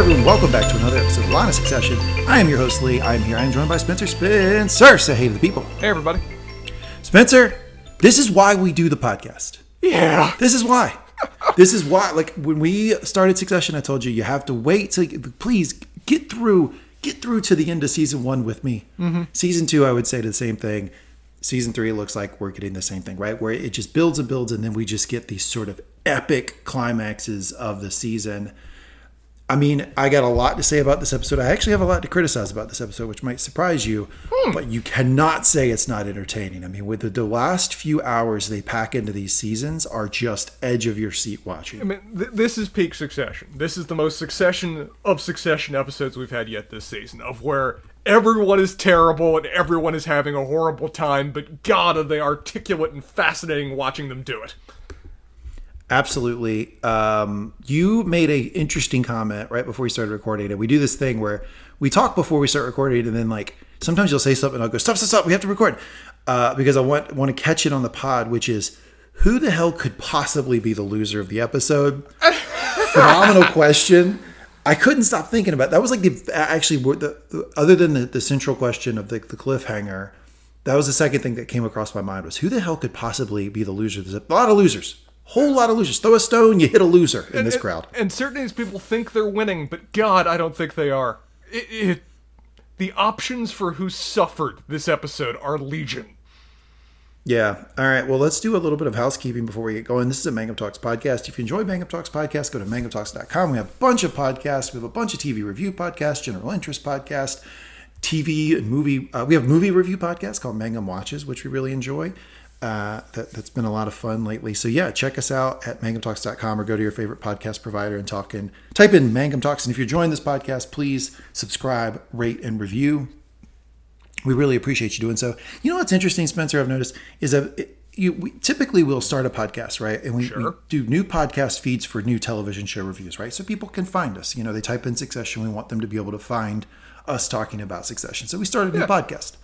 everyone. Welcome back to another episode of Line of Succession. I am your host, Lee. I am here. I am joined by Spencer Spencer. Say hey to the people. Hey, everybody. Spencer, this is why we do the podcast. Yeah. This is why. this is why. Like when we started Succession, I told you you have to wait to please get through get through to the end of season one with me. Mm-hmm. Season two, I would say the same thing. Season three looks like we're getting the same thing, right? Where it just builds and builds, and then we just get these sort of epic climaxes of the season. I mean, I got a lot to say about this episode. I actually have a lot to criticize about this episode, which might surprise you, hmm. but you cannot say it's not entertaining. I mean, with the, the last few hours they pack into these seasons are just edge of your seat watching. I mean, th- this is peak Succession. This is the most Succession of Succession episodes we've had yet this season, of where everyone is terrible and everyone is having a horrible time, but God, are they articulate and fascinating watching them do it. Absolutely. Um, you made a interesting comment right before we started recording, and we do this thing where we talk before we start recording, and then like sometimes you'll say something, and I'll go stop, stop, stop. We have to record uh, because I want want to catch it on the pod, which is who the hell could possibly be the loser of the episode? Phenomenal question. I couldn't stop thinking about it. that. Was like the actually the, the other than the, the central question of the, the cliffhanger. That was the second thing that came across my mind was who the hell could possibly be the loser? There's a lot of losers, whole lot of losers. Throw a stone, you hit a loser in this And- crowd. And certain of these people think they're winning, but God, I don't think they are. It, it, the options for who suffered this episode are legion. Yeah. All right. Well, let's do a little bit of housekeeping before we get going. This is a Mangum Talks podcast. If you enjoy Mangum Talks podcast, go to mangumtalks.com. We have a bunch of podcasts. We have a bunch of TV review podcasts, general interest podcast, TV and movie. Uh, we have movie review podcasts called Mangum Watches, which we really enjoy. Uh, that, that's been a lot of fun lately. So yeah, check us out at mangumtalks.com or go to your favorite podcast provider and talk in, type in Mangum Talks. And if you're enjoying this podcast, please subscribe, rate, and review we really appreciate you doing so. You know what's interesting, Spencer? I've noticed is that it, you we typically will start a podcast, right? And we, we do new podcast feeds for new television show reviews, right? So people can find us. You know, they type in Succession. We want them to be able to find us talking about Succession. So we started a new podcast.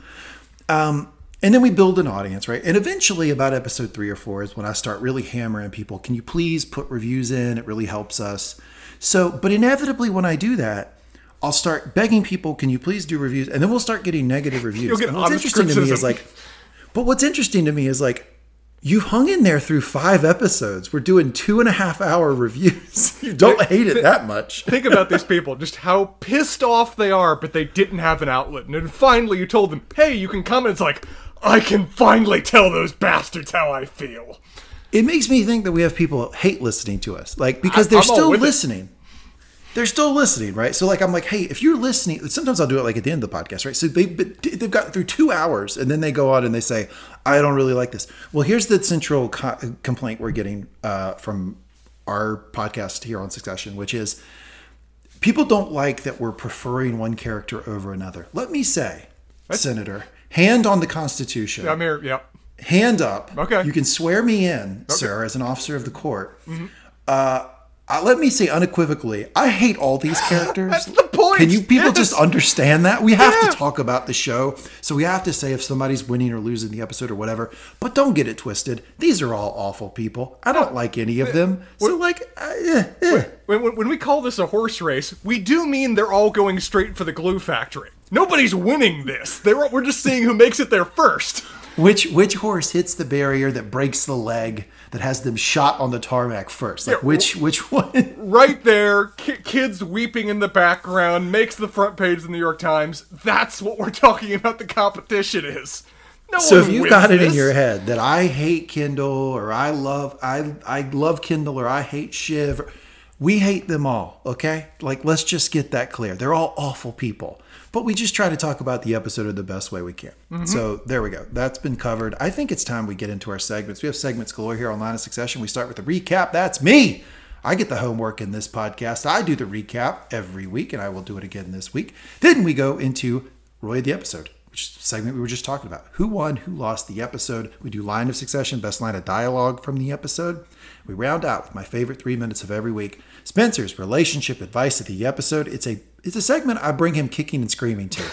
Um, and then we build an audience, right? And eventually, about episode three or four is when I start really hammering people. Can you please put reviews in? It really helps us. So, but inevitably, when I do that, I'll start begging people, "Can you please do reviews?" And then we'll start getting negative reviews. You'll get And what's interesting to me is like, but what's interesting to me is like, you've hung in there through five episodes. We're doing two and a half hour reviews. you don't hate it that much. Think about these people, just how pissed off they are, but they didn't have an outlet. And then finally you told them, hey, you can come. And it's like, I can finally tell those bastards how I feel. it makes me think that we have people hate listening to us like because I- they're I'm still with it. listening. They're still listening right? So like i'm like hey if you're listening sometimes i'll do it like at the end of the podcast right? So they they've gotten through two hours and then they go on and they say i don't really like this. Well here's the central co- complaint we're getting uh, from our podcast here on succession which is people don't like that we're preferring one character over another. Let me say senator hand on the constitution I'm here, yeah. hand up. Okay. You can swear me in, sir, as an officer of the court. Uh, uh, let me say unequivocally, I hate all these characters. That's the point, Can you people yes. just understand that? We have Yeah. to talk about the show, so we have to say if somebody's winning or losing the episode or whatever. But don't get it twisted. These are all awful people. I don't like any of them. So like, uh, eh, eh. When, when, when we call this a horse race, we do mean they're all going straight for the glue factory. Nobody's winning this. They're, we're just seeing who makes it there first. Which which horse hits the barrier that breaks the leg that has them shot on the tarmac first? Like Yeah, which which one? Right there, ki- kids weeping in the background, makes the front page of the New York Times. That's what we're talking about the competition is. No So if you got it in your head that I hate Kendall or I love I I love Kendall or I hate Shiv, we hate them all, okay? Like let's just get that clear. They're all awful people. But we just try to talk about the episode the best way we can. Mm-hmm. So there we go. That's been covered. I think it's time we get into our segments. We have segments galore here on Line of Succession. We start with the recap. That's me. I get the homework in this podcast. I do the recap every week, and I will do it again this week. Then we go into Roy the episode, which is the segment we were just talking about. Who won, who lost the episode. We do line of succession, best line of dialogue from the episode. We round out with my favorite three minutes of every week. Spencer's relationship advice of the episode. It's a it's a segment I bring him kicking and screaming to.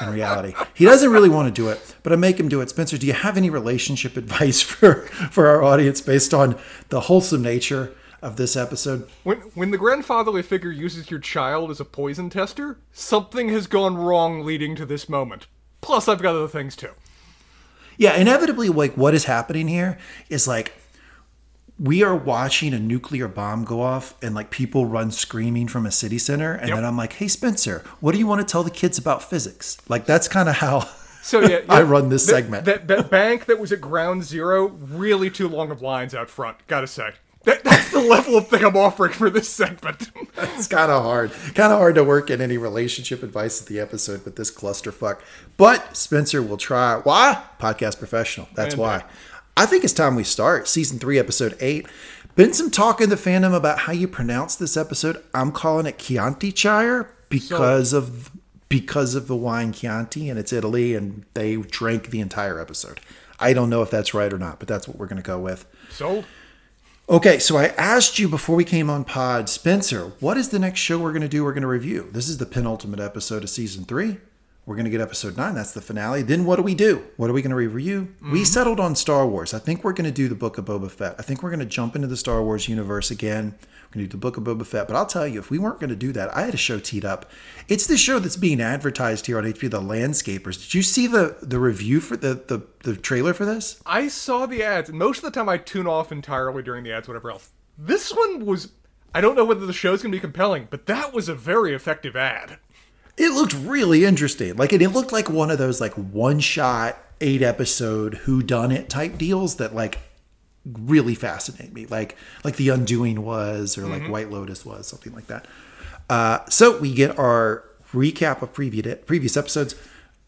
In reality, he doesn't really want to do it, but I make him do it. Spencer, do you have any relationship advice for for our audience based on the wholesome nature of this episode. When when the grandfatherly figure uses your child as a poison tester, something has gone wrong leading to this moment. Plus, I've got other things too. Yeah, inevitably, like what is happening here is like we are watching a nuclear bomb go off and like people run screaming from a city center and Yep. then i'm like hey spencer what do you want to tell the kids about physics like that's kind of how So yeah, i run this that- segment That, that bank that was at ground zero, really too long of lines out front. Gotta say, that, that's the level of thing I'm offering for this segment. it's kind of hard. Kind of hard to work in any relationship advice at the episode with this clusterfuck. But spencer will try. Why? Podcast professional. That's Indeed. why. i think it's time we start season three episode eight. Been some talk in the fandom about how you pronounce this episode. I'm calling it Chiantishire because of because of the wine chianti and it's italy and they drank the entire episode. I don't know if that's right or not but that's what we're going to go with. Sold. Okay, so I asked you before we came on pod, Spencer, what is the next show we're going to do? We're going to review. This is the penultimate episode of season three. We're going to get episode nine. That's the finale. Then what do we do? What are we going to review? We mm-hmm. settled on Star Wars. I think we're going to do the Book of Boba Fett. I think we're going to jump into the Star Wars universe again. We're going to do the Book of Boba Fett. But I'll tell you, if we weren't going to do that, I had a show teed up. It's the show that's being advertised here on HBO, The Landscapers. Did you see the the review for the the, the trailer for this? I saw the ads, and most of the time I tune off entirely during the ads, whatever else. This one was. I don't know whether the show's gonna be compelling, but that was a very effective ad. It looked really interesting. Like it, it looked like one of those like one shot, eight episode who done it type deals that like really fascinate me. Like like The Undoing was or like White Lotus was, something like that. Uh, so we get our recap of previous previous episodes.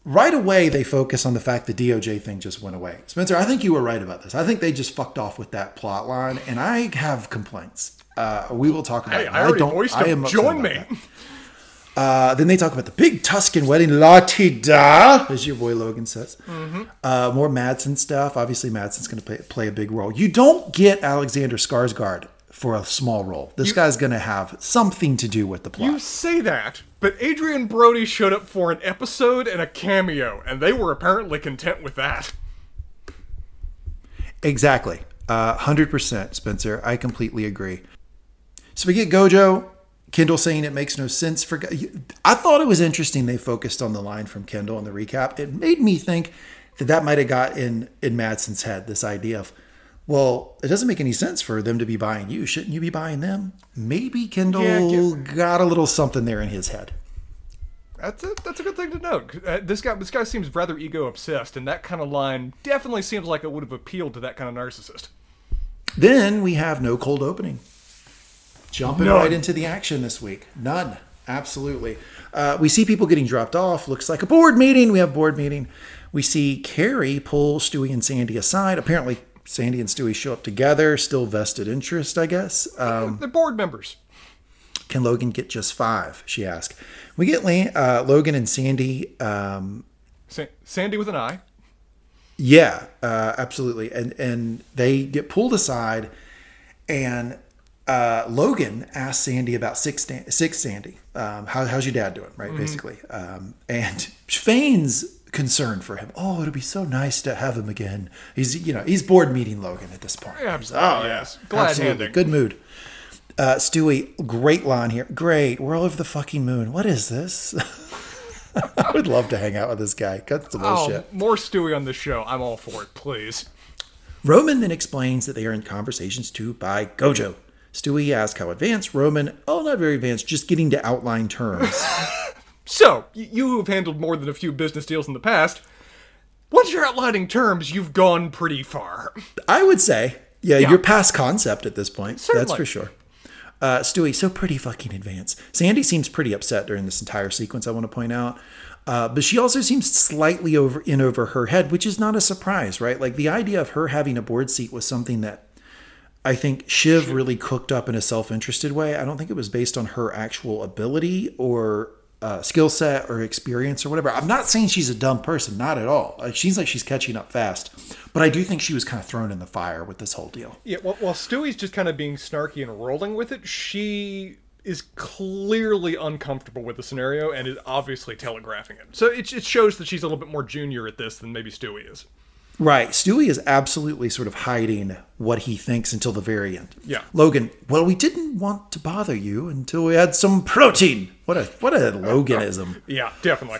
Right away, they focus on the fact the DOJ thing just went away. Spencer, I think you were right about this. I think they just fucked off with that plot line, and I have complaints. Uh, we will talk about Hey, it. I already voiced them. upset Join me. that. Uh, then they talk about the big Tuscan wedding, La Tida, as your boy Logan says. Uh, more Matsson stuff. Obviously, Matsson's going to play, play a big role. You don't get Alexander Skarsgård for a small role. This guy's going to have something to do with the plot. You say that, but Adrien Brody showed up for an episode and a cameo, and they were apparently content with that. Exactly. Uh, 100%, Spencer. I completely agree. So we get Gojo, Kendall saying it makes no sense for. I thought it was interesting they focused on the line from Kendall in the recap. It made me think that that might have got in in Matsson's head this idea of, well, it doesn't make any sense for them to be buying you. Shouldn't you be buying them? Maybe Kendall Yeah, got a little something there in his head. That's a, that's a good thing to note. Uh, this guy this guy seems rather ego obsessed, and that kind of line definitely seems like it would have appealed to that kind of narcissist. Then we have no cold opening. Jumping None. right into the action this week. None. Absolutely. Uh, we see people getting dropped off. Looks like a board meeting. We have board meeting. We see Carrie pull Stewy and Sandy aside. Apparently, Sandy and Stewy show up together. Still vested interest, I guess. Um, They're board members. can Logan get just five? She asked. We get uh, Logan and Sandy. Um, Sa- Sandy with an eye. Yeah, uh, absolutely. And and they get pulled aside, and uh, Logan asks Sandy about six six Sandy. Um, how, how's your dad doing? Right, basically. Um, and feigns concern for him. Oh, it'll be so nice to have him again. He's you know he's bored meeting Logan at this point. Absolutely, Oh yes. yeah, Glad absolutely. Good mood. Uh, Stewy, great line here. Great, we're all over the fucking moon. What is this? I would love to hang out with this guy. Cut some Oh, bullshit. more Stewy on this show. I'm all for it, please. Roman then explains that they are in conversations to buy Gojo. Stewy asks how advanced. Roman, oh, not very advanced, just getting to outline terms. So, you who have handled more than a few business deals in the past, once you're outlining terms, you've gone pretty far. I would say, yeah, Yeah. you're past concept at this point. That's Certainly. for sure. Uh, Stewy, so pretty fucking advanced. Sandy seems pretty upset during this entire sequence, I want to point out. Uh, but she also seems slightly over in over her head, which is not a surprise, right? Like the idea of her having a board seat was something that I think Shiv really cooked up in a self-interested way. I don't think it was based on her actual ability or uh, skill set or experience or whatever. I'm not saying she's a dumb person, not at all. Uh, she's like she's catching up fast, but I do think she was kind of thrown in the fire with this whole deal. Yeah, while, while Stewy's just kind of being snarky and rolling with it, she is clearly uncomfortable with the scenario and is obviously telegraphing it. So it, it shows that she's a little bit more junior at this than maybe Stewy is. Right. Stewy is absolutely sort of hiding what he thinks until the very end. Yeah. Logan, well, we didn't want to bother you until we had some protein. What a what a Loganism. Yeah, definitely.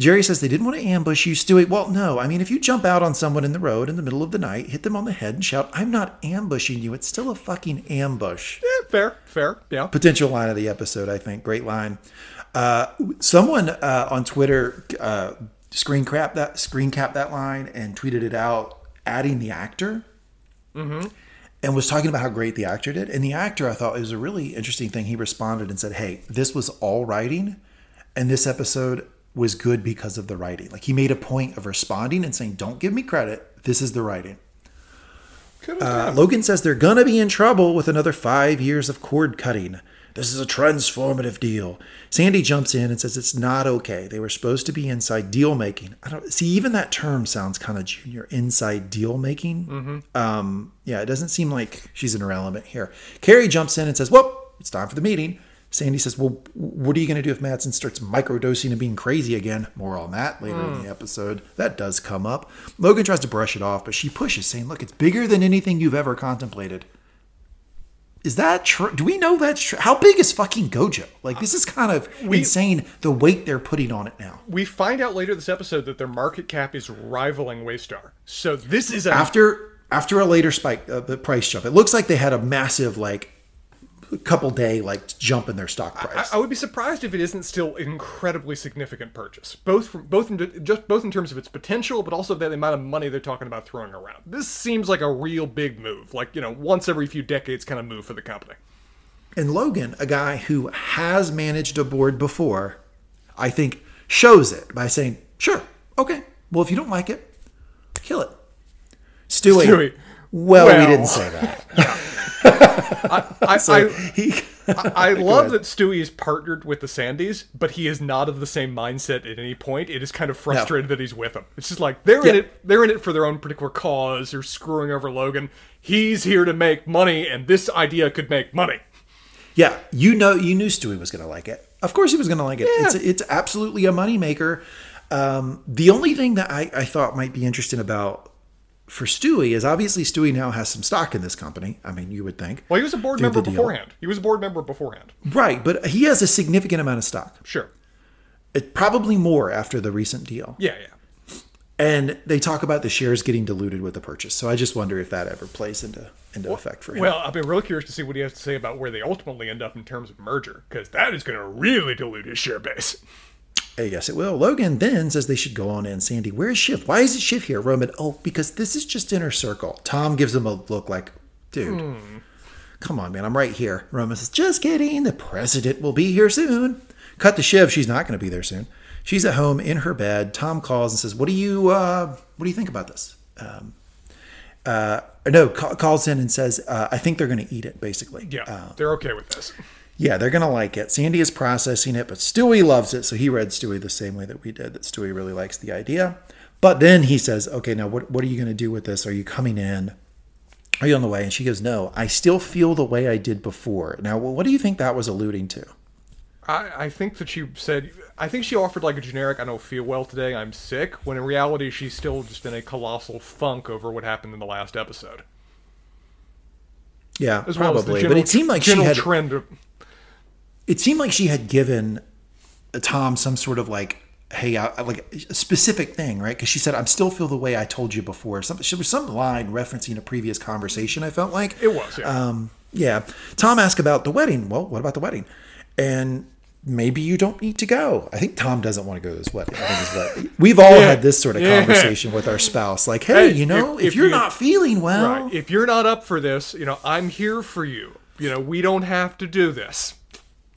Gerri says they didn't want to ambush you, Stewy. Well, no. I mean, if you jump out on someone in the road in the middle of the night, hit them on the head, and shout, I'm not ambushing you, it's still a fucking ambush. Yeah, fair, fair. Yeah. Potential line of the episode, I think. Great line. Uh, someone uh, on Twitter uh, screen cap that screen cap that line and tweeted it out, adding the actor, and was talking about how great the actor did. And the actor, I thought, it was a really interesting thing. He responded and said, "Hey, this was all writing, and this episode was good because of the writing. Like he made a point of responding and saying, "Don't give me credit. This is the writing." Uh, Logan says they're gonna be in trouble with another five years of cord cutting. This is a transformative deal. Sandy jumps in and says it's not okay. They were supposed to be inside deal making. I don't see even that term sounds kind of junior. Inside deal making. Um, yeah, it doesn't seem like she's an element here. Carrie jumps in and says, "Well, it's time for the meeting." Sandy says, "Well, what are you going to do if Matsson starts microdosing and being crazy again?" More on that later in the episode. That does come up. Logan tries to brush it off, but she pushes, saying, "Look, it's bigger than anything you've ever contemplated." Is that true? Do we know that's true? How big is fucking Gojo? Like, this is kind of insane. The weight they're putting on it now. We find out later this episode that their market cap is rivaling Waystar. So this is a After after a later spike, uh, the price jump, it looks like they had a massive like couple day like jump in their stock I, price. I would be surprised if it isn't still an incredibly significant purchase, both from both in, just both in terms of its potential, but also the amount of money they're talking about throwing around. This seems like a real big move, like you know, once every few decades kind of move for the company. And Logan, a guy who has managed a board before, I think shows it by saying, "Sure, okay. Well, if you don't like it, kill it." Stewy. Stewy. Well, we didn't say that. I, I, He, I, I love that Stewy is partnered with the Sandys, but he is not of the same mindset at any point. It is kind of frustrated that he's with them. It's just like they're in it. They're in it for their own particular cause. They're screwing over Logan. He's here to make money, and this idea could make money. yeah, you know, you knew Stewy was going to like it. Of course, he was going to like it. It's it's absolutely a moneymaker. Um, the only thing that I, I thought might be interesting about for Stewy is obviously Stewy now has some stock in this company. I mean, you would think. Well, he was a board member deal. beforehand. He was a board member beforehand. Right, but he has a significant amount of stock. Sure. It, probably more after the recent deal. Yeah, yeah. And they talk about the shares getting diluted with the purchase. So I just wonder if that ever plays into into effect for him. Well, I've been really curious to see what he has to say about where they ultimately end up in terms of merger, because that is going to really dilute his share base. I guess it will. Logan then says they should go on in. Sandy, where's Shiv? Why is it Shiv here? Roman, oh, because this is just inner circle. Tom gives him a look like, dude, come on, man, I'm right here. Roman says, just kidding. The president will be here soon. Cut to Shiv. She's not going to be there soon. She's at home in her bed. Tom calls and says, what do you, uh, what do you think about this? Um, uh, no, ca- calls in and says, uh, I think they're going to eat it, basically. Yeah, Uh, they're okay with this. Yeah, they're gonna like it. Sandy is processing it, but Stewy loves it, so he read Stewy the same way that we did. That Stewy really likes the idea. But then he says, "Okay, now what what are you gonna do with this? Are you coming in? Are you on the way?" And she goes, "No, I still feel the way I did before." Now, what do you think that was alluding to? I, I think that she said, I think she offered like a generic, I don't feel well today, I'm sick, when in reality she's still just in a colossal funk over what happened in the last episode. Yeah, As well as probably. general, but it seemed like she had trend of, it seemed like she had given Tom some sort of like, hey, I, like a specific thing, right? Because she said, "I'm still feel the way I told you before." Something. There was some line referencing a previous conversation. I felt like It was, yeah. Um, yeah. Tom asked about the wedding. Well, what about the wedding? And maybe you don't need to go. I think Tom doesn't want to go to this wedding. I think is what we've all Yeah. had this sort of Yeah. conversation with our spouse. Like, hey, Hey, you know, if- if, if you're you- not feeling well, right, if you're not up for this, you know, I'm here for you. You know, we don't have to do this.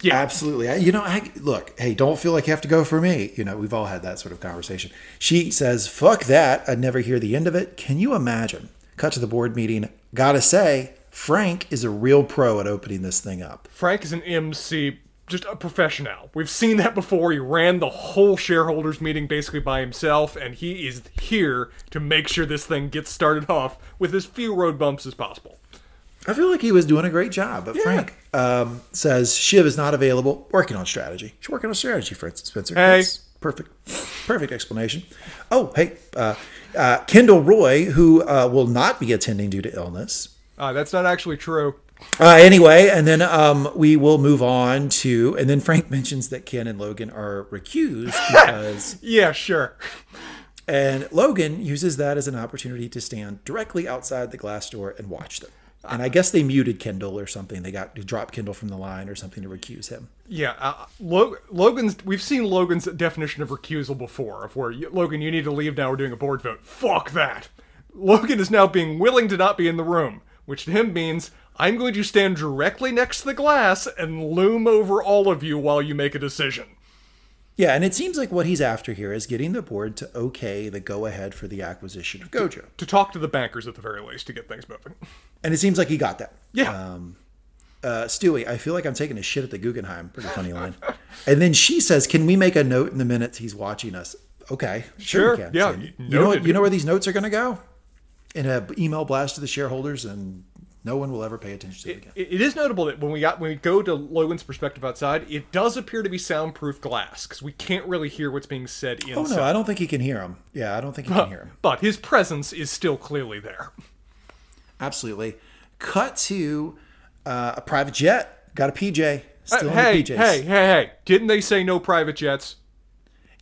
Yeah. Absolutely. I, you know, I, look, hey, don't feel like you have to go for me. You know, we've all had that sort of conversation. She says, fuck that. I'd never hear the end of it. Can you imagine? Cut to the board meeting. Gotta say, Frank is a real pro at opening this thing up. Frank is an MC, just a professional. We've seen that before. He ran the whole shareholders meeting basically by himself, and he is here to make sure this thing gets started off with as few road bumps as possible. I feel like he was doing a great job. But Frank um, says Shiv is not available, working on strategy. She's working on strategy, for instance, Spencer. Hey, That's Perfect, perfect explanation. Oh, hey, uh, uh, Kendall Roy, who uh, will not be attending due to illness. Uh, that's not actually true. Uh, anyway, and then um, we will move on to, and then Frank mentions that Ken and Logan are recused because, Yeah, sure. and Logan uses that as an opportunity to stand directly outside the glass door and watch them. And I guess they muted Kendall or something. They got to drop Kendall from the line or something to recuse him. Yeah, uh, Lo- Logan's. We've seen Logan's definition of recusal before, of where Logan, you need to leave now. We're doing a board vote. Fuck that. Logan is now being willing to not be in the room, which to him means I'm going to stand directly next to the glass and loom over all of you while you make a decision. Yeah, and it seems like what he's after here is getting the board to okay the go ahead for the acquisition of Gojo. To talk to the bankers at the very least to get things moving. And it seems like he got that. Yeah. Um, uh, Stewy, I feel like I'm taking a shit at the Guggenheim. Pretty funny line. and then she says, "Can we make a note in the minutes he's watching us?" Okay, Sure, can. yeah, So, you know. You know where these notes are going to go? In an email blast to the shareholders, and no one will ever pay attention to it again. It, is notable that when we got when we go to Logan's perspective outside, it does appear to be soundproof glass because we can't really hear what's being said Oh no, I don't think he can hear him. Yeah, I don't think he can hear him. But his presence is still clearly there. Absolutely. Cut to uh, a private jet. Got a PJ. Still Uh, hey, PJs. hey, hey, hey! Didn't they say no private jets?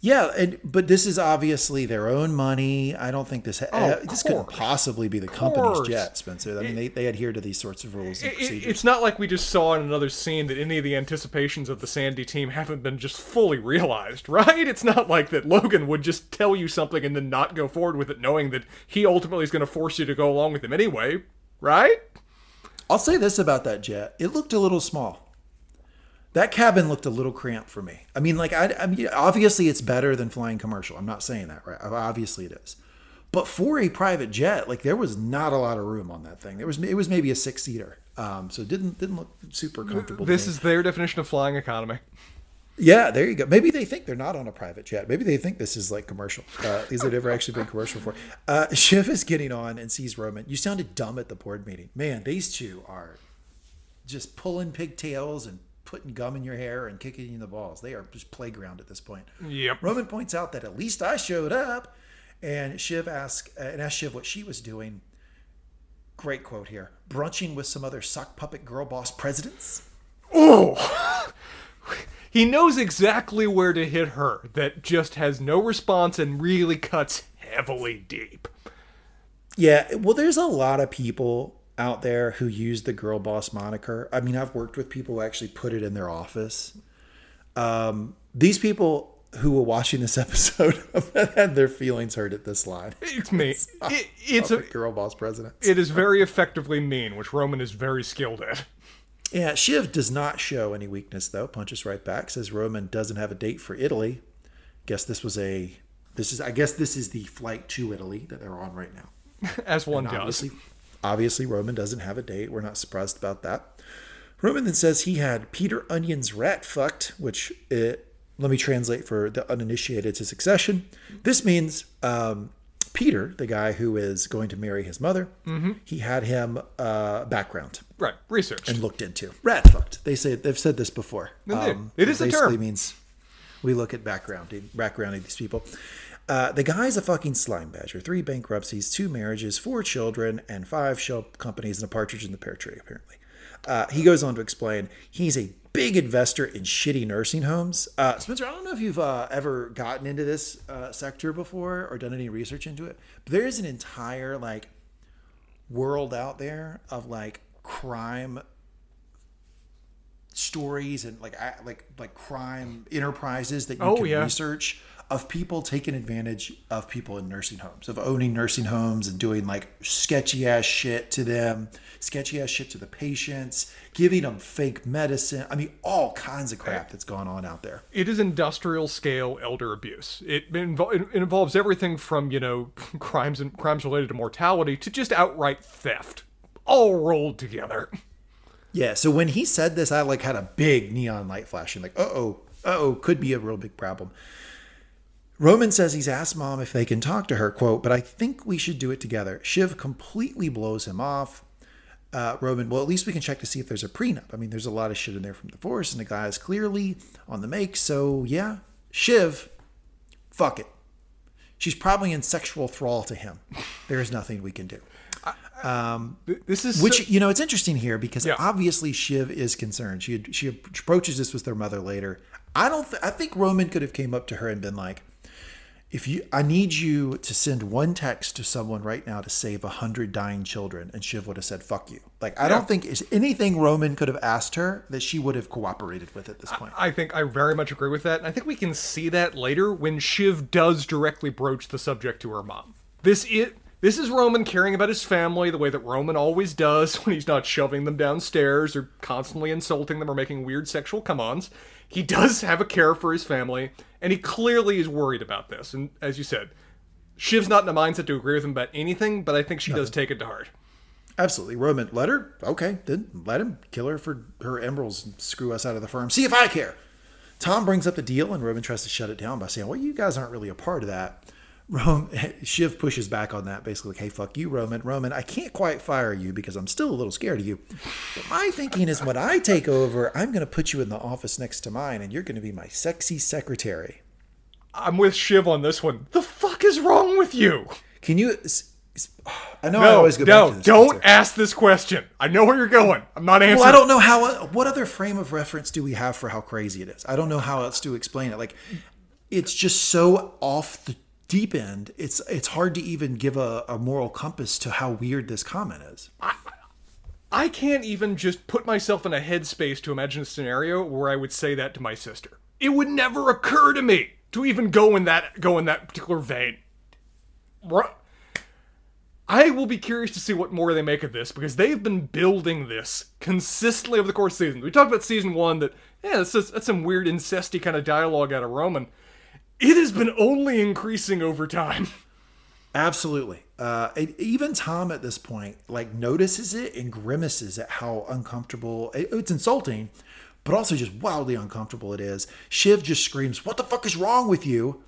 Yeah, and but this is obviously their own money. I don't think this ha- Oh, uh, this couldn't possibly be the company's course. jet, Spencer. I mean, they, they adhere to these sorts of rules and It- it- procedures. it's not like we just saw in another scene that any of the anticipations of the Sandy team haven't been just fully realized, right? It's not like that Logan would just tell you something and then not go forward with it, knowing that he ultimately is going to force you to go along with him anyway, right? I'll say this about that jet: it looked a little small. That cabin looked a little cramped for me. I mean, like I, I mean, obviously it's better than flying commercial. I'm not saying that, right? Obviously it is. But for a private jet, like there was not a lot of room on that thing. There was it was maybe a six seater, um, so it didn't didn't look super comfortable. This is their definition of flying economy. Yeah, there you go. Maybe they think they're not on a private jet. Maybe they think this is like commercial. Uh, these have never actually been commercial before. Uh, Shiv is getting on and sees Roman. You sounded dumb at the board meeting. Man, these two are just pulling pigtails and putting gum in your hair and kicking you in the balls. They are just playground at this point. Yep. Roman points out that at least I showed up, and Shiv asks uh, and asks Shiv what she was doing. Great quote here: brunching with some other sock puppet girl boss presidents. Oh! he knows exactly where to hit her, that just has no response and really cuts heavily deep. Yeah, well, there's a lot of people out there who use the girl boss moniker. I mean, I've worked with people who actually put it in their office. Um, these people who were watching this episode had their feelings hurt at this line. It's me. It, it's a, girl boss president. it is very effectively mean, which Roman is very skilled at. Yeah, Shiv does not show any weakness though. Punches right back. Says Roman doesn't have a date for Italy. Guess this was a. This is. I guess this is the flight to Italy that they're on right now. As one does. Obviously, obviously, Roman doesn't have a date. We're not surprised about that. Roman then says he had Peter Munion's rat fucked, which it, let me translate for the uninitiated to succession. This means um, Peter, the guy who is going to marry his mother, he had him uh, background Right, research. and looked into rat fucked. They say they've said this before. Um. It is a basically term. means we look at background backgrounding these people. Uh, the guy's a fucking slime badger. Three bankruptcies, two marriages, four children, and five shell companies and a partridge in the pear tree. Apparently, uh, he goes on to explain he's a big investor in shitty nursing homes. Uh, Spencer, I don't know if you've uh, ever gotten into this uh, sector before or done any research into it, but there is an entire like world out there of like crime stories and like like like crime enterprises that you Oh, can yeah. research of people taking advantage of people in nursing homes of owning nursing homes and doing like sketchy ass shit to them sketchy ass shit to the patients giving them fake medicine i mean all kinds of crap that's going on out there It is industrial scale elder abuse. It, invo- it involves everything from you know crimes and crimes related to mortality to just outright theft, all rolled together. Yeah, so when he said this, I like had a big neon light flashing, like, uh oh, uh oh, could be a real big problem. Roman says he's asked mom if they can talk to her, quote, but I think we should do it together. Shiv completely blows him off. Uh, Roman, well, at least we can check to see if there's a prenup. I mean, there's a lot of shit in there from the divorce, and the guy is clearly on the make. So, yeah, Shiv, Fuck it. She's probably in sexual thrall to him. There is nothing we can do. This is Which you know, it's interesting here because Yeah. obviously Shiv is concerned. She she approaches this with their mother later. I don't. Th- I think Roman could have came up to her and been like, "If you, I need you to send one text to someone right now to save a hundred dying children," and Shiv would have said, "Fuck you." Like I don't think is anything Roman could have asked her that she would have cooperated with at this point. I think I very much agree with that. And I think we can see that later when Shiv does directly broach the subject to her mom. This it this is Roman caring about his family the way that Roman always does when he's not shoving them downstairs or constantly insulting them or making weird sexual come-ons. He does have a care for his family, and he clearly is worried about this. And as you said, Shiv's not in a mindset to agree with him about anything, but I think she does take it to heart. Absolutely, Roman. Let her. Okay, then let him kill her for her emeralds and screw us out of the firm. See if I care. Tom brings up the deal, and Roman tries to shut it down by saying, "Well, you guys aren't really a part of that." Rome, Shiv pushes back on that, basically like, "Hey, fuck you, Roman. Roman, I can't quite fire you because I'm still a little scared of you. But my thinking is, when I take over, I'm going to put you in the office next to mine, and you're going to be my sexy secretary. I'm with Shiv on this one. The fuck is wrong with you? Can you?" I know I No, always go no, back to this. don't answer. ask this question. I know where you're going. I'm not answering. Well, I don't know how. Uh, what other frame of reference do we have for how crazy it is? I don't know how else to explain it. Like, it's just so off the deep end. It's it's hard to even give a, a moral compass to how weird this comment is. I I can't even just put myself in a headspace to imagine a scenario where I would say that to my sister. It would never occur to me to even go in that go in that particular vein. I will be curious to see what more they make of this because they've been building this consistently over the course of the season. We talked about season one that yeah, that's some weird incesty kind of dialogue out of Roman. It has been only increasing over time. Absolutely. Uh, even Tom at this point like notices it and grimaces at how uncomfortable. it- it's insulting, but also just wildly uncomfortable it is. Shiv just screams, "What the fuck is wrong with you?"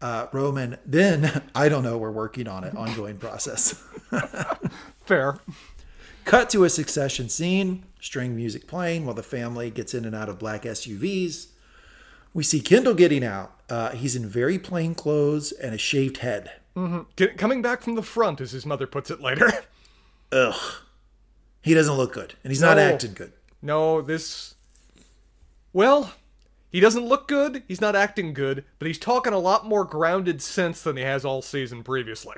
Uh, Roman, then I don't know. We're working on it. Ongoing process. Fair. Cut to a succession scene, string music playing while the family gets in and out of black SUVs. We see Kendall getting out. Uh, he's in very plain clothes and a shaved head. Get, coming back from the front, as his mother puts it later. Ugh. He doesn't look good, and he's not acting good. No, this. Well, he doesn't look good, he's not acting good, but he's talking a lot more grounded sense than he has all season previously.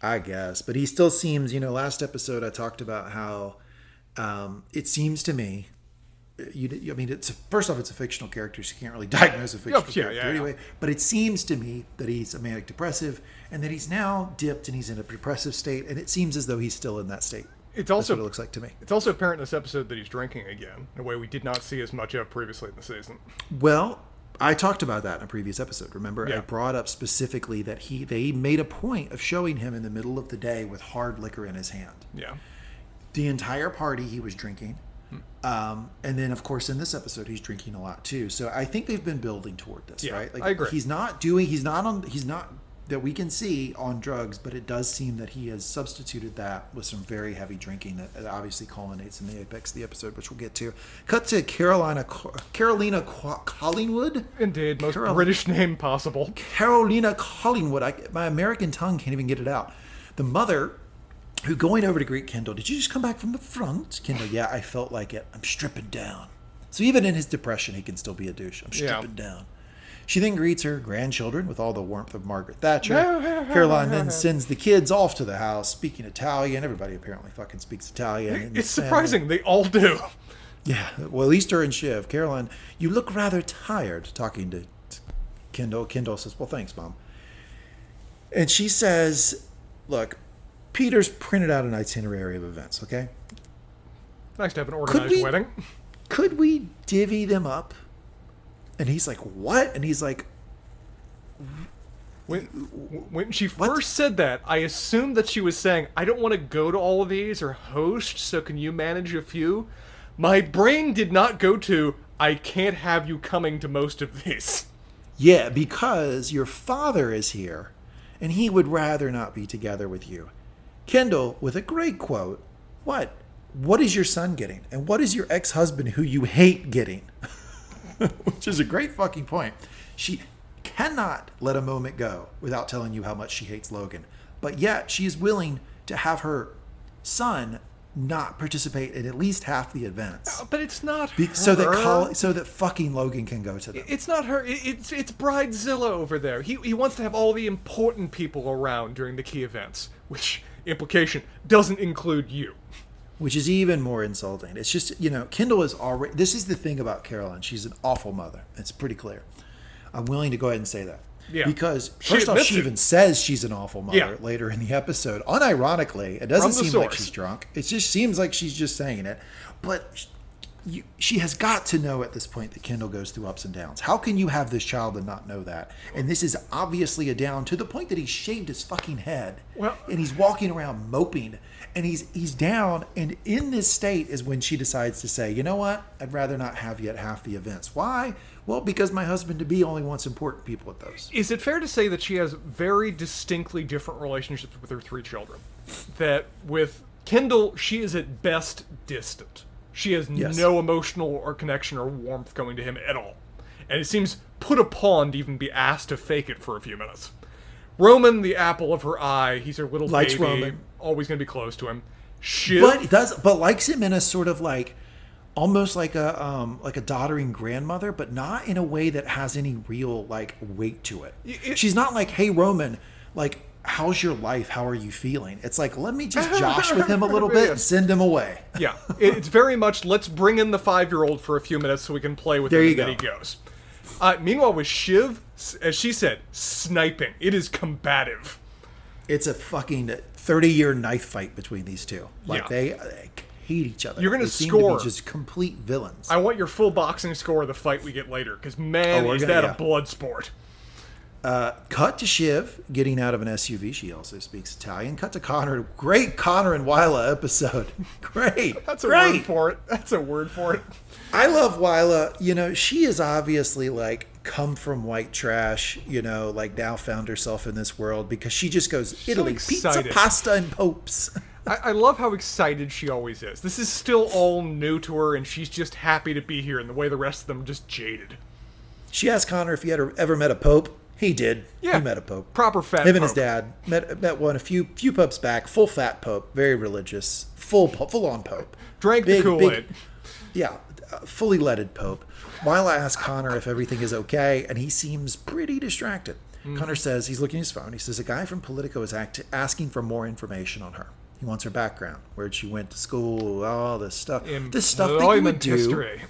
I guess, but he still seems. You know, last episode I talked about how um, it seems to me. You, I mean, it's first off, it's a fictional character, so you can't really diagnose a fictional yeah, character yeah, yeah. anyway. But it seems to me that he's a manic depressive, and that he's now dipped and he's in a depressive state, and it seems as though he's still in that state. It's also what it looks like to me. it's also apparent in this episode that he's drinking again, in a way we did not see as much of previously in the season. Well, I talked about that in a previous episode. Remember, I brought up specifically that he they made a point of showing him in the middle of the day with hard liquor in his hand. Yeah. the entire party he was drinking. Um, and then of course in this episode he's drinking a lot too so i think they've been building toward this Yeah, right I agree. he's not doing he's not on he's not that we can see on drugs but it does seem that he has substituted that with some very heavy drinking that that obviously culminates in the apex of the episode which we'll get to cut to carolina carolina collingwood Indeed, most Carol- British name possible. Carolina Collingwood. I, my American tongue can't even get it out. The mother who going over to greet Kendall, did you just come back from the front? Kendall, yeah, I felt like it. I'm stripping down. So even in his depression, he can still be a douche. I'm Yeah. stripping down. She then greets her grandchildren with all the warmth of Margaret Thatcher. Caroline then sends the kids off to the house speaking Italian. Everybody apparently fucking speaks Italian. in It's surprising, they all do. Yeah, well, at least her and Shiv. Caroline, you look rather tired talking to Kendall. Kendall says, Well, thanks, Mom. And she says, Look, Peter's printed out an itinerary of events, okay? Nice to have an organized we- wedding. Could we divvy them up? And he's like, What? And he's like, When, when she first said that, I assumed that she was saying, I don't want to go to all of these or host, so can you manage a few? My brain did not go to, I can't have you coming to most of these. Yeah, because your father is here and he would rather not be together with you. Kendall, with a great quote, What? What is your son getting? And what is your ex husband who you hate getting? Which is a great fucking point. She cannot let a moment go without telling you how much she hates Logan. But yet she is willing to have her son not participate in at least half the events. Uh, but it's not Be- her. so that Col- so that fucking Logan can go to them. It's not her. It's it's Bridezilla over there. He he wants to have all the important people around during the key events, which implication doesn't include you. which is even more insulting. It's just, you know, Kendall is already. This is the thing about Caroline. She's an awful mother. It's pretty clear. I'm willing to go ahead and say that. Yeah. Because She first off, she it. even says she's an awful mother Yeah. later in the episode. Unironically, it doesn't seem like she's drunk. It just seems like she's just saying it. But you, she has got to know at this point that Kendall goes through ups and downs. How can you have this child and not know that? And this is obviously a down to the point that he shaved his fucking head. Well- and he's walking around moping and he's he's down and in this state is when she decides to say you know what i'd rather not have you at half the events why well because my husband to be only wants important people at those Is it fair to say that she has very distinctly different relationships with her three children? That with Kendall, she is at best distant. She has Yes. no emotional or connection or warmth going to him at all. And it seems put upon to even be asked to fake it for a few minutes. Roman, the apple of her eye, he's her little Likes baby, Roman. always going to be close to him. Shiv, but does but likes him in a sort of like almost like a um like a doddering grandmother but not in a way that has any real like weight to it, it- she's not like hey roman like how's your life how are you feeling it's like let me just josh with him a little bit and send him away Yeah, it's very much let's bring in the five-year-old for a few minutes so we can play with There him you and then go. he goes. Uh, meanwhile, with Shiv, as she said, sniping. It is combative. it's a fucking 30 year knife fight between these two. Like Yeah. they, they hate each other. You're gonna score. just complete villains. I want your full boxing score of the fight we get later, because man, Oh, is gonna- that yeah. a blood sport. Uh, cut to Shiv getting out of an SUV. She also speaks Italian. Cut to Connor. Great Connor and Wyla episode. Great. That's a Great. word for it. That's a word for it. I love Wyla. You know, she is obviously like come from white trash, you know, like now found herself in this world because she just goes Italy, pizza, pasta, and popes. I, I love how excited she always is. This is still all new to her, and she's just happy to be here, and the way the rest of them are just jaded. She asked Connor if he had ever met a pope. He did. Yeah, He met a pope. Proper fat. Pope. Him and his dad met met one a few few popes back. Full fat pope, very religious, full full on pope. Drank Big, the Kool Aid. Yeah, uh, fully leaded pope. Wyla asks Connor if everything is okay, and he seems pretty distracted. Mm-hmm. Connor says he's looking at his phone. He says a guy from Politico is act- asking for more information on her. He wants her background, where she went to school, all this stuff. this stuff that you would do history.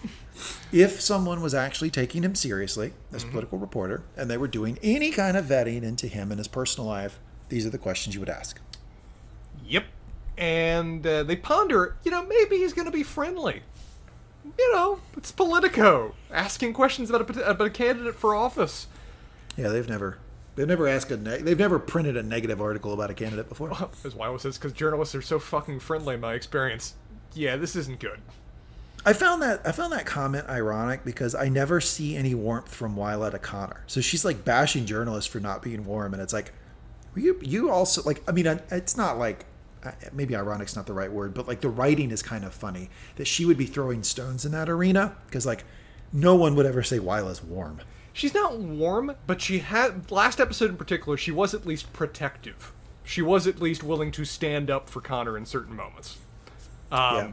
If someone was actually taking him seriously Mm-hmm. as a political reporter and they were doing any kind of vetting into him and his personal life, these are the questions you would ask. Yep. And uh, they ponder, you know, maybe he's going to be friendly. You know, it's Politico asking questions about a, about a candidate for office. Yeah, they've never they've never asked a ne- they've never printed a negative article about a candidate before. As Wyla this because journalists are so fucking friendly in my experience. Yeah, this isn't good. I found that I found that comment ironic because I never see any warmth from Wyla to Connor. So she's like bashing journalists for not being warm, and it's like, you you also like I mean it's not like maybe ironic's not the right word, but like the writing is kind of funny that she would be throwing stones in that arena because like no one would ever say Wyla's warm. She's not warm, but she had last episode in particular. She was at least protective. She was at least willing to stand up for Connor in certain moments. Um, yeah.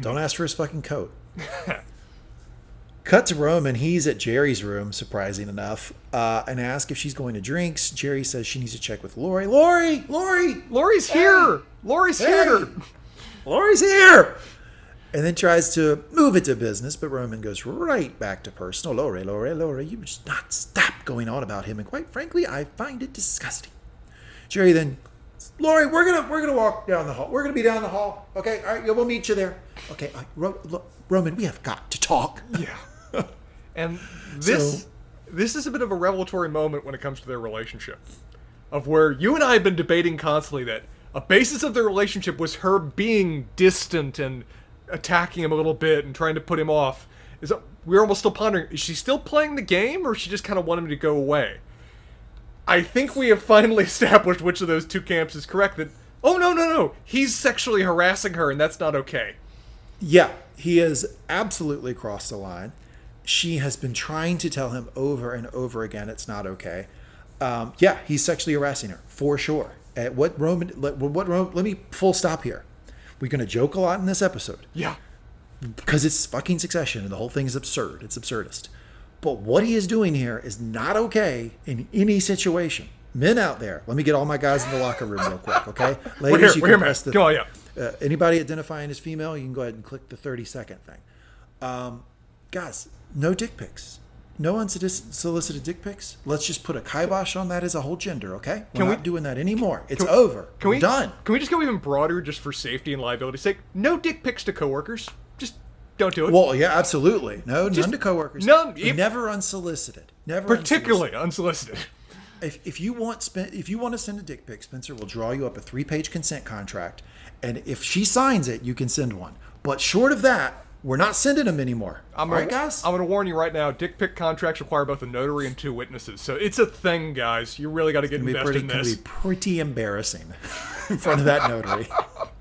Don't ask for his fucking coat. Cut to Roman. He's at Gerri's room, surprising enough, uh, and asks if she's going to drinks. Gerri says she needs to check with Lori. Lori, Lori, Lori's here. Lori's Hey! here. Lori's here. And then tries to move it to business, but Roman goes right back to personal. Lori, Lori, Lori, you must not stop going on about him, and quite frankly, I find it disgusting. Jerry then, Lori, we're gonna we're gonna walk down the hall. We're gonna be down the hall. Okay, all right, yeah, we'll meet you there. Okay, right, Ro- Lo- Roman, we have got to talk. Yeah. and this So- this is a bit of a revelatory moment when it comes to their relationship. Of where you and I have been debating constantly that a basis of their relationship was her being distant and attacking him a little bit and trying to put him off. Is that, we're almost still pondering, is she still playing the game or she just kind of want him to go away? I think we have finally established which of those two camps is correct that oh no no no, he's sexually harassing her and that's not okay. Yeah, he has absolutely crossed the line. she has been trying to tell him over and over again it's not okay. Um, yeah, he's sexually harassing her for sure. At what Roman? Let, what Roman? Let me full stop here. We're gonna joke a lot in this episode Yeah. because it's fucking Succession and the whole thing is absurd. It's absurdist. But what he is doing here is not okay in any situation. Men out there, let me get all my guys in the locker room real quick, okay? Ladies, We're here. you We're can press the Come on, yeah. uh, anybody identifying as female, you can go ahead and click the 30 second thing. Um, guys, no dick pics. No unsolicited dick pics. Let's just put a kibosh on that as a whole gender, okay? We're Can we- not doing that anymore. It's Can- over. Can We're we done. Can we just go even broader, just for safety and liability's sake? No dick pics to coworkers. Just don't do it. Well, yeah, absolutely. No, none to coworkers. none. If- Never unsolicited. Never Particularly unsolicited. if, if you want if you want to send a dick pic, Spencer will draw you up a three page consent contract, and if she signs it, you can send one. But short of that, we're not sending them anymore. I'm All gonna, right, guys. I'm going to warn you right now. Dick pic contracts require both a notary and two witnesses, so it's a thing, guys. You really got to get invested pretty, in gonna this. be pretty embarrassing in front of that notary.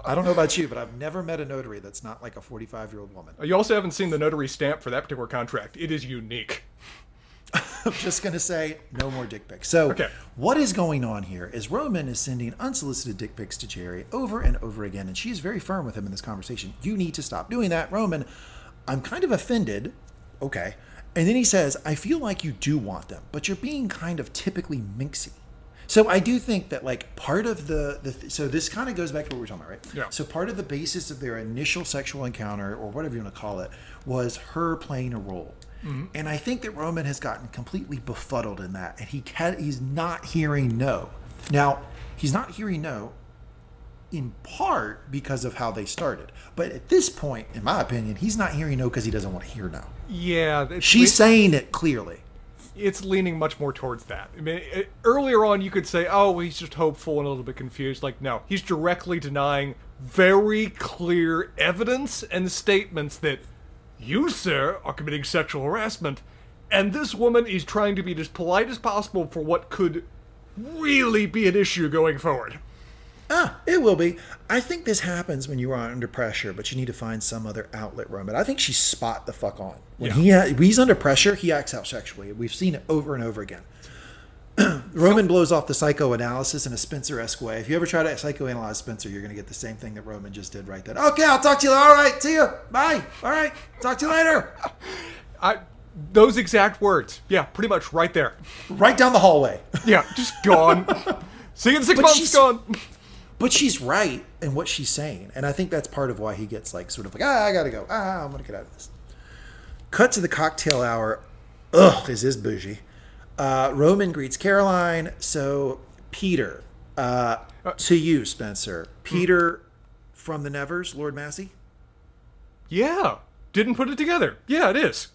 I don't know about you, but I've never met a notary that's not like a 45 year old woman. You also haven't seen the notary stamp for that particular contract. It is unique. I'm just going to say no more dick pics. So, Okay. what is going on here is Roman is sending unsolicited dick pics to Gerri over and over again, and she is very firm with him in this conversation. You need to stop doing that, Roman. I'm kind of offended. Okay. And then he says, I feel like you do want them, but you're being kind of typically minxy. So I do think that like part of the, the so this kind of goes back to what we were talking about, right? Yeah. So part of the basis of their initial sexual encounter, or whatever you want to call it, was her playing a role. Mm-hmm. And I think that Roman has gotten completely befuddled in that, and he can, he's not hearing no. Now he's not hearing no, in part because of how they started. But at this point, in my opinion, he's not hearing no because he doesn't want to hear no. Yeah, She's saying it clearly. it's leaning much more towards that. I mean, it, earlier on, you could say, "Oh, he's just hopeful and a little bit confused." Like, no, he's directly denying very clear evidence and statements that you, sir, are committing sexual harassment, and this woman is trying to be as polite as possible for what could really be an issue going forward. Ah, it will be. I think this happens when you are under pressure, but you need to find some other outlet, Roman. I think she's spot the fuck on. When Yeah. he ha- he's under pressure, he acts out sexually. We've seen it over and over again. Roman blows off the psychoanalysis in a Spencer-esque way. If you ever try to psychoanalyze Spencer, you're going to get the same thing that Roman just did right then. Okay, I'll talk to you. All right, see you. Bye. All right, talk to you later. I, those exact words, yeah, pretty much right there. Right down the hallway. Yeah, just gone. See you in six But months. Gone. But she's right in what she's saying, and I think that's part of why he gets like sort of like, ah, I gotta go. Ah, I'm gonna get out of this. Cut to the cocktail hour. Ugh, this is this bougie? Uh, Roman greets Caroline. So Peter, uh, to you, Spencer. Peter from the Nevers, Lord Massen. Yeah, didn't put it together. Yeah, it is.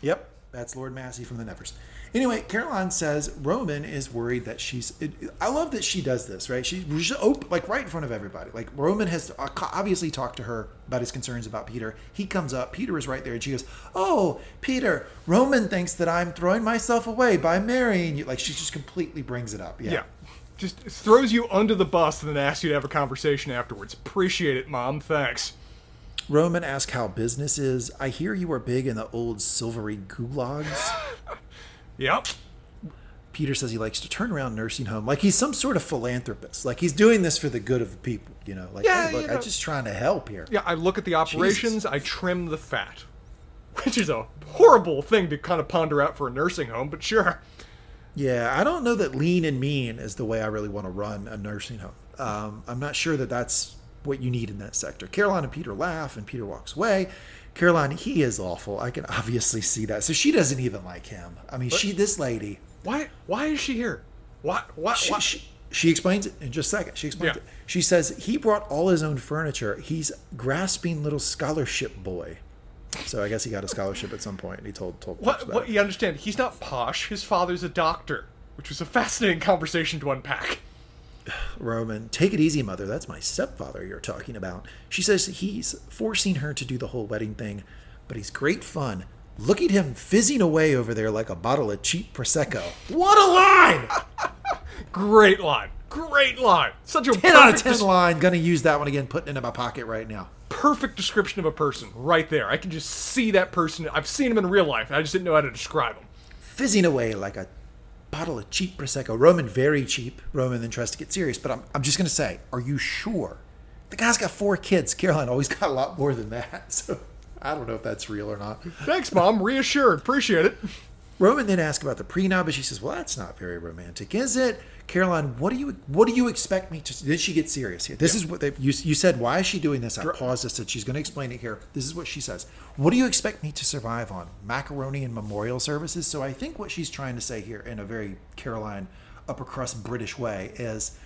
Yep, that's Lord Massen from the Nevers. Anyway, Caroline says Roman is worried that she's. It, I love that she does this, right? She, she's open, like right in front of everybody. Like Roman has uh, obviously talked to her about his concerns about Peter. He comes up, Peter is right there, and she goes, "Oh, Peter, Roman thinks that I'm throwing myself away by marrying you." Like she just completely brings it up. Yeah. Yeah. Just throws you under the bus and then asks you to have a conversation afterwards. Appreciate it, Mom. Thanks. Roman asks how business is. I hear you are big in the old silvery gulags. Yep. Peter says he likes to turn around nursing home like he's some sort of philanthropist. Like he's doing this for the good of the people, you know. Like, Yeah, hey, look, you know. I'm just trying to help here. Yeah, I look at the operations, I trim the fat. Which is a horrible thing to kind of ponder out for a nursing home, but sure. Yeah, I don't know that lean and mean is the way I really want to run a nursing home. Um, I'm not sure that that's what you need in that sector. Caroline and Peter laugh, and Peter walks away. Caroline, he is awful. I can obviously see that. So she doesn't even like him. I mean, she, this lady, Why why is she here? Why why, she, why? she, she explains it in just a second. She explains Yeah. it. She says he brought all his own furniture. He's grasping little scholarship boy. So I guess he got a scholarship at some point. And he told told what, what you understand, he's not posh, his father's a doctor. Which was a fascinating conversation to unpack. Roman, take it easy, mother. That's my stepfather you're talking about. She says he's forcing her to do the whole wedding thing, but he's great fun. Look at him fizzing away over there like a bottle of cheap Prosecco. What a line! Great line. Great line. Such a 10 out of 10 des- line. Gonna use that one again, putting it in my pocket right now. perfect description of a person right there. I can just see that person. I've seen him in real life. I just didn't know how to describe him. Fizzing away like a bottle of cheap Prosecco. Roman, very cheap. Roman then tries to get serious, but I'm, I'm just gonna say, are you sure? The guy's got four kids. Caroline always got a lot more than that. So I don't know if that's real or not. Thanks, mom. Reassured. Appreciate it. Roman then asks about the prenup, and she says, "Well, that's not very romantic, is it?" Caroline, what do you what do you expect me to? Then she gets serious here. This is what they, you you said. Why is she doing this? I paused. I said she's going to explain it here. This is what she says. What do you expect me to survive on? Macaroni and memorial services. So I think what she's trying to say here, in a very Caroline upper crust British way, is.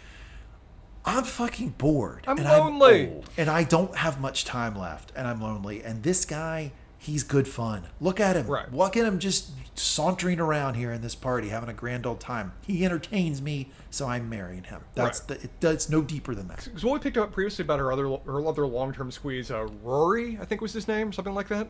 I'm fucking bored. I'm and lonely. I'm old, and I don't have much time left, and I'm lonely. And this guy, he's good fun. Look at him. Right. Look at him just sauntering around here in this party, having a grand old time. He entertains me, so I'm marrying him. That's Right. the, it does no deeper than that. Because what we picked up previously about her other her other long term squeeze, uh, Rory, I think was his name, something like that,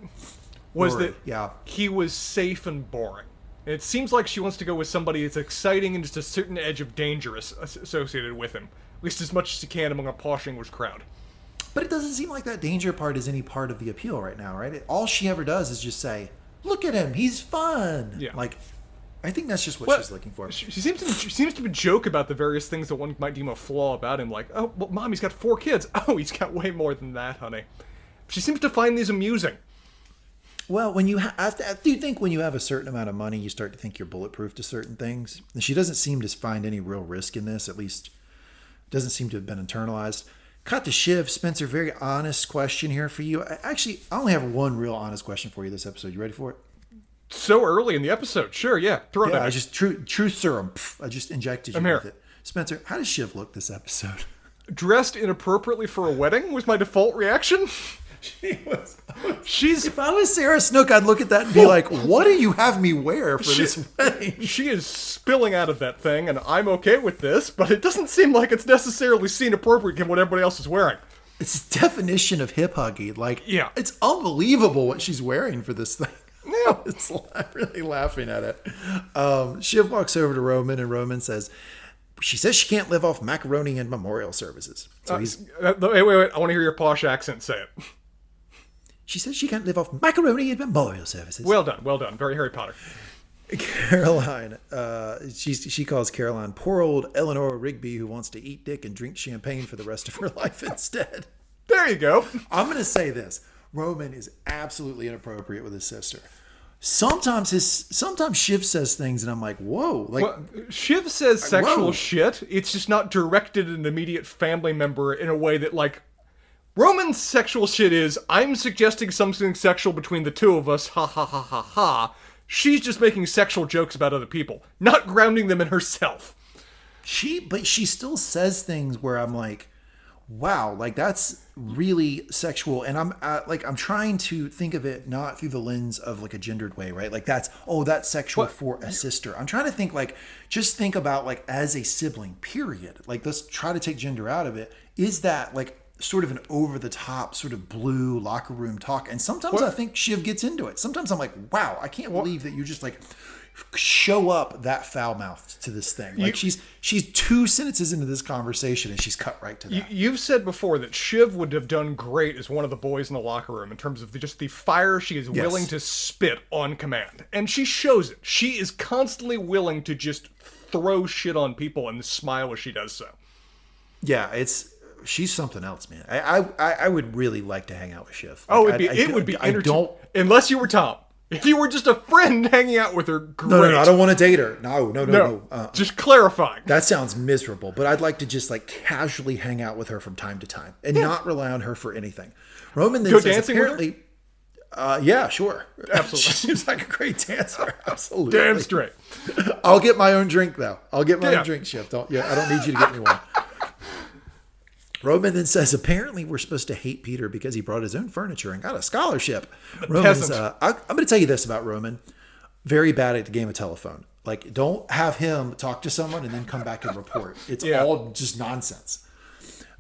was Rory, that yeah. he was safe and boring. And it seems like she wants to go with somebody that's exciting and just a certain edge of danger as- associated with him, at least as much as he can among a posh English crowd. But it doesn't seem like that danger part is any part of the appeal right now, right? It, all she ever does is just say, "Look at him, he's fun." Yeah. Like, I think that's just what Well, she's looking for. She, she seems to she seems to joke about the various things that one might deem a flaw about him, like, oh, well, mom, he's got four kids. Oh, he's got way more than that, honey. She seems to find these amusing. Well, when you ha- I, do think when you have a certain amount of money, you start to think you're bulletproof to certain things. And she doesn't seem to find any real risk in this. At least, doesn't seem to have been internalized. Cut the Shiv, Spencer. Very honest question here for you. I, actually, I only have one real honest question for you this episode. You ready for it? So early in the episode, sure, yeah, throw it Yeah, at I just true truth serum. Pff, I just injected you I'm with here. it. Spencer, how does Shiv look this episode? Dressed inappropriately for a wedding was my default reaction. She was. She's If I was Sarah Snook, I'd look at that and be like, "What do you have me wear for this wedding?" she is spilling out of that thing, and I'm okay with this, but it doesn't seem like it's necessarily scene appropriate given what everybody else is wearing. It's definition of hip huggy. Like, Yeah. it's unbelievable what she's wearing for this thing. Yeah. it's I'm really laughing at it. Um, Shiv walks over to Roman, and Roman says, "She says she can't live off macaroni and memorial services." So he's, Uh, wait, wait, wait. I want to hear your posh accent say it. She says she can't live off macaroni and memorial services. Well done, well done. Very Harry Potter. Caroline, uh, she she calls Caroline poor old Eleanor Rigby who wants to eat dick and drink champagne for the rest of her life instead. There you go. I'm going to say this: Roman is absolutely inappropriate with his sister. Sometimes his sometimes Shiv says things, and I'm like, whoa, like Well, Shiv says sexual Whoa. shit. It's just not directed at an immediate family member in a way that, like, Roman's sexual shit is I'm suggesting something sexual between the two of us, ha ha ha ha ha. She's just making sexual jokes about other people, not grounding them in herself. she, but she still says things where I'm like, wow, like that's really sexual, and I'm uh, like, I'm trying to think of it not through the lens of like a gendered way, right? Like that's oh, that's sexual for a sister. I'm trying to think like, just think about like as a sibling, period. Like let's try to take gender out of it. Is that like sort of an over the top sort of blue locker room talk and sometimes i think shiv gets into it sometimes i'm like wow i can't believe that you just like show up that foul mouthed to this thing like she's she's two sentences into this conversation and she's cut right to that Y- You've said before that Shiv would have done great as one of the boys in the locker room in terms of the, just the fire she is willing to spit on command. And she shows it. She is constantly willing to just throw shit on people and smile as she does so. yeah it's she's something else man i i i I would really like to hang out with shiv Oh, it'd be, I- I it would be i entertaining. don't Unless you were Tom. If you were just a friend hanging out with her, great. no no no i don't want to date her no no no no, No, Uh, just clarifying. That sounds miserable, but I'd like to just like casually hang out with her from time to time and not rely on her for anything. Roman then Go says dancing with her? apparently, uh, yeah, sure, Absolutely. she seems like a great dancer. Absolutely, Damn straight. I'll get my own drink though. I'll get my Yeah. own drink shift. Don't yeah, I don't need you to get me one. Roman then says, apparently we're supposed to hate Peter because he brought his own furniture and got a scholarship. Roman's, uh, I, I'm going to tell you this about Roman. Very bad at the game of telephone. Like, don't have him talk to someone and then come back and report. It's Yeah. all just nonsense.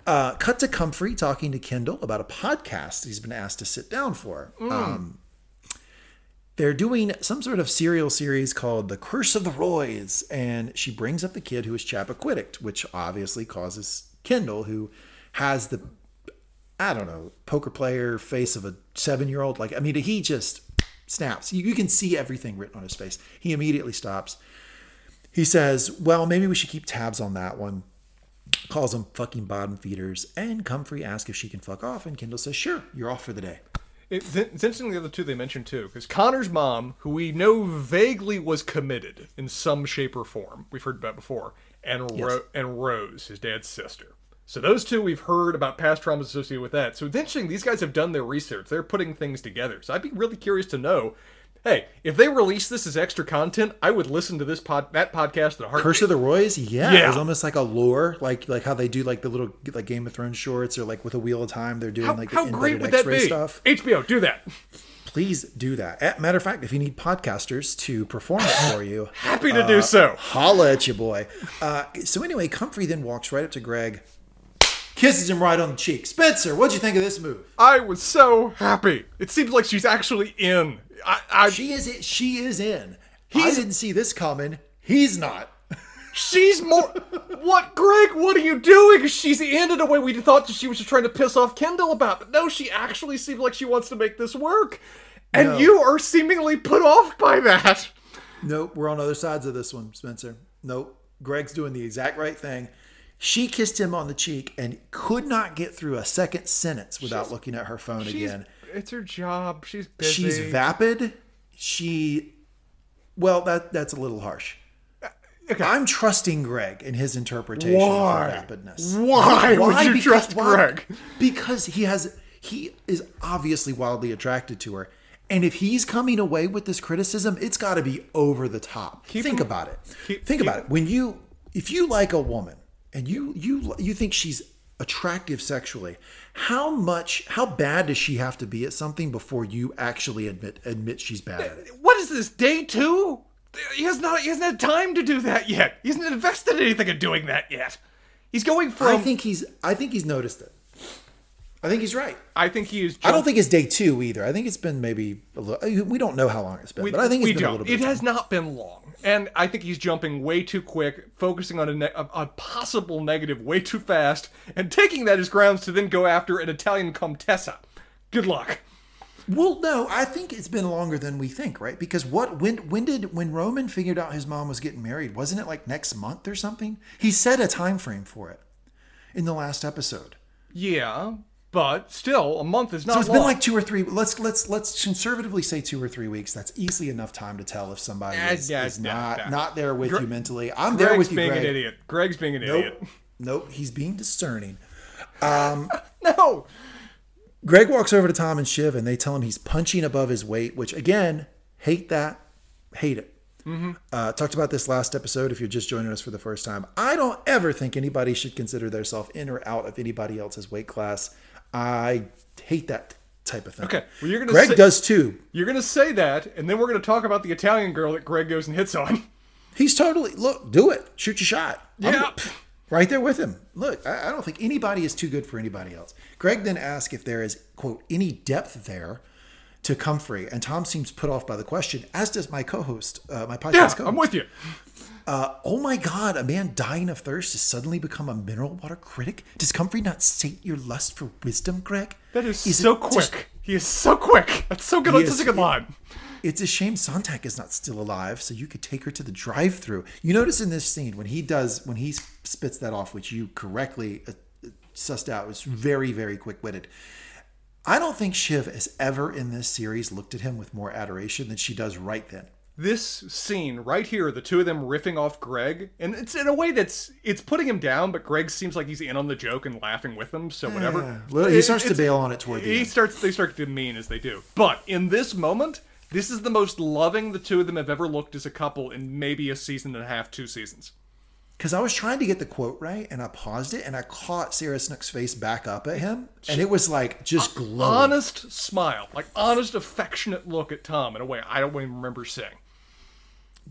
Uh, cut to Comfrey talking to Kendall about a podcast he's been asked to sit down for. Um, they're doing some sort of serial series called The Curse of the Roys, and she brings up the kid who is Chappaquiddick, which obviously causes Kendall, who has the I don't know poker player face of a seven year old. Like I mean, he just snaps. You, you can see everything written on his face. He immediately stops. He says, "Well, maybe we should keep tabs on that one." Calls them fucking bottom feeders, and Comfrey asks if she can fuck off, and Kendall says, "Sure, you're off for the day." It's, interesting the other two they mentioned too, because Connor's mom, who we know vaguely was committed in some shape or form, we've heard about before, and Ro- and Rose, his dad's sister. So those two we've heard about past traumas associated with that. So it's interesting these guys have done their research. They're putting things together. So I'd be really curious to know. Hey, if they release this as extra content, I would listen to this pod that podcast at a heartbeat. Curse of the Roys, yeah, Yeah. it's almost like a lore, like like how they do like the little like Game of Thrones shorts, or like with a Wheel of Time, they're doing how, like the how great would that X-ray be? stuff. HBO, do that. Please do that. Matter of fact, if you need podcasters to perform it for you, Happy to do so. holla at you, boy. Uh, so anyway, Comfrey then walks right up to Greg, kisses him right on the cheek. Spencer, what'd you think of this move? I was so happy. It seems like she's actually in. I, I She is she is in. I didn't see this coming. He's not. She's more. what, Greg? What are you doing? She's in in a way we thought she was just trying to piss off Kendall about, but no, she actually seems like she wants to make this work, and No. you are seemingly put off by that. Nope, we're on other sides of this one, Spencer. Nope. Greg's doing the exact right thing. She kissed him on the cheek and could not get through a second sentence without looking at her phone again. it's her job. She's busy. She's vapid. She well, that that's a little harsh. Uh, okay. I'm trusting Greg in his interpretation Why? of her vapidness. Why would you trust Greg? Because he has he is obviously wildly attracted to her. And if he's coming away with this criticism, it's got to be over the top. Think him- about it. keep- Think keep- about it. When you if you like a woman and you you you think she's attractive sexually, how much how bad does she have to be at something before you actually admit admit she's bad at it? What is this day two? He has not. He hasn't had time to do that yet. He hasn't invested anything in doing that yet. He's going from. I think he's I think he's noticed it. I think he's right. I think he is. I don't think it's day two either. I think it's been maybe a little. We don't know how long it's been, We- but I think it's been a don't. little bit. It has not been long, and I think he's jumping way too quick, focusing on a, ne- a, a possible negative way too fast, and taking that as grounds to then go after an Italian Contessa. Good luck. Well, no, I think it's been longer than we think, right? Because what when when did when Roman figured out his mom was getting married? Wasn't it like next month or something? He set a time frame for it in the last episode. Yeah, but still, a month is not So it's long. been like two or three. Let's let's let's conservatively say two or three weeks. That's easily enough time to tell if somebody Yeah, is, yeah, is yeah, not not there with Gre- you mentally. I'm there with you, being Greg. an idiot. Greg's being an idiot. Nope, nope. He's being discerning. No. Greg walks over to Tom and Shiv, and they tell him he's punching above his weight. Which again, hate that, hate it. Uh, talked about this last episode. If you're just joining us for the first time, I don't ever think anybody should consider themselves in or out of anybody else's weight class. I hate that type of thing. Okay, well, you're gonna Greg say- does too. You're gonna say that, and then we're gonna talk about the Italian girl that Greg goes and hits on. He's totally look. Do it. Shoot your shot. I'm- Yeah. right there with him. Look, I, I don't think anybody is too good for anybody else. Greg then asks if there is quote any depth there to Comfrey, and Tom seems put off by the question, as does my co-host, uh, my podcast Yeah, co-host. I'm with you. Oh my God, a man dying of thirst has suddenly become a mineral water critic. Does Comfrey not sate your lust for wisdom, Greg? That is, Is so quick. just- he is so quick. That's so good. That's is- such a good line. It's a shame Sontag is not still alive, so you could take her to the drive-through. You notice in this scene when he does when he spits that off, which you correctly uh, sussed out, was very very quick-witted. I don't think Shiv has ever in this series looked at him with more adoration than she does right then. This scene right here, the two of them riffing off Greg, and it's in a way that's it's putting him down, but Greg seems like he's in on the joke and laughing with them. So whatever. Well, he It- starts to bail on it toward the He end. starts. They start to mean as they do. But in this moment, this is the most loving the two of them have ever looked as a couple in maybe a season and a half, two seasons. Because I was trying to get the quote right, and I paused it, and I caught Sarah Snook's face back up at him, and it was like just glowing. Honest smile, like honest, affectionate look at Tom in a way I don't even remember seeing.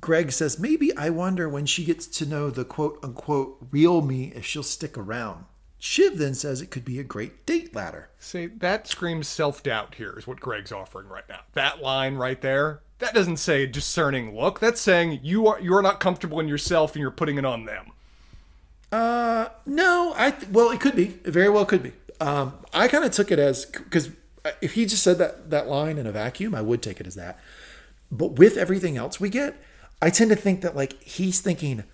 Greg says, maybe I wonder when she gets to know the quote unquote real me if she'll stick around. Shiv then says it could be a great date ladder. See, that screams self doubt here, is what Greg's offering right now. That line right there, That doesn't say discerning look. That's saying you are you are not comfortable in yourself and you're putting it on them. Uh, no, I th- well, it could be. It very well could be. Um, I kind of took it as because if he just said that that line in a vacuum, I would take it as that. But with everything else we get, I tend to think that like he's thinking,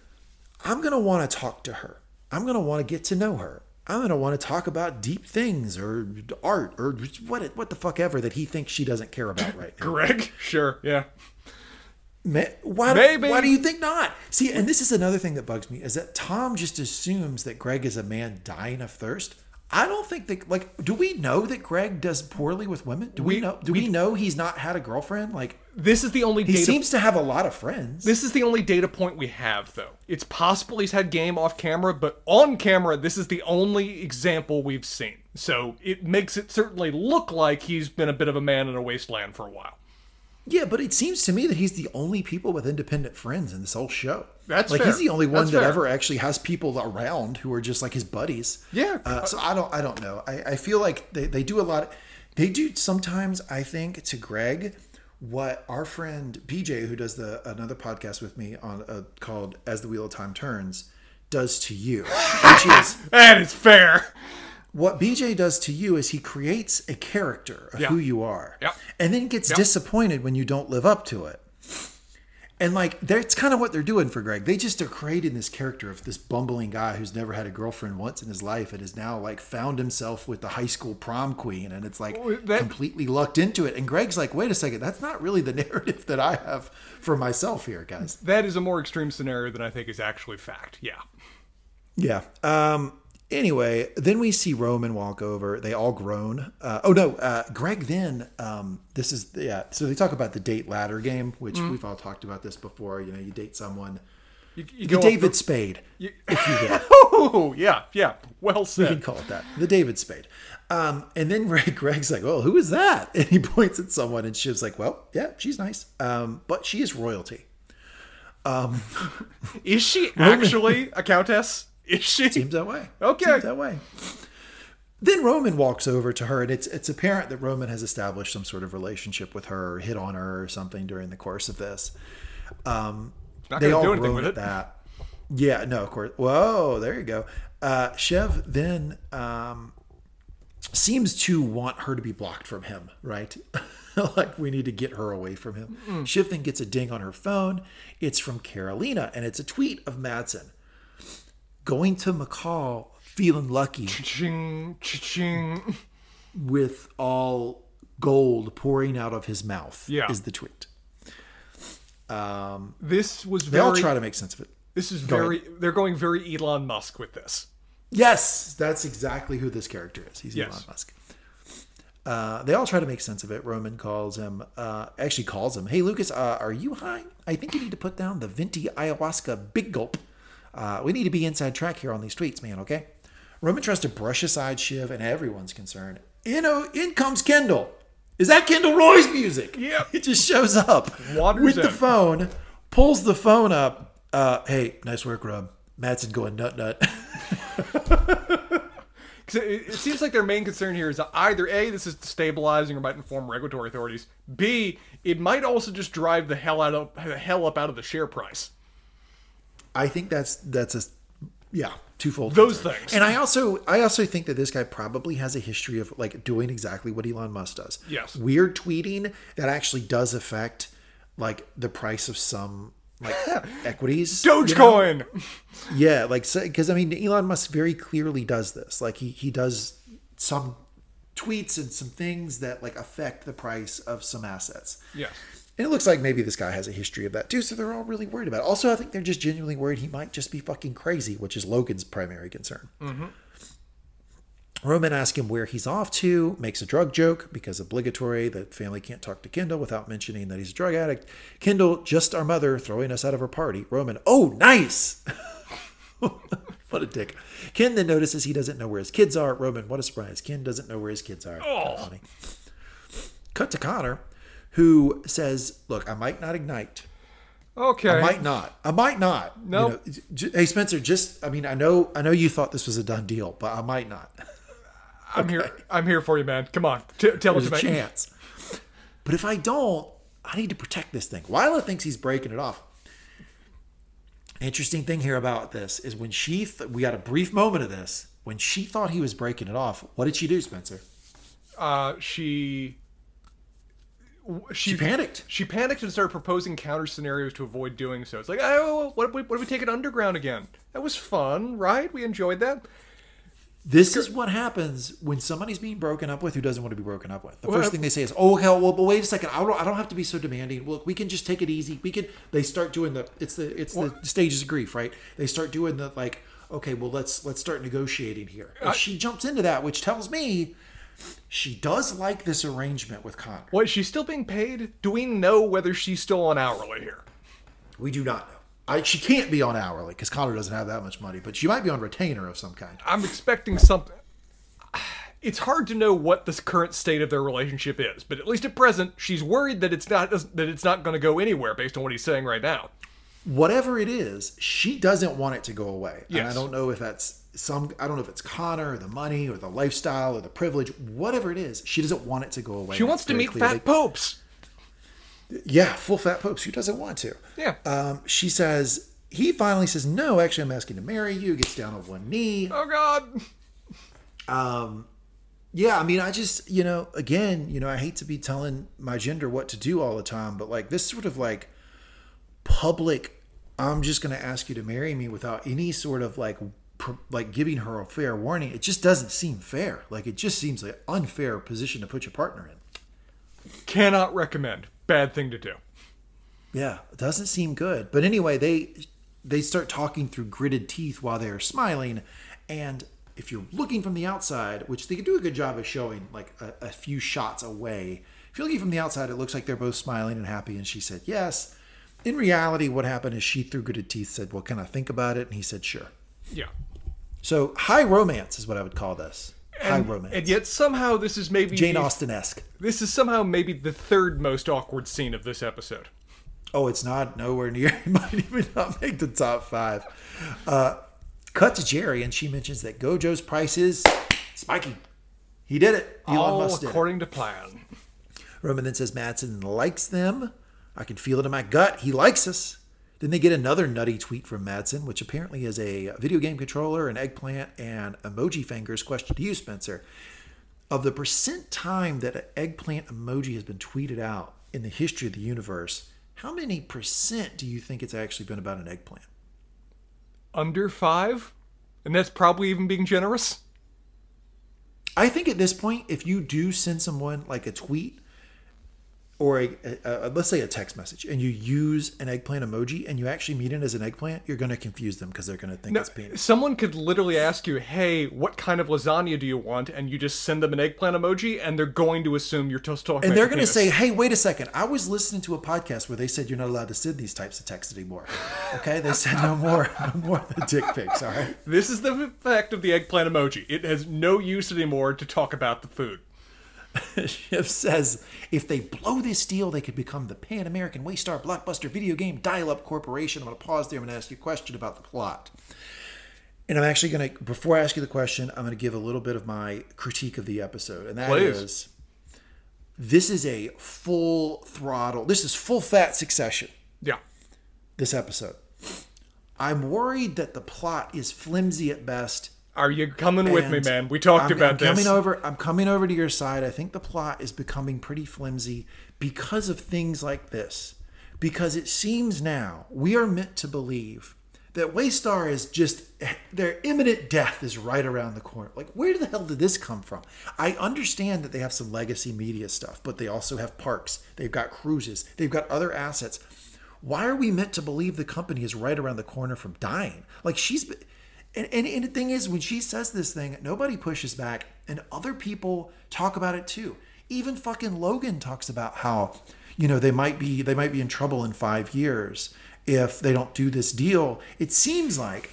I'm gonna want to talk to her. I'm gonna want to get to know her. I'm gonna want to talk about deep things or art or what what the fuck ever that he thinks she doesn't care about right now. Greg? Sure, yeah. Why, Maybe. why do you think not? See, and this is another thing that bugs me is that Tom just assumes that Greg is a man dying of thirst. I don't think that like do we know that Greg does poorly with women? Do we, We- know do we, know he's not had a girlfriend? Like This is the only he seems to have a lot of friends. This is the only data point we have, though. It's possible he's had game off camera, but on camera, this is the only example we've seen. So it makes it certainly look like he's been a bit of a man in a wasteland for a while. Yeah, but it seems to me that he's the only people with independent friends in this whole show. That's like fair. he's the only one That's that fair. ever actually has people around who are just like his buddies. Yeah. Uh, so I don't I don't know. I, I feel like they, they do a lot. They do sometimes. I think to Greg, what our friend BJ, who does the another podcast with me on uh, called "As the Wheel of Time Turns," does to you, which is That is fair. What BJ does to you is he creates a character of Yeah. who you are, Yep. and then gets disappointed when you don't live up to it. And like that's kind of what they're doing for Greg. They just are creating this character of this bumbling guy who's never had a girlfriend once in his life and has now like found himself with the high school prom queen and it's like Oh, that- completely lucked into it. And Greg's like, wait a second, that's not really the narrative that I have for myself here, guys. That is a more extreme scenario than I think is actually fact. Yeah. Yeah. Um. Anyway, then we see Roman walk over. They all groan. Uh, oh no, uh, Greg. Then um, this is yeah. So they talk about the date ladder game, which we've all talked about this before. You know, you date someone. You, you The David Spade, You- if you will. Oh, yeah, yeah. Well said. We can call it that. The David Spade. Um, and then Greg, Greg's like, "Oh, who is that?" And he points at someone, and Shiv's like, "Well, yeah, she's nice, um, but she is royalty." Is she actually a countess? Is she? Seems that way. Okay. Seems that way. Then Roman walks over to her, and it's it's apparent that Roman has established some sort of relationship with her, or hit on her, or something during the course of this. Um, Not they all do anything with it. that. Yeah, no, of course. Whoa, there you go. Uh, Shiv then um, seems to want her to be blocked from him, right? like we need to get her away from him. Shiv then gets a ding on her phone. It's from Carolina, and it's a tweet of Matsson going to McCall feeling lucky Ching, ching. with all gold pouring out of his mouth. Yeah. is the tweet. This was They very. all try to make sense of it. this is Go very. They're going very Elon Musk with this. Yes, that's exactly who this character is. He's Yes. Elon Musk. Uh, they all try to make sense of it. Roman calls him, uh, actually calls him, "Hey Lukas, uh, are you high? I think you need to put down the venti ayahuasca big gulp. Uh, we need to be inside track here on these tweets, man. Okay." Roman tries to brush aside Shiv, and everyone's concerned. You know, in comes Kendall. Is that Kendall Roy's music? Yeah. It just shows up Wanders with the phone, pulls the phone up. Uh, hey, nice work, Rob. Matsson going nut nut. It, it seems like their main concern here is either A, this is destabilizing or might inform regulatory authorities. B, it might also just drive the hell out of the hell up out of the share price. I think that's that's a yeah twofold. Those concern. things. and I also I also think that this guy probably has a history of like doing exactly what Elon Musk does. Yes. weird tweeting that actually does affect like the price of some like equities. you know? Dogecoin. Yeah, like because I mean Elon Musk very clearly does this. Like he he does some tweets and some things that like affect the price of some assets. Yes. And it looks like maybe this guy has a history of that too, so they're all really worried about it. Also, I think they're just genuinely worried he might just be fucking crazy, which is Logan's primary concern. Mm-hmm. Roman asks him where he's off to, makes a drug joke because obligatory that family can't talk to Kendall without mentioning that he's a drug addict. Kendall, just our mother, throwing us out of her party. Roman, oh, nice! what a dick. Ken then notices he doesn't know where his kids are. Roman, what a surprise. Ken doesn't know where his kids are. Oh. Cut to Connor, who says, Look, I might not ignite. Okay. I might not. I might not. You Nope. know, hey Spencer, just I mean, I know I know you thought this was a done deal, but I might not. I'm here. I'm here for you, man. Come on. T- tell There's to a chance. But if I don't, I need to protect this thing. Willa thinks he's breaking it off. Interesting thing here about this is when she, th- we got a brief moment of this. When she thought he was breaking it off, what did she do, Spencer? Uh, she. She, She panicked. She panicked and started proposing counter scenarios to avoid doing so. It's like, oh, what if we, what if we take it underground again? That was fun, right? We enjoyed that. This is what happens when somebody's being broken up with who doesn't want to be broken up with. The Well, first thing they say is, "Oh hell, well, but wait a second. I don't, I don't have to be so demanding. Look, we can just take it easy. We can." They start doing the it's the it's the stages of grief, right? They start doing the like, okay, well, let's let's start negotiating here. And she jumps into that, which tells me she does like this arrangement with Connor. What, is she still being paid? Do we know whether she's still on hourly here? We do not know. I, she can't be on hourly because Connor doesn't have that much money, but she might be on retainer of some kind. I'm expecting something. It's hard to know what the current state of their relationship is, but at least at present, she's worried that it's not that it's not going to go anywhere based on what he's saying right now. whatever it is, she doesn't want it to go away. And I don't know if that's some I don't know if it's Connor or the money or the lifestyle or the privilege, whatever it is, she doesn't want it to go away. She wants to meet clear. fat popes. Yeah, full fat popes. Who doesn't want to? Yeah. Um, she says he finally says, No, actually I'm asking to marry you, gets down on one knee. Oh God. Um, Yeah, I mean, I just, you know, again, you know, I hate to be telling my gender what to do all the time, but like this sort of like public, I'm just going to ask you to marry me without any sort of like, like giving her a fair warning. It just doesn't seem fair. Like it just seems like unfair position to put your partner in. Cannot recommend. Bad thing to do. Yeah, it doesn't seem good. But anyway, they they start talking through gritted teeth while they're smiling, and if you're looking from the outside, which they do a good job of showing, like a, a few shots away, if you're looking from the outside, it looks like they're both smiling and happy. And she said yes. In reality, what happened is she through gritted teeth said, "Well, can I think about it?" And he said, "Sure." Yeah. So high romance is what I would call this. high romance. And yet somehow this is maybe Jane Austen esque. This is somehow maybe the third most awkward scene of this episode. Oh, it's not nowhere near. It might even not make the top five. Uh, cut to Gerri, and she mentions that Gojo's price is spiky. He did it. Elon All Musk did it. according to plan. Roman then says Matsson likes them. I can feel it in my gut. He likes us. Then they get another nutty tweet from Matsson, which apparently is a video game controller, an eggplant, and emoji fingers. Question to you, Spencer. Of the percent time that an eggplant emoji has been tweeted out in the history of the universe, how many percent do you think it's actually been about an eggplant? Under five? And that's probably even being generous? I think at this point, if you do send someone like a tweet or a, a, a let's say a text message, and you use an eggplant emoji, and you actually mean it as an eggplant, you're going to confuse them because they're going to think No, it's penis. someone could literally ask you, hey, what kind of lasagna do you want? And you just send them an eggplant emoji, and they're going to assume you're just talking And they're going to say, "Hey, wait a second! I was listening to a podcast where they said you're not allowed to send these types of texts anymore." Okay, they said no more, no more the dick pics. All right. This is the effect of the eggplant emoji. It has no use anymore to talk about the food. Shiv says if they blow this deal, they could become the Pan American Waystar Blockbuster Video Game Dial Up Corporation. I'm going to pause there. I'm going to ask you a question about the plot. And I'm actually going to, before I ask you the question, I'm going to give a little bit of my critique of the episode. And that is, Please. this is a full throttle, this is full fat succession, Yeah. this episode. I'm worried that the plot is flimsy at best. Are you coming with me, man? We talked I'm, about I'm this. Coming over, I'm coming over to your side. I think the plot is becoming pretty flimsy because of things like this. Because it seems now we are meant to believe that Waystar is just their imminent death is right around the corner. Like, where the hell did this come from? I understand that they have some legacy media stuff, but they also have parks. They've got cruises. They've got other assets. Why are we meant to believe the company is right around the corner from dying? Like she's been, and, and, and the thing is, when she says this thing, nobody pushes back, and other people talk about it too. Even fucking Logan talks about how, you know, they might be they might be in trouble in five years if they don't do this deal. It seems like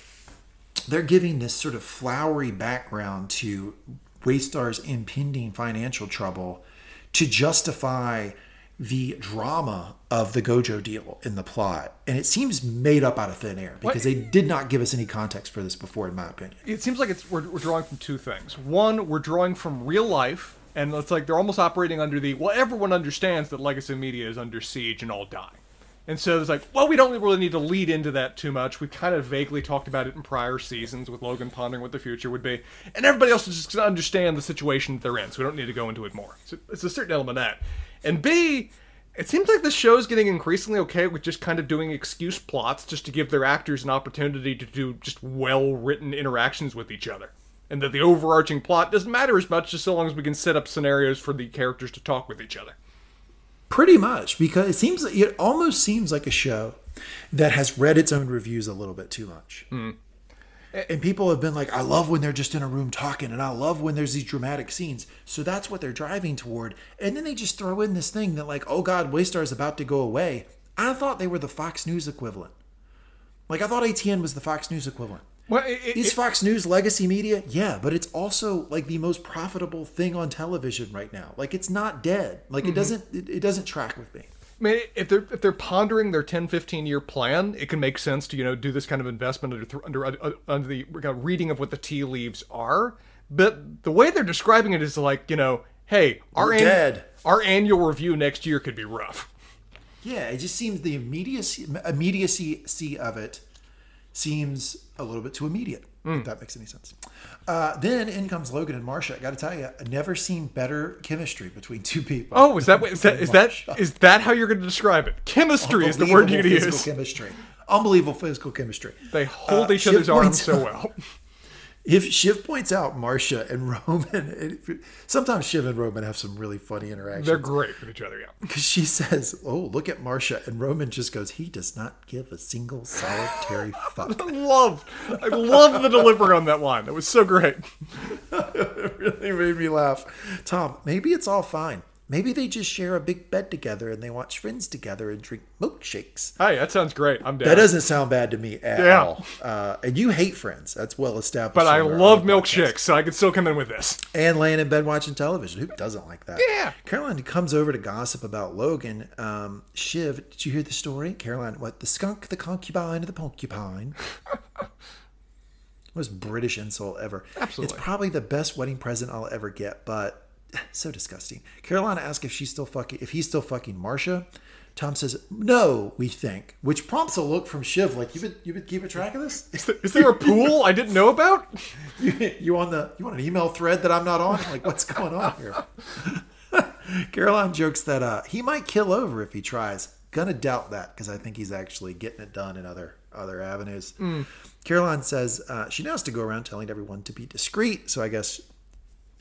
they're giving this sort of flowery background to Waystar's impending financial trouble to justify the drama of the Gojo deal in the plot. And it seems made up out of thin air because they did not give us any context for this before, in my opinion. it seems like it's we're, we're drawing from two things. One, we're drawing from real life And it's like they're almost operating under the well, everyone understands that legacy media is under siege and all die. And so it's like, well, we don't really need to lead into that too much. We kind of vaguely talked about it in prior seasons with Logan pondering what the future would be. And everybody else is just going to understand the situation that they're in, so we don't need to go into it more. So it's a certain element of that. And B, it seems like the show's getting increasingly okay with just kind of doing excuse plots just to give their actors an opportunity to do just well written interactions with each other. And that the overarching plot doesn't matter as much just so long as we can set up scenarios for the characters to talk with each other. Pretty much, because it seems it almost seems like a show that has read its own reviews a little bit too much. Mm. And people have been like, I love when they're just in a room talking, and I love when there's these dramatic scenes. So that's what they're driving toward. And then they just throw in this thing that, like, oh God, Waystar is about to go away. I thought they were the Fox News equivalent. Like, I thought ATN was the Fox News equivalent. Well, it, it, Is Fox News legacy media? Yeah, but it's also like the most profitable thing on television right now. Like it's not dead. Like it mm-hmm. doesn't it, it doesn't track with me. I mean, if they're if they're pondering their 10, 15 year plan, it can make sense to you know do this kind of investment under under uh, under the kind of reading of what the tea leaves are. But the way they're describing it is like you know, hey, our We're an- dead. our annual review next year could be rough. Yeah, it just seems the immediacy immediacy of it seems a little bit too immediate. If that makes any sense. Uh, then in comes Logan and Marcia. I got to tell you, I've never seen better chemistry between two people. Oh, is that is that is that is that how you're going to describe it? Chemistry is the word you're going to physical use. chemistry. Unbelievable physical chemistry. They hold Uh, each other's arms so well. If Shiv points out Marcia and Roman, it, sometimes Shiv and Roman have some really funny interactions. They're great with each other. Yeah. Because she says, "Oh, look at Marcia," and Roman just goes, "He does not give a single solitary fuck." I love, I love the delivery on that line. That was so great. it really made me laugh. Tom, maybe it's all fine. Maybe they just share a big bed together and they watch Friends together and drink milkshakes. Hey, that sounds great. I'm down. That doesn't sound bad to me at Yeah. all. Uh, and you hate Friends. That's well established. but I love milkshakes, so I can still come in with this. and laying in bed watching television. Who doesn't like that? Yeah. Caroline comes over to gossip about Logan. Um, Shiv, did you hear the story? Caroline, what? The skunk, the concubine, the porcupine. Most British insult ever. Absolutely. It's probably the best wedding present I'll ever get, but so disgusting. Carolina asks if she's still fucking if he's still fucking Marcia. Tom says, No, we think. Which prompts a look from Shiv, like, you been you been keeping track of this? Is there, is there a pool I didn't know about? you, you on the you on an email thread that I'm not on? Like, what's going on here? Caroline jokes that uh, he might kill over if he tries. Gonna doubt that because I think he's actually getting it done in other other avenues. Caroline says uh, she now has to go around telling everyone to be discreet. So I guess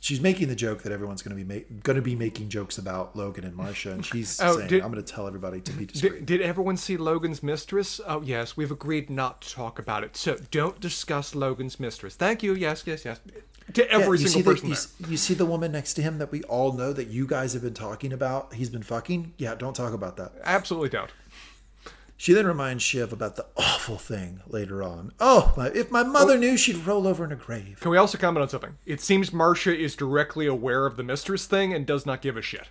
she's making the joke that everyone's going to be ma- going to be making jokes about Logan and Marcia, and she's Oh, saying, did- "I'm going to tell everybody to be discreet." Did, did everyone see Logan's mistress? Oh, yes, we've agreed not to talk about it. So don't discuss Logan's mistress. Thank you. Yes, yes, yes. To every Yeah, you single the, person you, there. s- you see the woman next to him that we all know that you guys have been talking about. He's been fucking. Yeah, don't talk about that. Absolutely don't. She then reminds Shiv about the awful thing later on. Oh, my, if my mother knew, she'd roll over in a grave. Can we also comment on something? It seems Marcia is directly aware of the mistress thing and does not give a shit.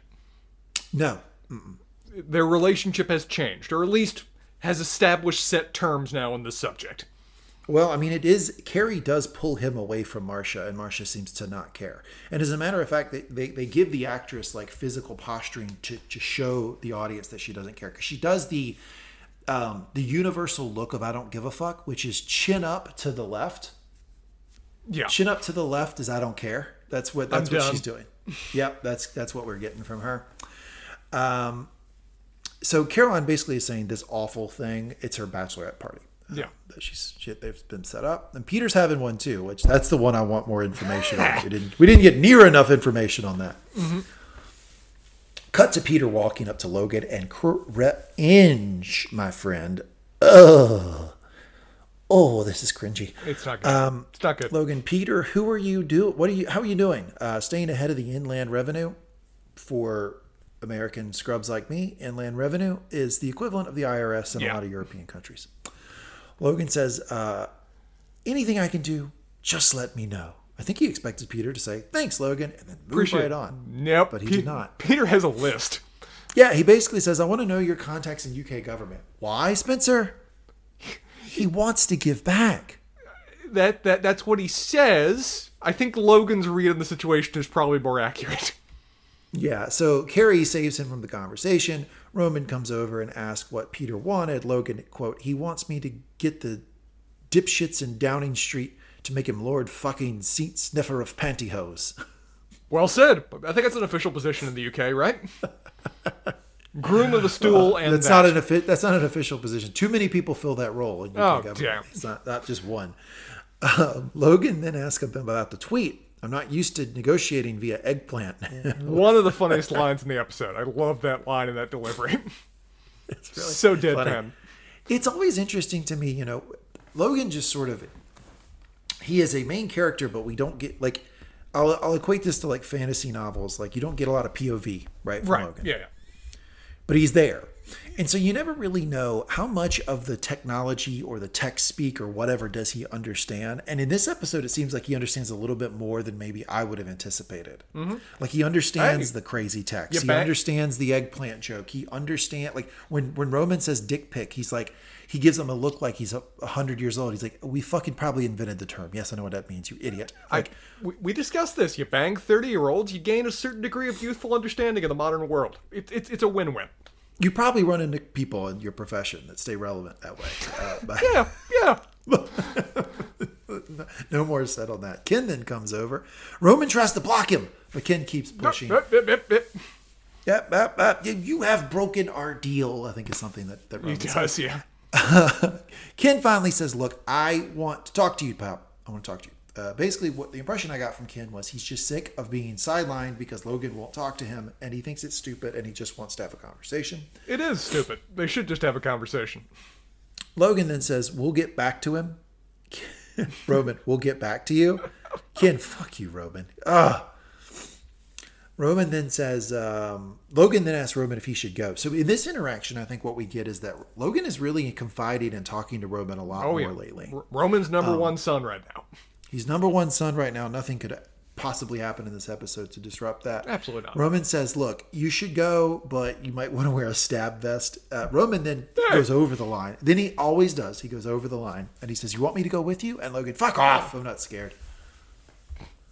No, Their relationship has changed, or at least has established set terms now on this subject. Well, I mean, it is. Kerry does pull him away from Marcia, and Marcia seems to not care. And as a matter of fact, they, they, they give the actress like physical posturing to, to show the audience that she doesn't care. Because she does the um, the universal look of I don't give a fuck, which is chin up to the left. Yeah. Chin up to the left is I don't care. That's what that's I'm what done. she's doing. Yep, that's that's what we're getting from her. Um, so Caroline basically is saying this awful thing. It's her bachelorette party. Uh, Yeah. that she's shit. They've been set up, and Peter's having one too. Which that's the one I want more information on. We didn't we didn't get near enough information on that. Mm-hmm. Cut to Peter walking up to Logan and cringe, my friend. Ugh. Oh, this is cringy. It's not good. Um, it's not good. Logan, Peter, who are you do? What are you? How are you doing? Uh, staying ahead of the inland revenue for American scrubs like me. Inland revenue is the equivalent of the IRS in Yeah. a lot of European countries. Logan says, uh, "Anything I can do, just let me know." I think he expected Peter to say, "Thanks, Logan," and then move Appreciate right it. on. Nope. but he Pe- did not. Peter has a list. Yeah, he basically says, "I want to know your contacts in UK government." Why, Spencer? He wants to give back. That that that's what he says. I think Logan's read on the situation is probably more accurate. Yeah, so Kerry saves him from the conversation. Roman comes over and asks what Peter wanted. Logan, quote, he wants me to get the dipshits in Downing Street to make him Lord fucking seat sniffer of pantyhose. Well said. I think that's an official position in the UK, right? Groom of the stool and that's that. not an offi- that's not an official position. Too many people fill that role in UK Oh, government. damn. It's not not just one. Um, Logan then asks him about the tweet. I'm not used to negotiating via eggplant. One of the funniest lines in the episode. I love that line and that delivery. it's really so deadpan. it's always interesting to me, you know, Logan just sort of he is a main character, but we don't get like I'll, I'll equate this to like fantasy novels. Like you don't get a lot of POV, right? Right. Logan. Yeah. yeah. But he's there. And so you never really know how much of the technology or the tech speak or whatever does he understand. And in this episode, it seems like he understands a little bit more than maybe I would have anticipated. Mm-hmm. Like he understands Hey. the crazy text. He bet. understands the eggplant joke. He understand like when when Roman says dick pic, he's like he gives him a look like he's a hundred years old. He's like, we fucking probably invented the term. Yes, I know what that means. You idiot. Like, I, we, we discussed this. You bang 30 year olds, you gain a certain degree of youthful understanding of the modern world. It, it, it's a win win. you probably run into people in your profession that stay relevant that way. Uh, but- Yeah, yeah. No more said on that. Ken then comes over. Roman tries to block him, but Ken keeps pushing. Bip, bip. Yep, yep, yep. You- have broken our deal. I think is something that that He Roman says. does, yeah. Ken finally says, "Look, I want to talk to you, pal. I want to talk to you." Uh, basically, what the impression I got from Ken was he's just sick of being sidelined because Logan won't talk to him, and he thinks it's stupid, and he just wants to have a conversation. It is stupid. They should just have a conversation. Logan then says, "We'll get back to him." Roman, we'll get back to you. Ken, fuck you, Roman. Ugh. Roman then says, um, Logan then asks Roman if he should go. So in this interaction, I think what we get is that Logan is really confiding and talking to Roman a lot Oh, more yeah. lately. R- Roman's number Um, one son right now. He's number one son right now. Nothing could possibly happen in this episode to disrupt that. Absolutely not. Roman says, "Look, you should go, but you might want to wear a stab vest." Uh, Roman then Yeah. goes over the line. Then he always does. He goes over the line and he says, "You want me to go with you?" And Logan, "Fuck off! I'm not scared."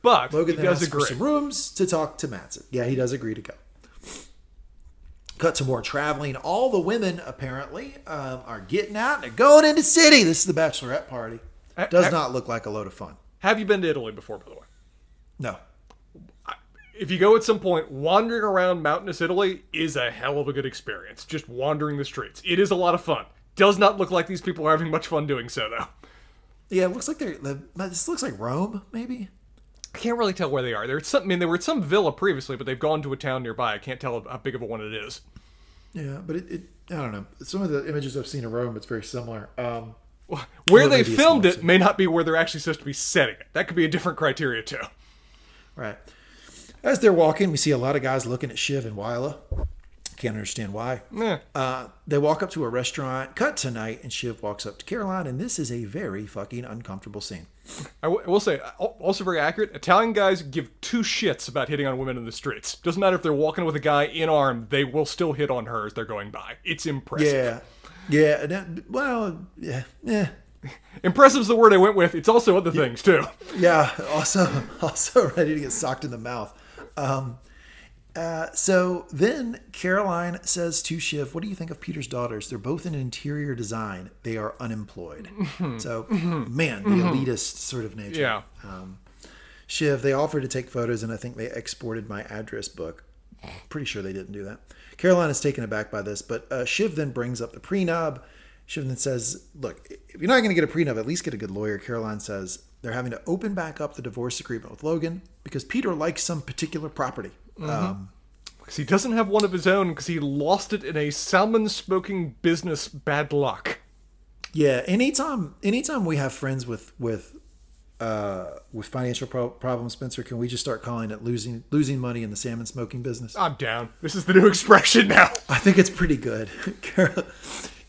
But Logan he does asks for agree. some rooms to talk to Matsson. Yeah, he does agree to go. Cut to more traveling. All the women apparently um, are getting out and they're going into city. This is the bachelorette party. Does not look like a load of fun. Have you been to Italy before, by the way? No. If you go at some point, wandering around mountainous Italy is a hell of a good experience. Just wandering the streets. It is a lot of fun. Does not look like these people are having much fun doing so, though. Yeah, it looks like they're. This looks like Rome, maybe. I can't really tell where they are. They're at some, I mean, they were at some villa previously, but they've gone to a town nearby. I can't tell how big of a one it is. Yeah, but it, it I don't know. Some of the images I've seen of Rome, it's very similar. Um, Where they filmed it city. may not be where they're actually supposed to be setting it. That could be a different criteria, too. right. As they're walking, we see a lot of guys looking at Shiv and Willa. Can't understand why. Eh. Uh, they walk up to a restaurant. Cut tonight, and Shiv walks up to Caroline, and this is a very fucking uncomfortable scene. I w- I will say, also very accurate. Italian guys give two shits about hitting on women in the streets. Doesn't matter if they're walking with a guy in arm; they will still hit on her as they're going by. It's impressive. Yeah, yeah. that- Well, yeah, yeah, Impressive's the word I went with. It's also other things too. yeah. Also, also ready to get socked in the mouth. Um, uh, so then Caroline says to Shiv, "What do you think of Peter's daughters? They're both in interior design. They are unemployed. so, man, the elitist sort of nature. Yeah. Um, Shiv, they offered to take photos, and I think they exported my address book. Pretty sure they didn't do that. Caroline is taken aback by this, but uh, Shiv then brings up the prenup. Shiv then says, Look, if you're not going to get a prenup, at least get a good lawyer. Caroline says they're having to open back up the divorce agreement with Logan because Peter likes some particular property. Um, Because he doesn't have one of his own because he lost it in a salmon smoking business bad luck. yeah, anytime anytime we have friends with with uh, with financial pro- problems, Spencer, can we just start calling it losing losing money in the salmon smoking business? I'm down. This is the new expression now. I think it's pretty good. Carol-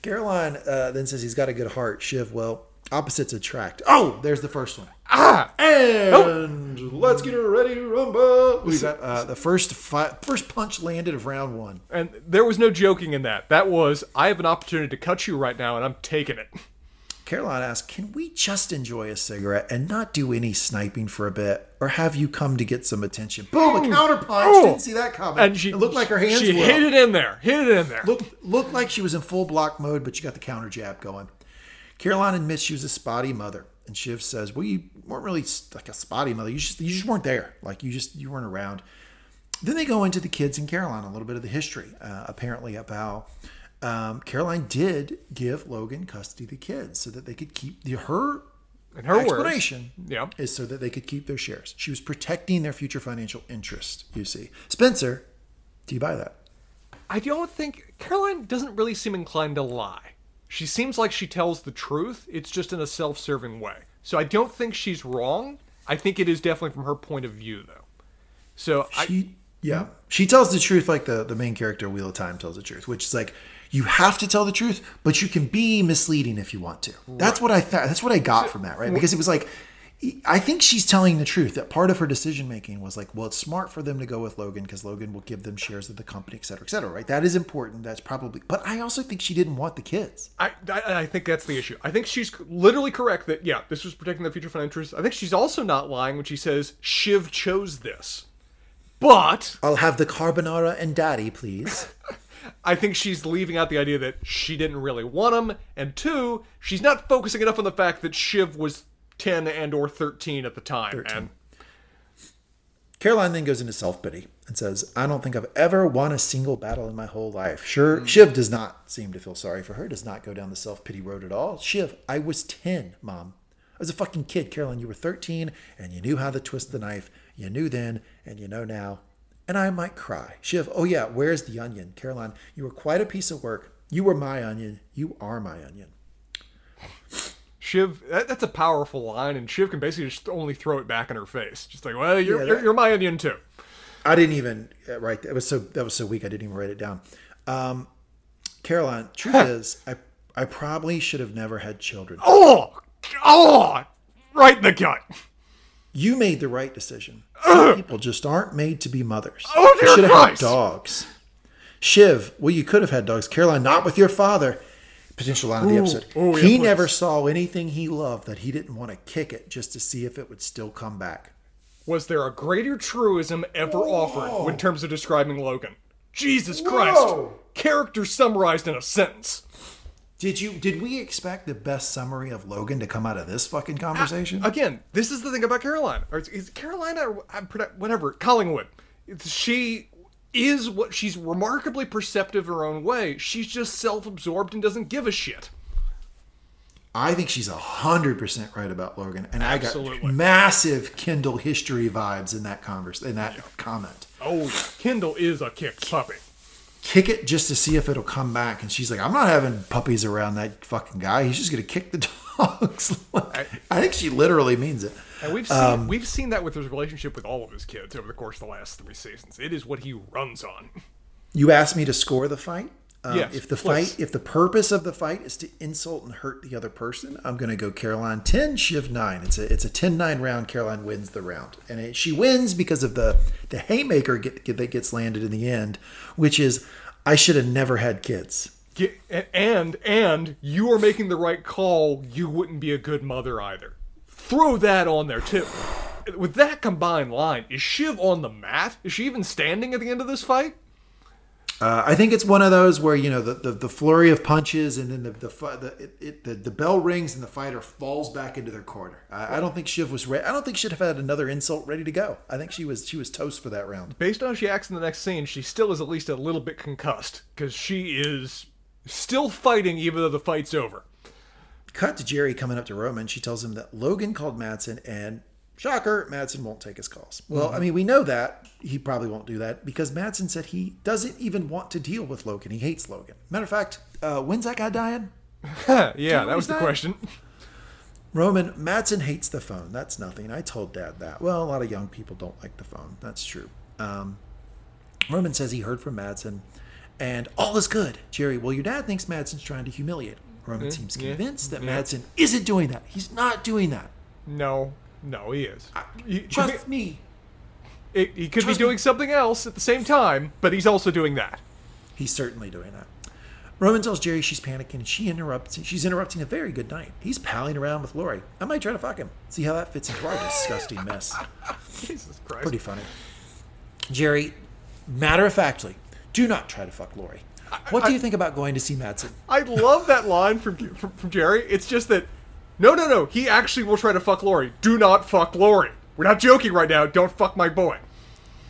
Caroline uh, then says he's got a good heart. Shiv, well, opposites attract. Oh, there's the first one. Ah! And let's get her ready to rumble. We got uh, the first fi- first punch landed of round one. And there was no joking in that. That was, I have an opportunity to cut you right now, and I'm taking it. Caroline asks, Can we just enjoy a cigarette and not do any sniping for a bit? Or have you come to get some attention? Boom, a counterpunch. Oh. Didn't see that coming. And she it looked like her hands She were hit up. it in there. Hit it in there. Looked, looked like she was in full block mode, but you got the counter jab going. Caroline admits she was a spotty mother. And Shiv says, Well, you weren't really like a spotty mother. You just, you just weren't there. Like, you just, you weren't around. Then they go into the kids and Caroline, a little bit of the history, uh, apparently, of how um, Caroline did give Logan custody of the kids so that they could keep the, her In her words. explanation Yeah. is so that they could keep their shares. She was protecting their future financial interest, you see. Spencer, do you buy that? I don't think Caroline doesn't really seem inclined to lie. She seems like she tells the truth. It's just in a self-serving way. So I don't think she's wrong. I think it is definitely from her point of view, though. So I, She, yeah. She tells the truth like the, the main character, Wheel of Time, tells the truth, which is like, you have to tell the truth, but you can be misleading if you want to. That's what I thought. That's what I got from that, right? Because it was like, I think she's telling the truth. That part of her decision making was like, well, it's smart for them to go with Logan because Logan will give them shares of the company, et cetera, et cetera, right? That is important. That's probably, but I also think she didn't want the kids. I, I, I think that's the issue. I think she's literally correct that, yeah, this was protecting the future financial interests. I think she's also not lying when she says Shiv chose this. But I'll have the carbonara and daddy, please. I think she's leaving out the idea that she didn't really want him, and two, she's not focusing enough on the fact that Shiv was 10 and or 13 at the time. And Caroline then goes into self pity and says, I don't think I've ever won a single battle in my whole life. Sure, mm. Shiv does not seem to feel sorry for her, does not go down the self pity road at all. Shiv, I was 10, mom. I was a fucking kid. Caroline, you were 13 and you knew how to twist the knife. You knew then and you know now. And I might cry. Shiv, oh yeah, where's the onion? Caroline, you were quite a piece of work. You were my onion. You are my onion. Shiv, that, that's a powerful line, and Shiv can basically just only throw it back in her face. Just like, well, you're, Yeah, you're, that- you're my onion too. I didn't even write that. was so that was so weak. I didn't even write it down. Um, Caroline, truth is, I I probably should have never had children. Oh, oh, right in the gut. You made the right decision. Some people just aren't made to be mothers. Oh, you dear should have had dogs. Shiv, well, you could have had dogs. Caroline, not with your father. Potential line of the episode. ooh, yeah, he please. never saw anything he loved that he didn't want to kick it just to see if it would still come back. Was there a greater truism ever offered in terms of describing Logan? Jesus Christ. Whoa. Character summarized in a sentence. Did you? Did we expect the best summary of Logan to come out of this fucking conversation? Again, this is the thing about Caroline. Or is, is Carolina, or uh, whatever, Collingwood. It's, she is what she's remarkably perceptive her own way. She's just self-absorbed and doesn't give a shit. I think she's a hundred percent right about Logan, and I got massive Kendall history vibes in that converse in that comment. Oh, Kendall is a kick puppy. Kick it just to see if it'll come back, and she's like, "I'm not having puppies around that fucking guy. He's just gonna kick the dogs." Like, I think she literally means it. And we've seen Um, we've seen that with his relationship with all of his kids over the course of the last three seasons. It is what he runs on. You asked me to score the fight. Um, Yes, if the please. fight, if the purpose of the fight is to insult and hurt the other person, I'm going to go Caroline 10, Shiv 9. It's a it's a 10-9 round. Caroline wins the round, and it, she wins because of the the haymaker get, get, that gets landed in the end, which is I should have never had kids. Get, and and you are making the right call. You wouldn't be a good mother either. Throw that on there too. With that combined line, is Shiv on the mat? Is she even standing at the end of this fight? Uh, I think it's one of those where you know the, the, the flurry of punches and then the the, the, it, it, the the bell rings and the fighter falls back into their corner. I, I don't think Shiv was ready. I don't think she'd have had another insult ready to go. I think she was she was toast for that round. Based on how she acts in the next scene, she still is at least a little bit concussed because she is still fighting even though the fight's over. Cut to Gerri coming up to Roman. She tells him that Logan called Matsson and shocker, Matsson won't take his calls. Well, I mean, we know that he probably won't do that because Matsson said he doesn't even want to deal with Logan. He hates Logan. Matter of fact, uh, when's that guy dying? yeah, that was the that? question. Roman, Matsson hates the phone. That's nothing. I told Dad that. Well, a lot of young people don't like the phone. That's true. Um, Roman says he heard from Matsson, and all is good. Gerri, well, your dad thinks Matsson's trying to humiliate him. Roman seems hmm? yeah, convinced that yeah. Matsson isn't doing that. He's not doing that. No, no, he is. He, could Trust be, me. it- he could be trust me. doing something else at the same time, but he's also doing that. He's certainly doing that. Roman tells Gerri she's panicking and she interrupts. She's interrupting a very good night. He's palling around with Lori. I might try to fuck him. See how that fits into our disgusting mess. Jesus Christ. Pretty funny. Gerri, matter of factly, do not try to fuck Lori. What do you think about going to see Matsson? I love that line from, from from Gerri. It's just that no, no, no. He actually will try to fuck Lori. Do not fuck Lori. We're not joking right now. Don't fuck my boy.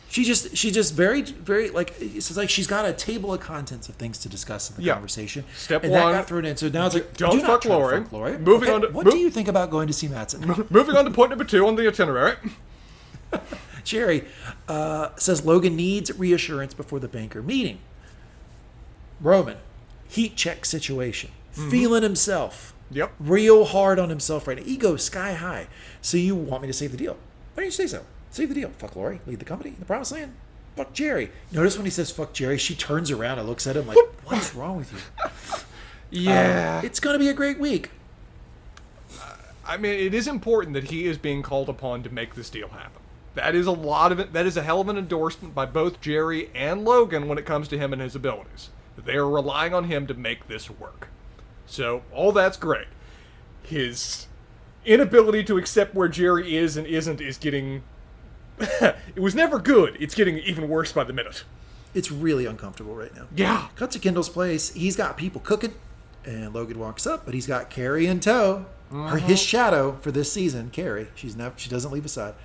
She just, she just very, very like it's like she's got a table of contents of things to discuss in the Yeah. conversation. Step and one, that got thrown in. So now it's like, don't do fuck Lori. fuck Lori. Moving Okay, on to- what do you think about going to see Matsson? Moving on to point number two on the itinerary. Gerri uh, says Logan needs reassurance before the banker meeting. Roman, heat check situation, mm-hmm. feeling himself, Yep. real hard on himself right now. Ego sky high. So you want me to save the deal? Why don't you say so? Save the deal. Fuck Lori. Lead the company. The promised land. Fuck Gerri. Notice when he says fuck Gerri, she turns around and looks at him like, what's wrong with you? Yeah. Um, it's going to be a great week. I mean, it is important that he is being called upon to make this deal happen. That is a lot of it. That is a hell of an endorsement by both Gerri and Logan when it comes to him and his abilities. They are relying on him to make this work. So, all that's great. His inability to accept where Gerri is and isn't is getting. it was never good. It's getting even worse by the minute. It's really uncomfortable right now. Yeah. Cut to Kendall's place. He's got people cooking, and Logan walks up, but he's got Kerry in tow. Her his mm-hmm. shadow for this season, Kerry. She's never she doesn't leave his side.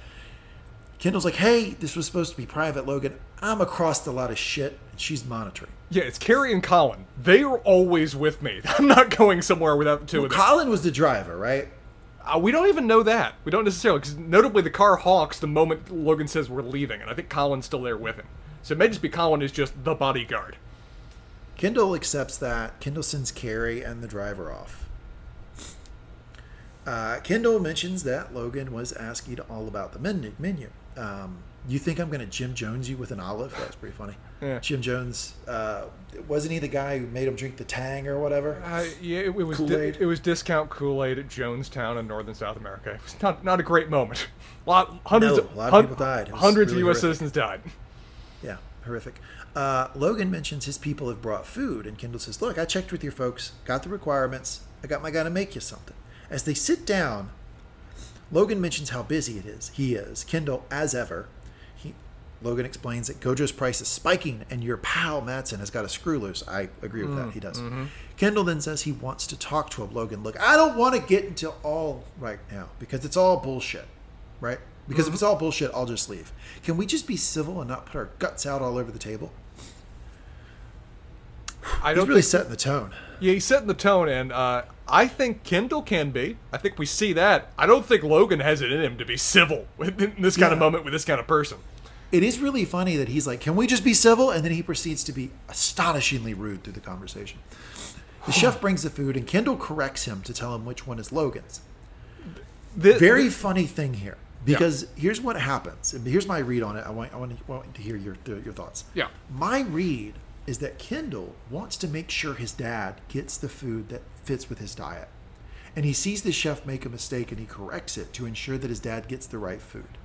Kendall's like, "Hey, this was supposed to be private, Logan. I'm across a lot of shit." And she's monitoring. Yeah, it's Kerry and Colin. They are always with me. I'm not going somewhere without the two of them. Colin was the driver, right? Uh, we don't even know that. We don't necessarily, because notably the car hawks the moment Logan says we're leaving, and I think Colin's still there with him. So it may just be Colin is just the bodyguard. Kendall accepts that. Kendall sends Kerry and the driver off. Uh, Kendall mentions that Logan was asking all about the menu. Um, you think I'm going to Jim Jones you with an olive? That's pretty funny. Yeah. Jim Jones, uh, wasn't he the guy who made him drink the Tang or whatever? Uh, yeah, it, it was di- it was discount Kool Aid at Jonestown in northern South America. It was not not a great moment. A lot, hundreds, No, of, lot of hun- people died. Hundreds really of U.S. horrific. citizens died. Yeah, horrific. Uh, Logan mentions his people have brought food, and Kendall says, Look, I checked with your folks, got the requirements, I got my guy to make you something. As they sit down, Logan mentions how busy it is. He is. Kendall, as ever, Logan explains that Gojo's price is spiking, and your pal Matsson has got a screw loose. I agree with that. Mm, he does. Mm-hmm. Kendall then says he wants to talk to him. Logan, look, I don't want to get into all right now because it's all bullshit, right? Because if mm-hmm. it's all bullshit, I'll just leave. Can we just be civil and not put our guts out all over the table? I don't He's really think, setting the tone. yeah, he's setting the tone, and uh, I think Kendall can be. I think we see that. I don't think Logan has it in him to be civil in this kind of moment with this kind of person. It is really funny that he's like, "Can we just be civil?" And then he proceeds to be astonishingly rude through the conversation. The chef brings the food, and Kendall corrects him to tell him which one is Logan's. Thi- Very funny thing here, because here's what happens. And here's my read on it. I want, I want, to, want to hear your your thoughts. Yeah. My read is that Kendall wants to make sure his dad gets the food that fits with his diet. And he sees the chef make a mistake and he corrects it to ensure that his dad gets the right food.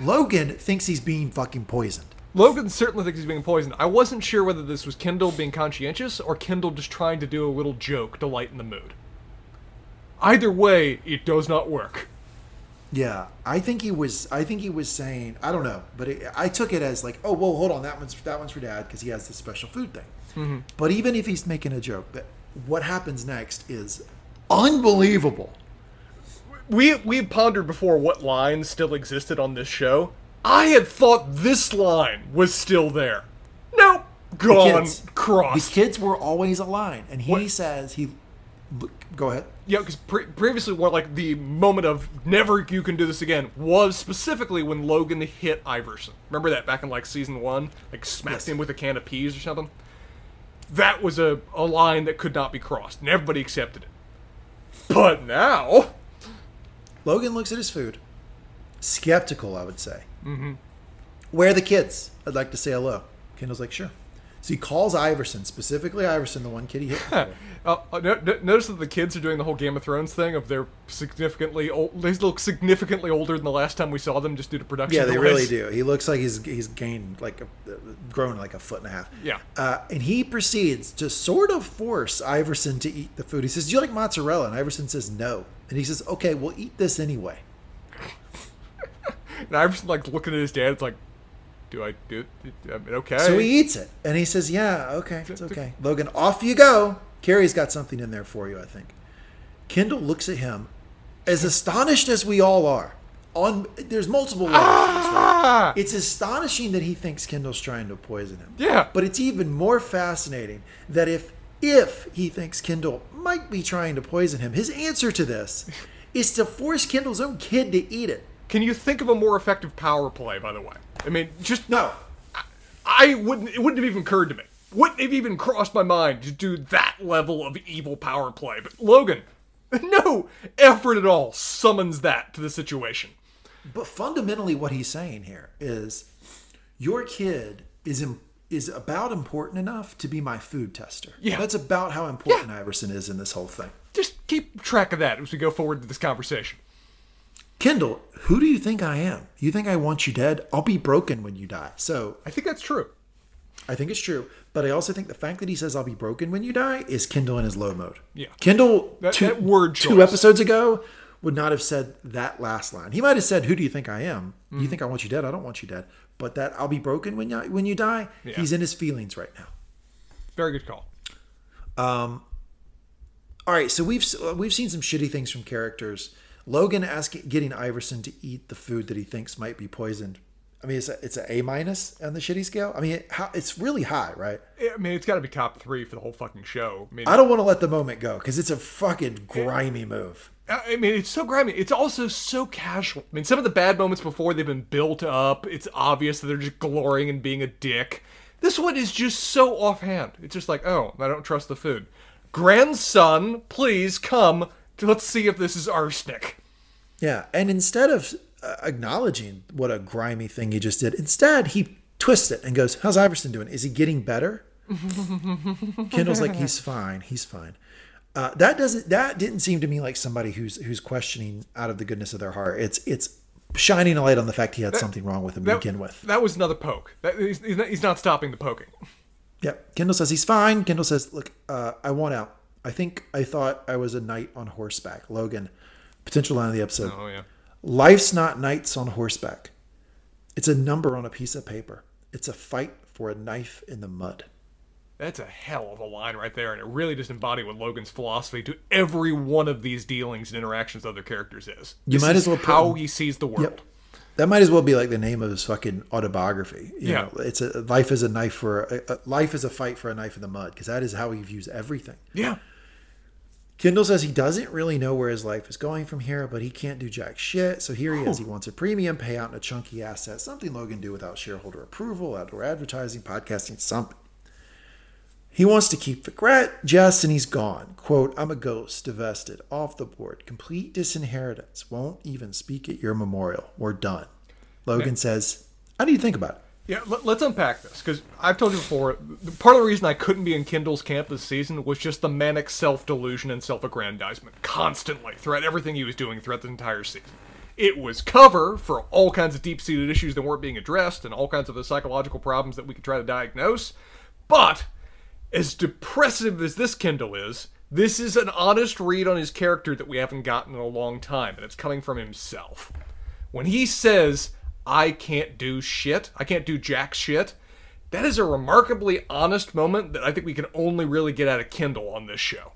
Logan thinks he's being fucking poisoned. Logan certainly thinks he's being poisoned. I wasn't sure whether this was Kendall being conscientious or Kendall just trying to do a little joke to lighten the mood. Either way, it does not work. Yeah, I think he was. I think he was saying. I don't know, but it, I took it as like, oh, well, hold on, that one's that one's for dad because he has this special food thing. Mm-hmm. But even if he's making a joke, that what happens next is unbelievable. We we pondered before what lines still existed on this show. I had thought this line was still there. Nope, gone, kids. crossed. The kids were always a line, and he What- says he. Go ahead. Yeah, because pre- previously, what like the moment of never you can do this again was specifically when Logan hit Iverson. Remember that back in like season one, like smacked Yes. him with a can of peas or something. That was a, a line that could not be crossed, and everybody accepted it. But now, Logan looks at his food, skeptical, I would say. Mm-hmm. Where are the kids? I'd like to say hello. Kendall's like, sure. So he calls Iverson, specifically Iverson, the one kid he hit. Uh, uh, no, no- notice that the kids are doing the whole Game of Thrones thing of they're significantly old. They look significantly older than the last time we saw them, just due to production. yeah, they delays. really do. He looks like he's he's gained like a, grown like a foot and a half. Yeah. Uh, and he proceeds to sort of force Iverson to eat the food. He says, "Do you like mozzarella?" And Iverson says, "No." And he says, "Okay, we'll eat this anyway." And Iverson like looking at his dad. It's like, do I do? I mean, okay. So he eats it, and he says, "Yeah, okay, it's okay." Logan, off you go. Kerry's got something in there for you, I think. Kendall looks at him, as astonished as we all are. On there's multiple levels. right? ah, It's astonishing that he thinks Kendall's trying to poison him. Yeah. But it's even more fascinating that if if he thinks Kendall might be trying to poison him, his answer to this is to force Kendall's own kid to eat it. can you think of a more effective power play? By the way, I mean, just No. I wouldn't. It wouldn't have even occurred to me. Wouldn't have even crossed my mind to do that level of evil power play. But Logan, no effort at all, summons that to the situation. But fundamentally, what he's saying here is, your kid is Im- is about important enough to be my food tester. Yeah. that's about how important Iverson is in this whole thing. Just keep track of that as we go forward to this conversation. Kendall, who do you think I am? You think I want you dead? I'll be broken when you die. So I think that's true. I think it's true, but I also think the fact that he says I'll be broken when you die is Kendall in his low mode. Yeah. Kendall That- two, that word two episodes ago would not have said that last line. He might have said, "Who do you think I am? Mm. You think I want you dead? I don't want you dead." But that I'll be broken when you when you die. Yeah. He's in his feelings right now. Very good call. Um. All right, so we've we've seen some shitty things from characters. Logan asking getting Iverson to eat the food that he thinks might be poisoned. I mean, it's a, it's a A minus on the shitty scale. I mean, it, how, it's really high, right? I mean, it's got to be top three for the whole fucking show. I mean, I don't want to let the moment go because it's a fucking grimy move. I mean, it's so grimy. It's also so casual. I mean, some of the bad moments before they've been built up. It's obvious that they're just glorying in being a dick. This one is just so offhand. It's just like, oh, I don't trust the food. Grandson, please come. Let's see if this is arsenic. Yeah, and instead of uh, acknowledging what a grimy thing he just did, instead he twists it and goes, "How's Iverson doing? Is he getting better?" Kendall's like, "He's fine. He's fine." Uh, that doesn't. That didn't seem to me like somebody who's who's questioning out of the goodness of their heart. It's it's shining a light on the fact he had something wrong with him to begin with. that was another poke. That, he's, he's not stopping the poking. Yep. Kendall says he's fine. Kendall says, "Look, uh, I want out. I think I thought I was a knight on horseback." Logan, potential line of the episode. Oh, yeah. Life's not knights on horseback. It's a number on a piece of paper. It's a fight for a knife in the mud. That's a hell of a line right there, and it really just embody what Logan's philosophy to every one of these dealings and interactions with other characters is. You This might is as well put how he sees the world. Yep. That might as well be like the name of his fucking autobiography. You Yeah. know, it's a life is a knife for a, a, life is a fight for a knife in the mud because that is how he views everything. Yeah. Kendall says he doesn't really know where his life is going from here, but he can't do jack shit. So here he is. He wants a premium payout and a chunky asset, something Logan do without shareholder approval, outdoor advertising, podcasting, something. He wants to keep the Vigret, Jess, and he's gone. Quote, I'm a ghost, divested, off the board, complete disinheritance, won't even speak at your memorial. We're done. Logan says, How do you think about it? Yeah, let, us unpack this because I've told you before. Part of the reason I couldn't be in Kendall's camp this season was just the manic self-delusion and self-aggrandizement constantly throughout everything he was doing throughout the entire season. It was cover for all kinds of deep-seated issues that weren't being addressed and all kinds of the psychological problems that we could try to diagnose. But as depressive as this Kendall is, this is an honest read on his character that we haven't gotten in a long time, and it's coming from himself. When he says, I can't do shit, I can't do jack shit, that is a remarkably honest moment that I think we can only really get out of Kendall on this show.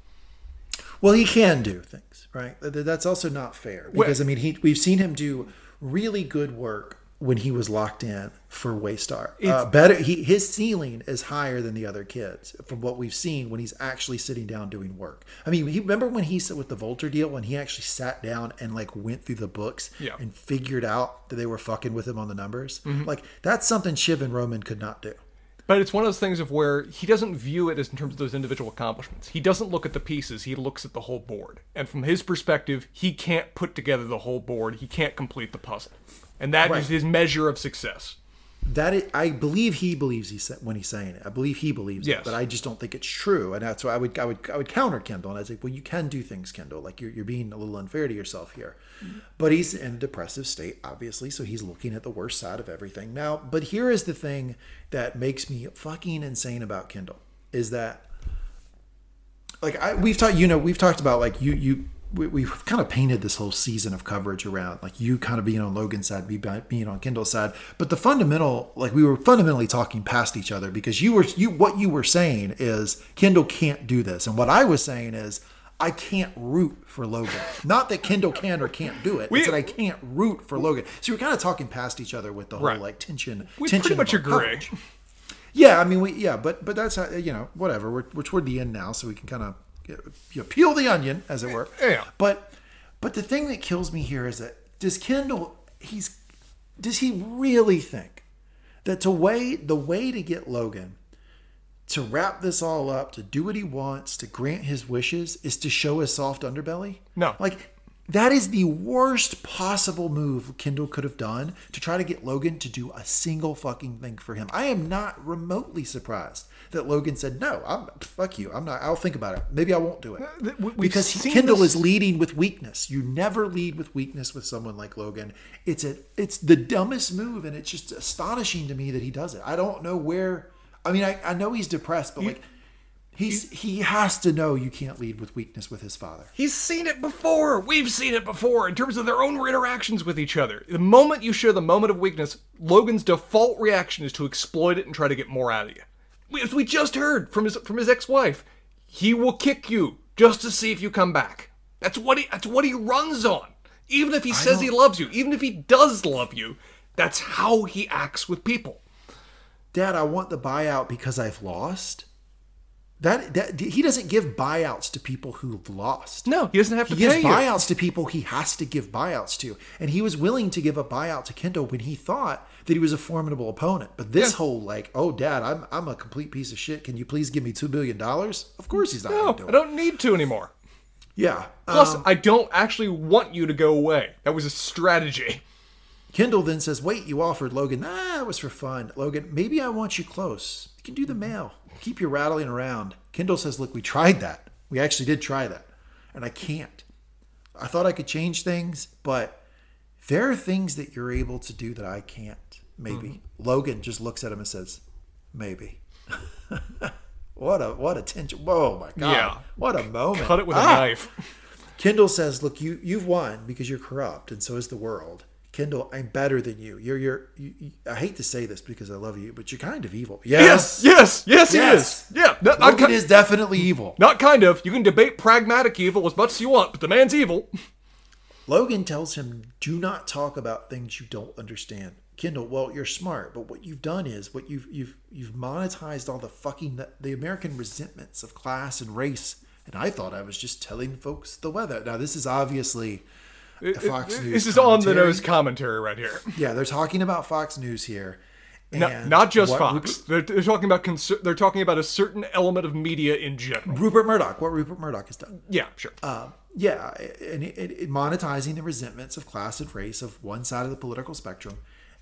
Well, he can do things, right? That's also not fair because I mean, he we've seen him do really good work when he was locked in for Waystar. Uh, better, he his ceiling is higher than the other kids from what we've seen when he's actually sitting down doing work. I mean, he remember when he said with the Vaulter deal when he actually sat down and like went through the books Yeah. and figured out that they were fucking with him on the numbers. Like that's something Shiv and Roman could not do. But it's one of those things of where he doesn't view it as in terms of those individual accomplishments. He doesn't look at the pieces, he looks at the whole board. And from his perspective, he can't put together the whole board, he can't complete the puzzle. And that is Right. his measure of success. that is, I believe he believes he's sa- when he's saying it. I believe he believes Yes. it, but I just don't think it's true. And that's why I would I would I would counter Kendall and I'd say, well, you can do things, Kendall. Like you're you're being a little unfair to yourself here. Mm-hmm. But he's in a depressive state, obviously, so he's looking at the worst side of everything. Now, but here is the thing that makes me fucking insane about Kendall is that like I, we've talked, you know, we've talked about like you, you, we, we've kind of painted this whole season of coverage around like you kind of being on Logan's side, me being on Kendall's side. But the fundamental, like we were fundamentally talking past each other because you were, you, what you were saying is Kendall can't do this. And what I was saying is I can't root for Logan. Not that Kendall can or can't do it. We- it's that I can't root for Logan. So we're kind of talking past each other with the whole Right. like tension. We tension pretty much agree. Yeah, I mean, we yeah, but but that's how you know whatever. We're we're toward the end now, so we can kind of you peel the onion, as it were. Yeah. But but the thing that kills me here is that does Kendall he's does he really think that to way the way to get Logan to wrap this all up, to do what he wants, to grant his wishes, is to show his soft underbelly? No. Like that is the worst possible move Kendall could have done to try to get Logan to do a single fucking thing for him. I am not remotely surprised that Logan said, "No, I'm fuck you. I'm not. I'll think about it. Maybe I won't do it." Uh, we- we've because Kendall this- is leading with weakness. You never lead with weakness with someone like Logan. It's a it's the dumbest move, and it's just astonishing to me that he does it. I don't know where. I mean, I, I know he's depressed, but like he's he has to know you can't lead with weakness with his father. He's seen it before. We've seen it before in terms of their own interactions with each other. The moment you share the moment of weakness, Logan's default reaction is to exploit it and try to get more out of you. We- As we just heard from his from his ex-wife, he will kick you just to see if you come back. That's what he that's what he runs on. Even if he says he loves you, even if he does love you, that's how he acts with people. Dad, I want the buyout because I've lost. That that he doesn't give buyouts to people who've lost. No, he doesn't have to He gives you. buyouts to people he has to give buyouts to. And he was willing to give a buyout to Kendall when he thought that he was a formidable opponent. But this Yeah. whole like, oh dad, I'm I'm a complete piece of shit. Can you please give me two billion dollars? Of course he's not No, do I don't need to anymore. Yeah. Plus, Um, I don't actually want you to go away. That was a strategy. Kendall then says, Wait, you offered Logan. Nah, it was for fun. Logan, maybe I want you close. You can do the mail. Keep you rattling around. Kendall says, Look, we tried that. We actually did try that. And I can't. I thought I could change things, but there are things that you're able to do that I can't. Maybe. Logan just looks at him and says, Maybe. what a what a tension. Whoa my god. Yeah. What a moment. Cut it with a Ah! knife. Kendall says, "Look, you you've won because you're corrupt, and so is the world." Kendall, I'm better than you. You're you're. You, you, I hate to say this because I love you, but you're kind of evil. Yes, yes, yes, Yes. he is. Yeah, not, Logan ki- is definitely evil. not kind of. You can debate pragmatic evil as much as you want, but the man's evil. Logan tells him, "Do not talk about things you don't understand." Kendall, well, you're smart, but what you've done is what you've you've you've monetized all the fucking the, the American resentments of class and race. And I thought I was just telling folks the weather. Now this is obviously a Fox News. this is on the nose commentary right here. Yeah, they're talking about Fox News here. No, not just Fox. They're, they're talking about concer- they're talking about a certain element of media in general. Rupert Murdoch, what Rupert Murdoch has done. Yeah, sure. Uh, yeah, and it, it, it monetizing the resentments of class and race of one side of the political spectrum.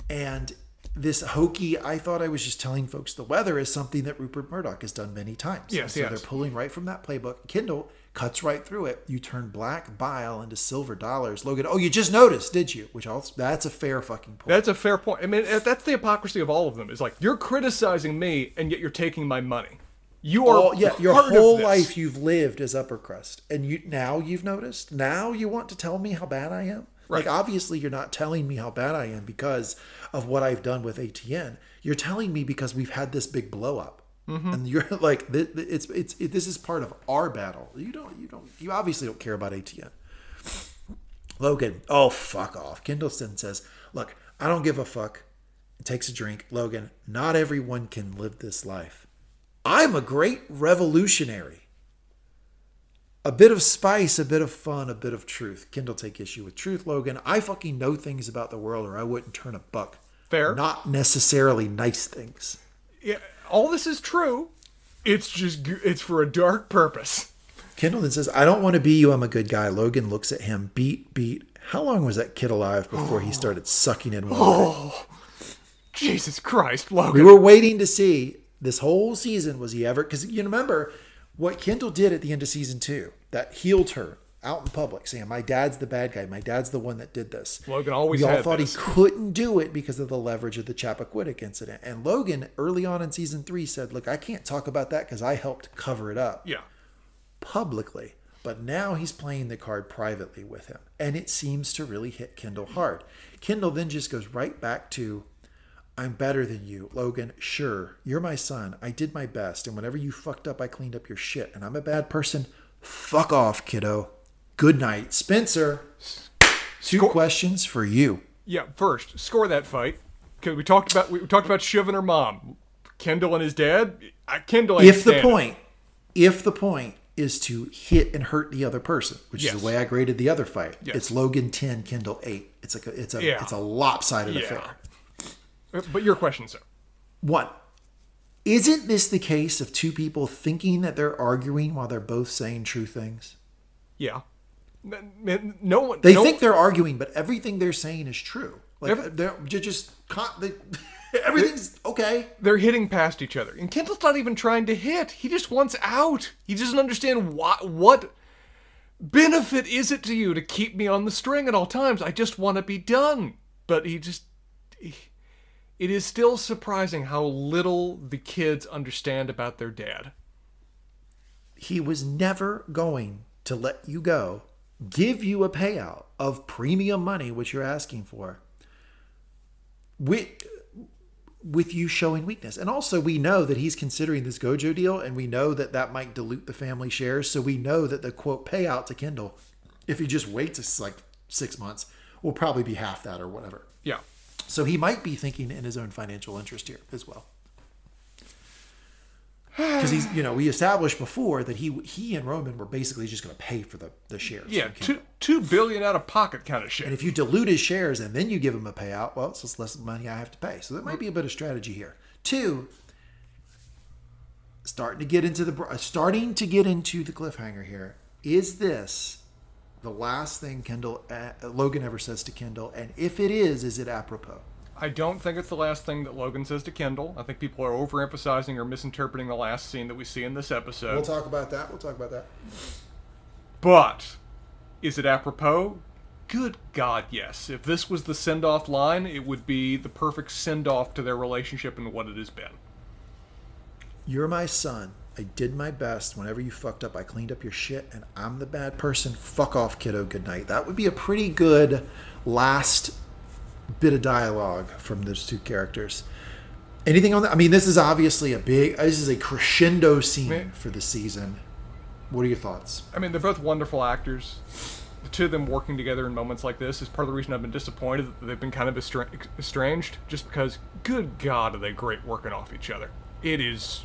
And this hokey, I thought I was just telling folks the weather is something that Rupert Murdoch has done many times. Yes, so yes. they're pulling right from that playbook. Kendall cuts right through it. You turn black bile into silver dollars. Logan, oh, you just noticed, did you? Which also, that's a fair fucking point. That's a fair point. I mean, that's the hypocrisy of all of them. Is like you're criticizing me, and yet you're taking my money. You are yeah, your whole life you've lived as upper crust, and you now you've noticed. Now you want to tell me how bad I am. Right. Like obviously you're not telling me how bad I am because of what I've done with ATN. You're telling me because we've had this big blow up, Mm-hmm. and you're like, it's it's it, this is part of our battle. You don't you don't you obviously don't care about ATN. Logan, oh fuck off. Kindleston says, "Look, I don't give a fuck." Takes a drink. Logan, not everyone can live this life. I'm a great revolutionary. A bit of spice, a bit of fun, a bit of truth. Kendall take issue with truth, Logan. I fucking know things about the world or I wouldn't turn a buck. Fair. Not necessarily nice things. Yeah, all this is true. It's just it's for a dark purpose. Kendall then says, I don't want to be you, I'm a good guy. Logan looks at him, beat, beat. How long was that kid alive before he oh. started sucking in water? Oh. Jesus Christ, Logan. We were waiting to see this whole season was he ever because you remember what Kendall did at the end of season two that healed her out in public, saying, "My dad's the bad guy. My dad's the one that did this." Logan always we all thought this. he couldn't do it because of the leverage of the Chappaquiddick incident. And Logan, early on in season three, said, "Look, I can't talk about that because I helped cover it up Yeah. publicly." But now he's playing the card privately with him, and it seems to really hit Kendall hard. Kendall then just goes right back to, I'm better than you, Logan. Sure, you're my son. I did my best, and whenever you fucked up, I cleaned up your shit, and I'm a bad person. Fuck off, kiddo. Good night. Spencer, two Score- questions for you. Yeah, first, score that fight. Because we talked about we talked about Shiv and her mom. Kendall and his dad. Kendall If the point, if the point is to hit and hurt the other person, which is the way I graded the other fight, Yes. it's Logan 10, Kendall 8. It's like a, it's a Yeah. it's a lopsided Yeah. affair. Uh, But your question, sir. One, isn't this the case of two people thinking that they're arguing while they're both saying true things? Yeah. No one. They no- think they're arguing, but everything they're saying is true. Like Every- they're ju- just they, everything's okay. they're hitting past each other. And Kendall's not even trying to hit. He just wants out. He doesn't understand what what benefit is it to you to keep me on the string at all times. I just want to be done. But he just he- it is still surprising how little the kids understand about their dad. He was never going to let you go, give you a payout of premium money, which you're asking for, with with you showing weakness. And also, we know that he's considering this Gojo deal, and we know that that might dilute the family shares. So we know that the quote payout to Kendall, if he just waits like six months, will probably be half that or whatever. Yeah. So he might be thinking in his own financial interest here as well. Because he's, you know, we established before that he he and Roman were basically just going to pay for the, the shares. Yeah, two two billion out of pocket kind of shit. And if you dilute his shares and then you give him a payout, well, it's just less money I have to pay. So that might be a bit of strategy here. Two, starting to get into the starting to get into the cliffhanger here. Is this the last thing Kendall uh, Logan ever says to Kendall? And if it is, is it apropos? I don't think it's the last thing that Logan says to Kendall. I think people are overemphasizing or misinterpreting the last scene that we see in this episode. We'll talk about that. We'll talk about that. But is it apropos? Good God, yes. If this was the send off line, it would be the perfect send off to their relationship and what it has been. You're my son. I did my best. Whenever you fucked up, I cleaned up your shit, and I'm the bad person. Fuck off, kiddo. Good night. That would be a pretty good last bit of dialogue from those two characters. Anything on that? I mean, this is obviously a big. This is a crescendo scene Man. for the season. What are your thoughts? I mean, they're both wonderful actors. The two of them working together in moments like this is part of the reason I've been disappointed that they've been kind of estra- estranged, just because, good God, are they great working off each other. It is.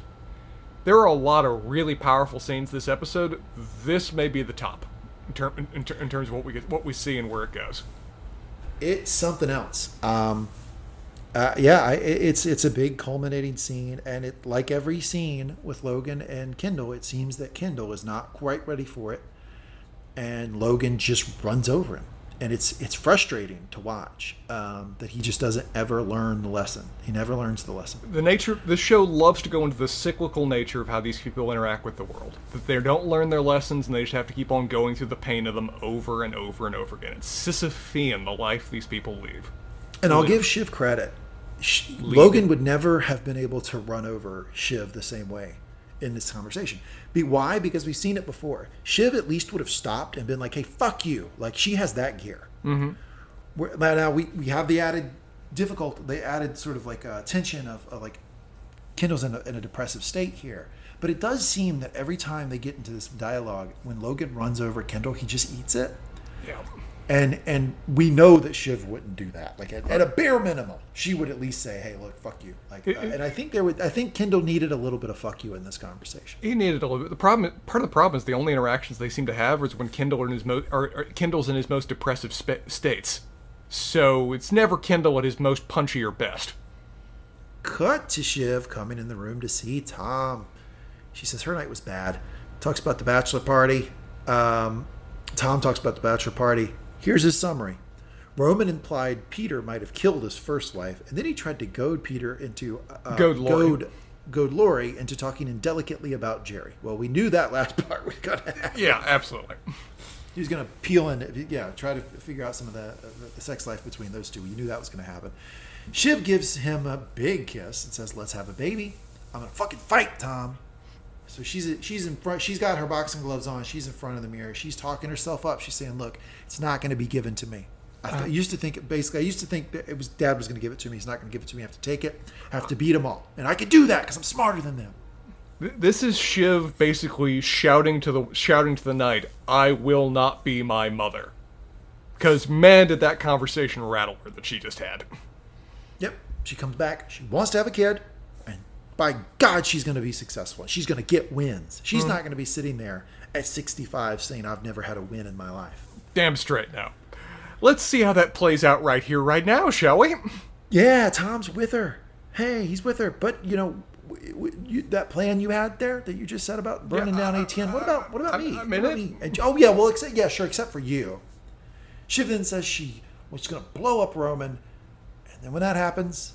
There are a lot of really powerful scenes this episode. This may be the top in, ter- in, ter- in terms of what we get, what we see and where it goes. It's something else. Um, uh, yeah, I, it's it's a big culminating scene, and it like every scene with Logan and Kendall, it seems that Kendall is not quite ready for it, and Logan just runs over him, and it's it's frustrating to watch um, that he just doesn't ever learn the lesson. He never learns the lesson. the nature this show loves to go into the cyclical nature of how these people interact with the world that they don't learn their lessons and they just have to keep on going through the pain of them over and over and over again it's sisyphean the life these people leave And I'll give Shiv credit. Sh- Logan would never have been able to run over Shiv the same way in this conversation. Be why? Because we've seen it before. Shiv at least would have stopped and been like, "Hey, fuck you!" Like she has that gear. Mm-hmm. Now we we have the added difficult, the added sort of like uh, tension of, of like Kendall's in a, in a depressive state here. But it does seem that every time they get into this dialogue, when Logan runs over Kendall, he just eats it yeah and and we know that Shiv wouldn't do that. Like at, at a bare minimum, she would at least say, "Hey, look, fuck you." Like, uh, and I think there would. I think Kendall needed a little bit of "fuck you" in this conversation. he needed a little bit the problem part of the problem is the only interactions they seem to have is when Kendall in his mo- or, Kendall's in his most depressive spe- states so it's never kindle at his most punchy or best Cut to Shiv coming in the room to see Tom. She says her night was bad. Talks about the bachelor party. Um, Tom talks about the bachelor party. Here's his summary. Roman implied Peter might have killed his first wife, and then he tried to goad Peter into uh, Goad Lori. goad, goad Lori into talking indelicately about Gerri. Well, we knew that last part was going to happen. Yeah, absolutely. He was going to peel in, yeah, try to figure out some of the, the sex life between those two. You knew that was going to happen. Shiv gives him a big kiss and says, "Let's have a baby. I'm going to fucking fight, Tom." So she's she's in front. She's got her boxing gloves on. She's in front of the mirror. She's talking herself up. She's saying, "Look, it's not going to be given to me." I, th- I used to think basically. I used to think that it was Dad was going to give it to me. He's not going to give it to me. I have to take it. I have to beat them all, and I can do that because I'm smarter than them. This is Shiv basically shouting to the shouting to the night, "I will not be my mother," because man, did that conversation rattle her that she just had. Yep. She comes back. She wants to have a kid. And by God, she's going to be successful. She's going to get wins. She's hmm. not going to be sitting there at 65 saying, I've never had a win in my life. Damn straight now. Let's see how that plays out right here, right now, shall we? Yeah, Tom's with her. Hey, he's with her. But, you know, w- w- you, that plan you had there that you just said about burning Yeah, down ATN, what about what about me? I'm What about me? And- oh, yeah, well, except, yeah, sure, except for you. Shiv then says she was going to blow up Roman. And then when that happens,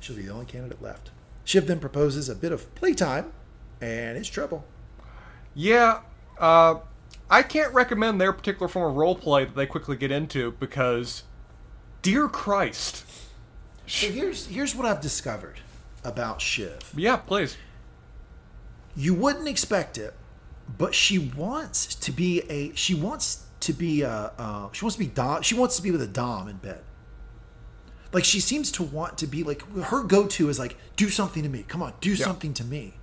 she'll be the only candidate left. Shiv then proposes a bit of playtime, and it's trouble. Yeah, uh, I can't recommend their particular form of roleplay that they quickly get into because, dear Christ. So here's here's what I've discovered about Shiv. Yeah, please. You wouldn't expect it, but she wants to be a she wants to be a uh, she wants to be dom she wants to be with a dom in bed. Like she seems to want to be like her go to is like do something to me. Come on, do something to me.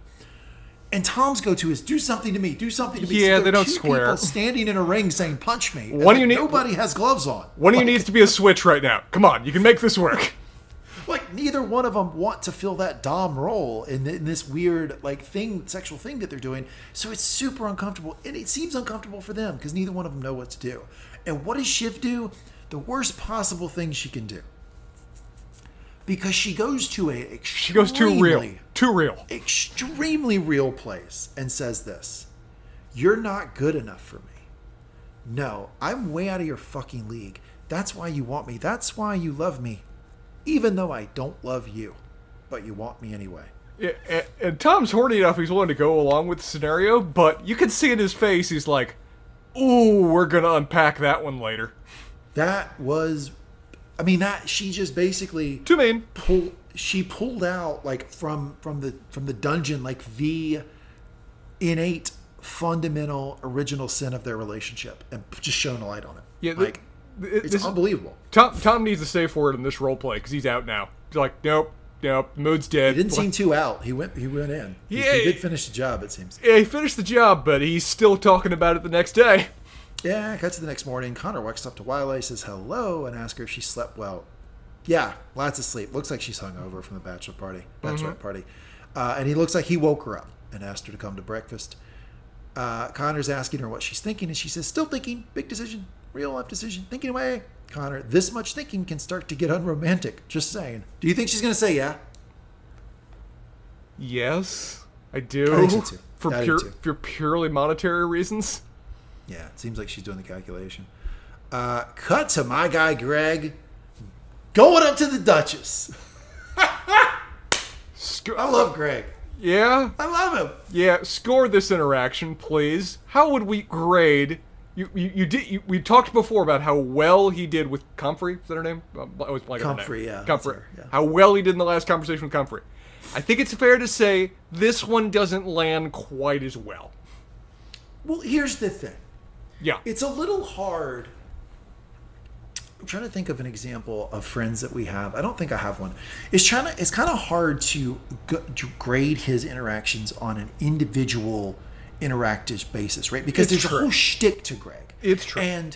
And Tom's go to is do something to me. Do something to me. Yeah, there they don't two square. People standing in a ring saying punch me. One like, you need- nobody has gloves on. One of you Like- needs to be a switch right now. Come on, you can make this work. like neither one of them want to fill that dom role in, in this weird like thing sexual thing that they're doing so it's super uncomfortable and it seems uncomfortable for them because neither one of them know what to do and what does shiv do the worst possible thing she can do because she goes to a She goes too real. extremely- Too real. extremely real place and says this You're not good enough for me. No, I'm way out of your fucking league. That's why you want me. That's why you love me. Even though I don't love you. But you want me anyway. Yeah, and, and Tom's horny enough he's willing to go along with the scenario, but you can see in his face he's like, "Ooh, we're gonna unpack that one later." That was I mean that she just basically Too mean. pull she pulled out like from from the from the dungeon like the innate fundamental original sin of their relationship and just shone a light on it. Yeah, like th- it's this- unbelievable. Tom Tom needs a safe word in this role play because he's out now. He's like, "Nope, nope, the mood's dead." He didn't seem too out. He went. He went in. He, Yeah. he did finish the job. It seems. Yeah, he finished the job, but he's still talking about it the next day. Yeah. Cut to the next morning. Connor walks up to Willa, says hello, and asks her if she slept well. Yeah, lots of sleep. Looks like she's hungover from the bachelor party, bachelorette party, uh, and he looks like he woke her up and asked her to come to breakfast. Uh, Connor's asking her what she's thinking, and she says, "Still thinking. Big decision. Real life decision. Thinking away." Connor, this much thinking can start to get unromantic. Just saying. Do you think she's gonna say yeah? Yes, I do. I think so. For pure for purely monetary reasons. Yeah, it seems like she's doing the calculation. Uh, cut to my guy Greg going up to the Duchess. Sc- I love Greg. Yeah, I love him. yeah. Score this interaction, please. How would we grade? You, you, you did. You, we talked before about how well he did with Comfrey. Is that her name? I always blank Comfrey, yeah, Comfrey. her, yeah. How well he did in the last conversation with Comfrey. I think it's fair to say this one doesn't land quite as well. Well, here's the thing. Yeah. It's a little hard. I'm trying to think of an example of friends that we have. I don't think I have one. It's trying to. It's kind of hard to, to grade his interactions on an individual interactive basis, right? Because It's there's true. a whole shtick to Greg. It's true. And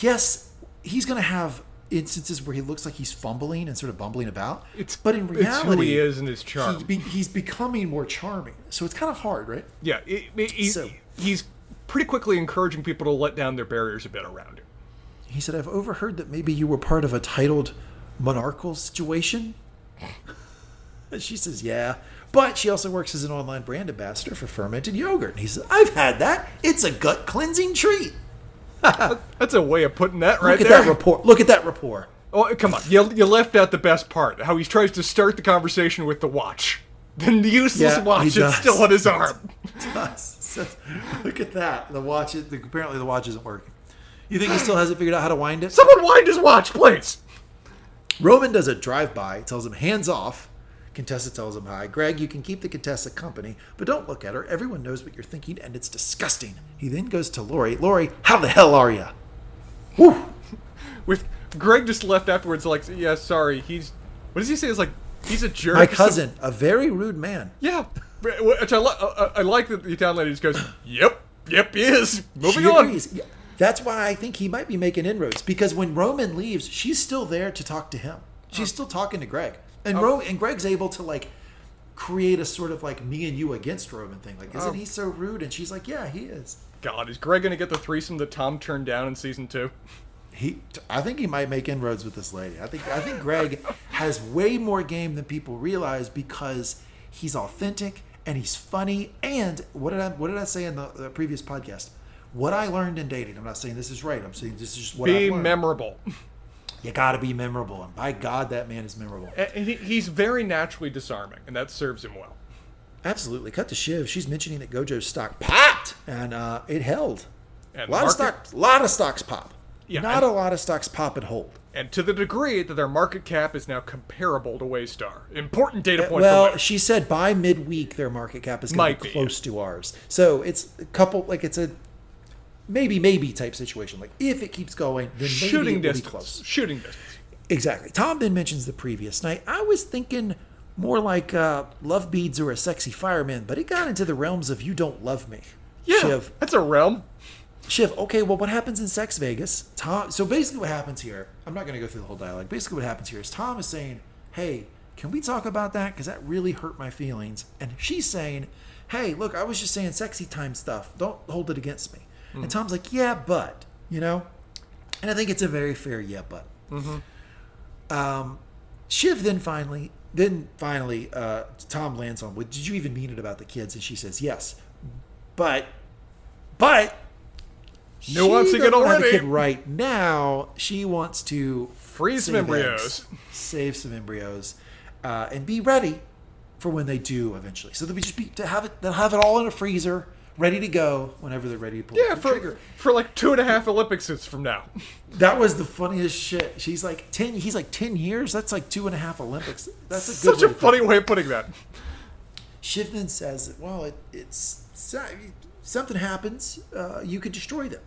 yes, he's going to have instances where he looks like he's fumbling and sort of bumbling about. It's- but in it's reality, he is and his charm. He's, be, he's becoming more charming. So it's kind of hard, right? Yeah, it, it- So- he's pretty quickly encouraging people to let down their barriers a bit around him. He said, I've overheard that maybe you were part of a titled monarchical situation. And she says, Yeah. But she also works as an online brand ambassador for fermented yogurt. And he says, I've had that. It's a gut cleansing treat. That's a way of putting that right Look at there. that rapport. Look at that rapport. Oh, come on. You, you left out the best part. How he tries to start the conversation with the watch. The useless Yeah, watch he is still on his arm. So, look at that. The watch. is- Apparently, the watch isn't working. You think he still hasn't figured out how to wind it? Someone wind his watch, please. Roman does a drive-by, tells him hands off. Contessa tells him hi. Greg, you can keep the Contessa company, but don't look at her. Everyone knows what you're thinking, and it's disgusting. He then goes to Lori. Lori, how the hell are you? Whew. With Greg just left afterwards, like, yeah, sorry. He's. What does he say? It's like, he's a jerk. My cousin, a very rude man. Yeah. Which I, li- I, I like that the Italian lady just goes, yep, yep, he is. Moving She on. agrees. That's why I think he might be making inroads because when Roman leaves, she's still there to talk to him. She's still talking to Greg, and oh. Ro- and Greg's able to like create a sort of like me and you against Roman thing. Like, isn't Oh. he so rude? And she's like, yeah, he is. God, is Greg going to get the threesome that Tom turned down in season two? He, I think he might make inroads with this lady. I think I think Greg has way more game than people realize because he's authentic and he's funny. And what did I what did I say in the, the previous podcast? What I learned in dating. I'm not saying this is right. I'm saying this is just what Be memorable. you got to be memorable, and by God, that man is memorable. And he, he's very naturally disarming, and that serves him well. Absolutely. Cut to Shiv. She's mentioning that Gojo's stock popped, and uh, it held. And A lot of market- stock, lot of stocks pop. Yeah, Not and- a lot of stocks pop and hold. And to the degree that their market cap is now comparable to Waystar. Important data point Well, she said by midweek their market cap is going to be. be close to ours. So it's a couple, like it's a maybe maybe type situation. Like if it keeps going, then maybe Shooting it will be distance. close. Shooting distance. Exactly. Tom then mentions the previous night. I was thinking more like uh, love beads or a sexy fireman, but it got into the realms of you don't love me. Yeah, Shiv, that's a realm. Shiv, okay, well, what happens in Sex Vegas? Tom. So basically, what happens here? I'm not going to go through the whole dialogue. Basically, what happens here is Tom is saying, "Hey, can we talk about that? Because that really hurt my feelings." And she's saying, "Hey, look, I was just saying sexy time stuff. Don't hold it against me." And Tom's like, "Yeah, but you know," and I think it's a very fair yeah, but. Hmm. Um, Shiv then finally, then finally, uh, Tom lands on, well, "Did you even mean it about the kids?" And she says, "Yes, but, but." Nuancing it already. right now. She wants to Freeze some embryos. eggs, save some embryos, uh, and be ready for when they do eventually. So they'll be just be to have it. They'll have it all in a freezer, ready to go whenever they're ready to pull Yeah, the for, trigger. for like two and a half Olympic suits from now. That was the funniest shit. She's like ten. He's like ten years. That's like two and a half Olympics. That's a good Such a funny way of putting that. Shivman says, "Well, it, it's something happens. Uh, you could destroy them."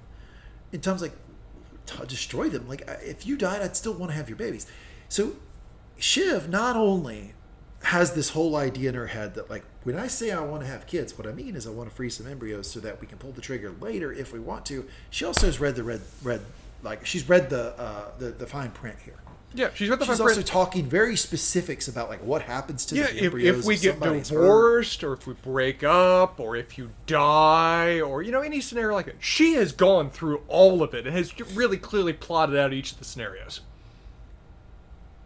And Tom's like, "To "Destroy them? Like if you died, I'd still want to have your babies." So Shiv not only has this whole idea in her head that like when I say I want to have kids, what I mean is I want to freeze some embryos so that we can pull the trigger later if we want to. She also has read the red red like she's read the uh, the the fine print here. Yeah, she's got the She's also talking very specifics about like what happens to Yeah, the if, embryos if we get hurt. divorced, or if we break up, or if you die, or you know any scenario like that, she has gone through all of it and has really clearly plotted out each of the scenarios.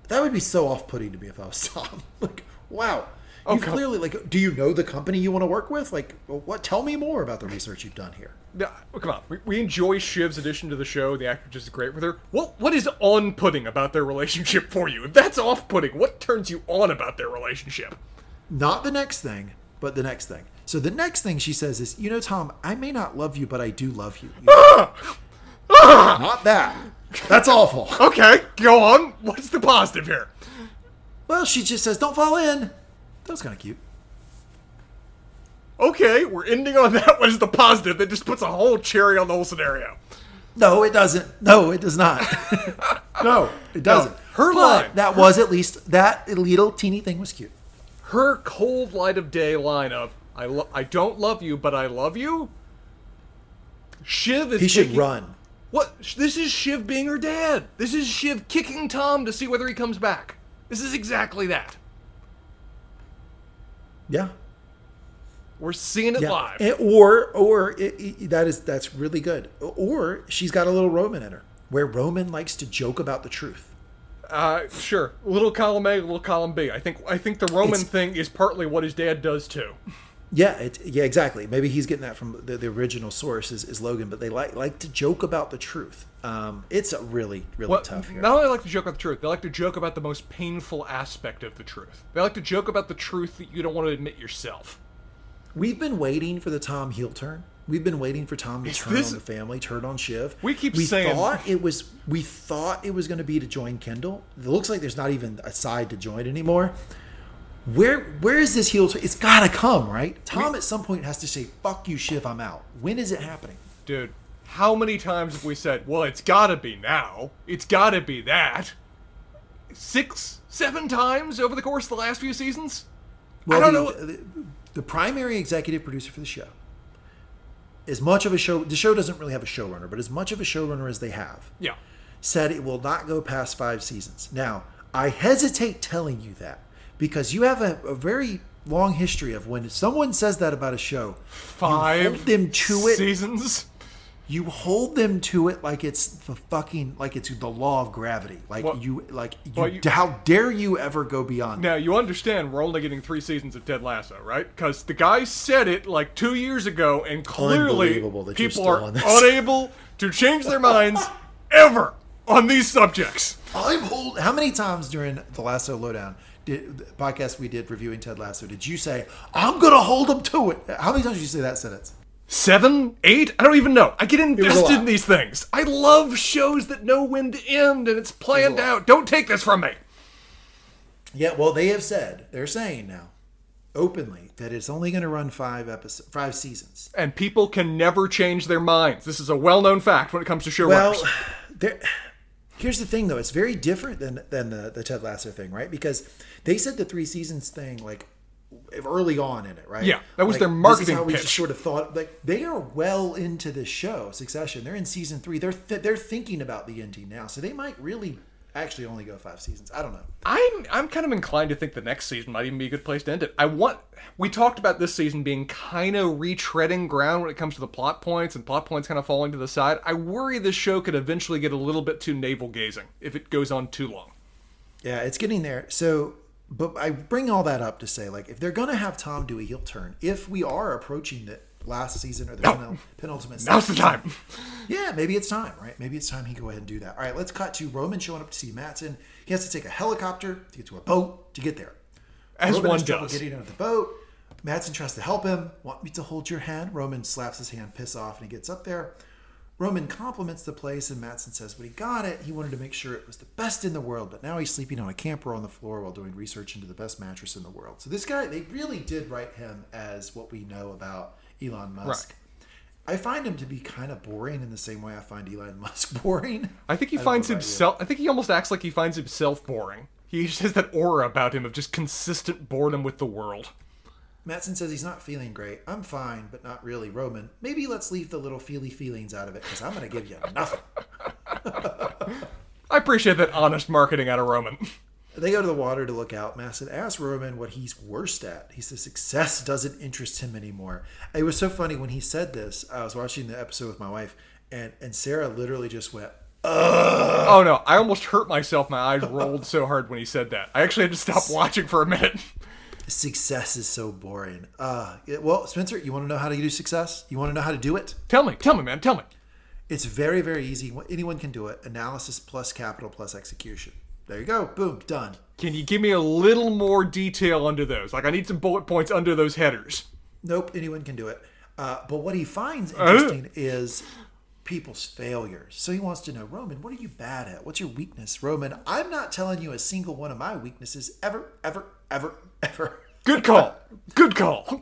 That would be so off-putting to me if I was Tom. like, wow, you come- clearly like. Do you know the company you want to work with? Like, what? Tell me more about the research you've done here. Yeah, come on. We, we enjoy Shiv's addition to the show. The actor is great with her. What what is on-putting about their relationship for you? If that's off-putting, what turns you on about their relationship? Not the next thing, but the next thing. So the next thing she says is, you know, Tom, I may not love you, but I do love you. You- not that. That's awful. Okay, go on. What's the positive here? Well, she just says, don't fall in. That was kind of cute. Okay, we're ending on that. What is the positive that just puts a whole cherry on the whole scenario? No, it doesn't. No, it does not. no, it doesn't. her but line- That was at least that little teeny thing was cute. Her cold light of day line of I lo- I don't love you, but I love you. Shiv is He should run. What? This is Shiv being her dad. This is Shiv kicking Tom to see whether he comes back. This is exactly that. Yeah. We're seeing it Yeah. live. Eh, Or or it, it- that is that's really good. Or she's got a little Roman in her, where Roman likes to joke about the truth. Uh, sure. Little column A, little column B. I think I think the Roman It's- thing is partly what his dad does too. Yeah, it, yeah, exactly. Maybe he's getting that from the, the original source is, is Logan, but they like like to joke about the truth. Um, it's a really really Well, tough here. not only like to joke about the truth, they like to joke about the most painful aspect of the truth. They like to joke about the truth that you don't want to admit yourself. We've been waiting for the Tom heel turn. We've been waiting for Tom to Is turn this- on the family, turn on Shiv. We keep we saying- thought it was we thought it was going to be to join Kendall. It looks like there's not even a side to join anymore. Where where is this heel turn? It's got to come, right? Tom at some point has to say, "Fuck you, Shiv, I'm out." When is it happening? Dude, how many times have we said, well, it's gotta be now? It's gotta be that? Six, seven times over the course of the last few seasons? I don't the, know. The, the primary executive producer for the show, as much of a show, the show doesn't really have a showrunner, but as much of a showrunner as they have, Yeah. said it will not go past five seasons. Now, I hesitate telling you that because you have a, a very long history of when someone says that about a show, Five them to it. seasons? You hold them to it like it's the fucking like it's the law of gravity. Like Well- you like you, well, you- how dare you ever go beyond? Now, you understand we're only getting three seasons of Ted Lasso, right? Because the guy said it like two years ago, and clearly that people are on this. unable to change their minds ever on these subjects. I'm hold. How many times during the Lasso Lowdown did the podcast we did reviewing Ted Lasso did you say I'm gonna hold him to it? How many times did you say that sentence? Seven? Eight? I don't even know. I get invested in these things. I love shows that know when to end and it's planned lot. out. Don't take this from me. Yeah, well, they have said they're saying now openly that it's only going to run five episodes, five seasons. And people can never change their minds. This is a well known fact when it comes to showrunners. Well, there. Here's the thing, though. It's very different than than the, the Ted Lasso thing, right? Because they said the three seasons thing like early on in it, right? Yeah, that was Like, their This marketing is how we pitch. just sort of thought like they are well into this show, Succession. They're in season three. They're th- they're thinking about the ending now, so they might really actually only go five seasons. I don't know. I'm I'm kind of inclined to think the next season might even be a good place to end it. I want we talked about this season being kind of retreading ground when it comes to the plot points and plot points kind of falling to the side. I worry this show could eventually get a little bit too navel gazing if it goes on too long. Yeah, it's getting there. So, but I bring all that up to say, like, if they're gonna have Tom do a heel turn, if we are approaching the last season or the penul- penultimate, Now's the time. Yeah, maybe it's time, right? Maybe it's time he go ahead and do that. All right, let's cut to Roman showing up to see Matsson. He has to take a helicopter to get to a boat to get there. As Roman one does. getting into the boat. Matsson tries to help him. Want me to hold your hand? Roman slaps his hand, piss off, and he gets up there. Roman compliments the place, and Matsson says when he got it, he wanted to make sure it was the best in the world, but now he's sleeping on a camper on the floor while doing research into the best mattress in the world. So this guy, they really did write him as what we know about Elon Musk. I find him to be kind of boring in the same way I find Elon Musk boring. I think he I finds know about you. himself. I think he almost acts like he finds himself boring. He just has that aura about him of just consistent boredom with the world. Matsson says he's not feeling great. I'm fine, but not really. Roman, maybe let's leave the little feely feelings out of it because I'm going to give you nothing. I appreciate that honest marketing out of Roman. They go to the water to look out. Matsson asks Roman what he's worst at. He says success doesn't interest him anymore. It was so funny when he said this. I was watching the episode with my wife, and, and Sarah literally just went, Oh no, I almost hurt myself. My eyes rolled so hard when he said that. I actually had to stop watching for a minute. Success is so boring. Uh, it- well, Spencer, you want to know how to do success? You want to know how to do it? Tell me, tell me, man, tell me. It's very, very easy. Anyone can do it. Analysis plus capital plus execution. There you go. Boom. Done. Can you give me a little more detail under those? Like I need some bullet points under those headers. Nope. Anyone can do it. Uh, but what he finds interesting is people's failures. So he wants to know, Roman, what are you bad at? What's your weakness? Roman, I'm not telling you a single one of my weaknesses ever, ever, ever, ever. Good call. Good call.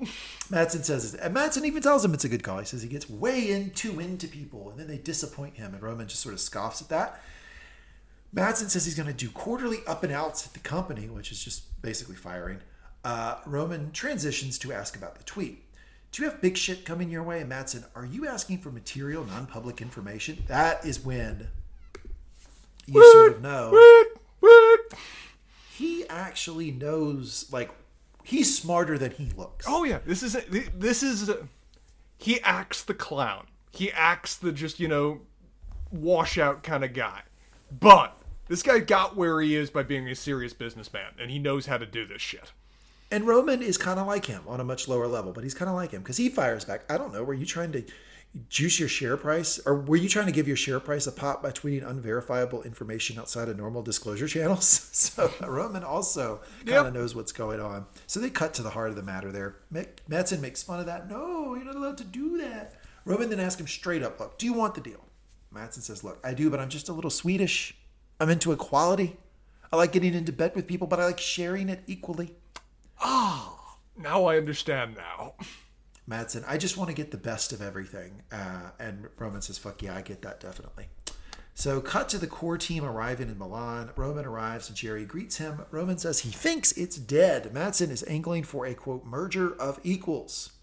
Matsson says it. And Matsson even tells him it's a good call. He says he gets way in too into people and then they disappoint him. And Roman just sort of scoffs at that. Matsson says he's going to do quarterly up and outs at the company, which is just basically firing. Uh, Roman transitions to ask about the tweet. Do you have big shit coming your way? And Matsson, are you asking for material, non public information? That is when you sort of know? He actually knows, like, he's smarter than he looks. Oh yeah, this is this is he acts the clown. He acts the just you know washout kind of guy. But this guy got where he is by being a serious businessman, and he knows how to do this shit. And Roman is kind of like him on a much lower level, but he's kind of like him because he fires back. I don't know. Were you trying to juice your share price, or were you trying to give your share price a pop by tweeting unverifiable information outside of normal disclosure channels? so Roman also kind of knows what's going on. So they cut to the heart of the matter there. Matsson makes fun of that. No, you're not allowed to do that. Roman then asks him straight up, "Look, do you want the deal?" Matsson says, "Look, I do, but I'm just a little Swedish. I'm into equality. I like getting into bed with people, but I like sharing it equally." Oh now I understand now. Matsson, I just want to get the best of everything. Uh, and Roman says, fuck yeah, I get that definitely. So, cut to the core team arriving in Milan. Roman arrives and Gerri greets him. Roman says he thinks it's dead. Matsson is angling for a quote, merger of equals.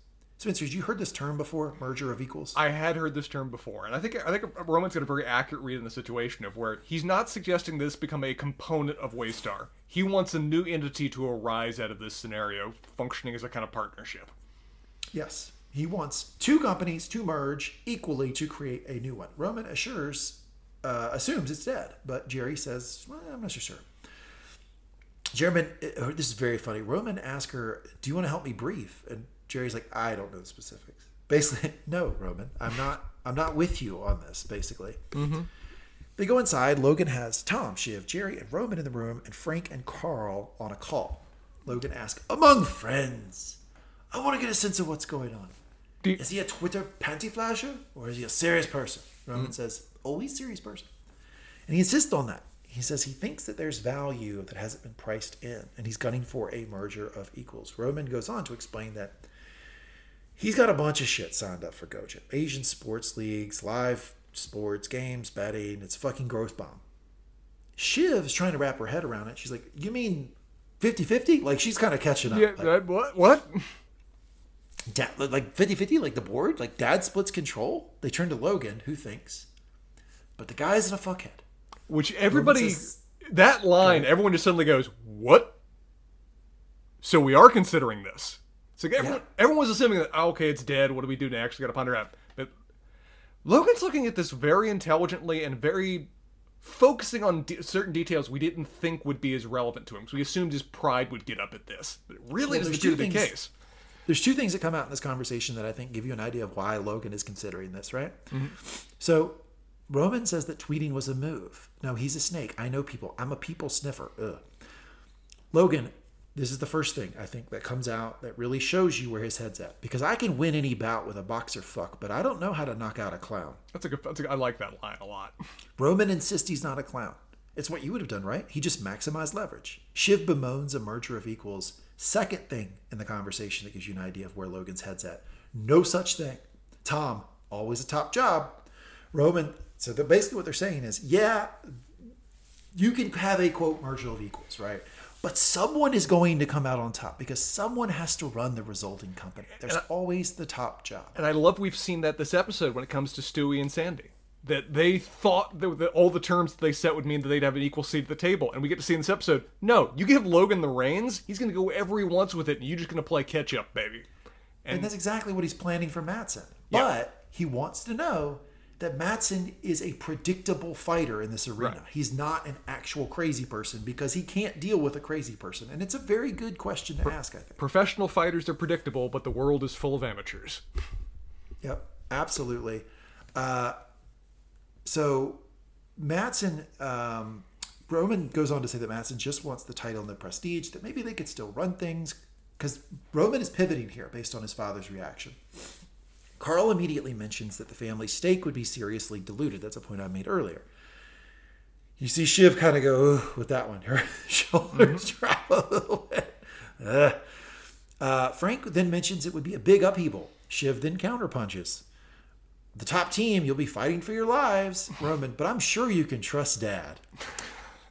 Spencer, you heard this term before? Merger of equals? I had heard this term before, and I think I think Roman's got a very accurate read in the situation of where he's not suggesting this become a component of Waystar. He wants a new entity to arise out of this scenario, functioning as a kind of partnership. Yes. He wants two companies to merge equally to create a new one. Roman assures, uh, assumes it's dead, but Gerri says, well, I'm not so sure. Jeremy, uh, this is very funny. Roman asks her, "Do you want to help me brief?" And Gerri's like, "I don't know the specifics." Basically, no, Roman, I'm not. I'm not with you on this. Basically, they go inside. Logan has Tom, Shiv, Gerri, and Roman in the room, and Frank and Karl on a call. Logan asks, "Among friends, I want to get a sense of what's going on. You- Is he a Twitter panty flasher, or is he a serious person?" Roman mm. says, oh, "Always serious person." And he insists on that. He says he thinks that there's value that hasn't been priced in, and he's gunning for a merger of equals. Roman goes on to explain that he's got a bunch of shit signed up for Gojo Asian sports leagues, live sports, games, betting. It's a fucking growth bomb. Shiv is trying to wrap her head around it. She's like, You mean 50 50? Like, she's kind of catching up. Yeah, Like, what? What? Dad, like 50 50, like the board, like dad splits control. They turn to Logan, who thinks, but the guy's in a fuckhead. Which everybody, says- that line, everyone just suddenly goes, "What?" So we are considering this. So everyone, Yeah. everyone was assuming that, oh, okay, it's dead. What do we do next? We got to ponder out. But Logan's looking at this very intelligently and very focusing on de- certain details we didn't think would be as relevant to him. So we assumed his pride would get up at this. But it really Well, doesn't appear to two be the case. There's two things that come out in this conversation that I think give you an idea of why Logan is considering this, right? Mm-hmm. So Roman says that tweeting was a move. No, he's a snake. I know people. I'm a people sniffer. Ugh. Logan, this is the first thing I think that comes out that really shows you where his head's at. Because I can win any bout with a boxer fuck, but I don't know how to knock out a clown. That's a good. That's a, I like that line a lot. Roman insists he's not a clown. It's what you would have done, right? He just maximized leverage. Shiv bemoans a merger of equals. Second thing in the conversation that gives you an idea of where Logan's head's at. No such thing. Tom, always a top job. Roman, so the, basically what they're saying is, yeah, you can have a quote merger of equals, right? But someone is going to come out on top because someone has to run the resulting company. There's always the top job. And I love we've seen that this episode when it comes to Stewy and Sandy. That they thought that, all the terms that they set would mean that they'd have an equal seat at the table. And we get to see in this episode, no, you give Logan the reins, he's going to go wherever he wants with it, and you're just going to play catch up, baby. And that's exactly what he's planning for Matsson. Yeah. But he wants to know that Matsson is a predictable fighter in this arena. Right. He's not an actual crazy person because he can't deal with a crazy person. And it's a very good question to ask, I think. Professional fighters are predictable, but the world is full of amateurs. Yep, absolutely. Uh, so Matsson, um, Roman goes on to say that Matsson just wants the title and the prestige, that maybe they could still run things, because Roman is pivoting here based on his father's reaction. Karl immediately mentions that the family stake would be seriously diluted. That's a point I made earlier. You see Shiv kind of go with that one. Her shoulders drop a little bit. Uh, Frank then mentions it would be a big upheaval. Shiv then counterpunches. The top team, you'll be fighting for your lives, Roman, but I'm sure you can trust Dad.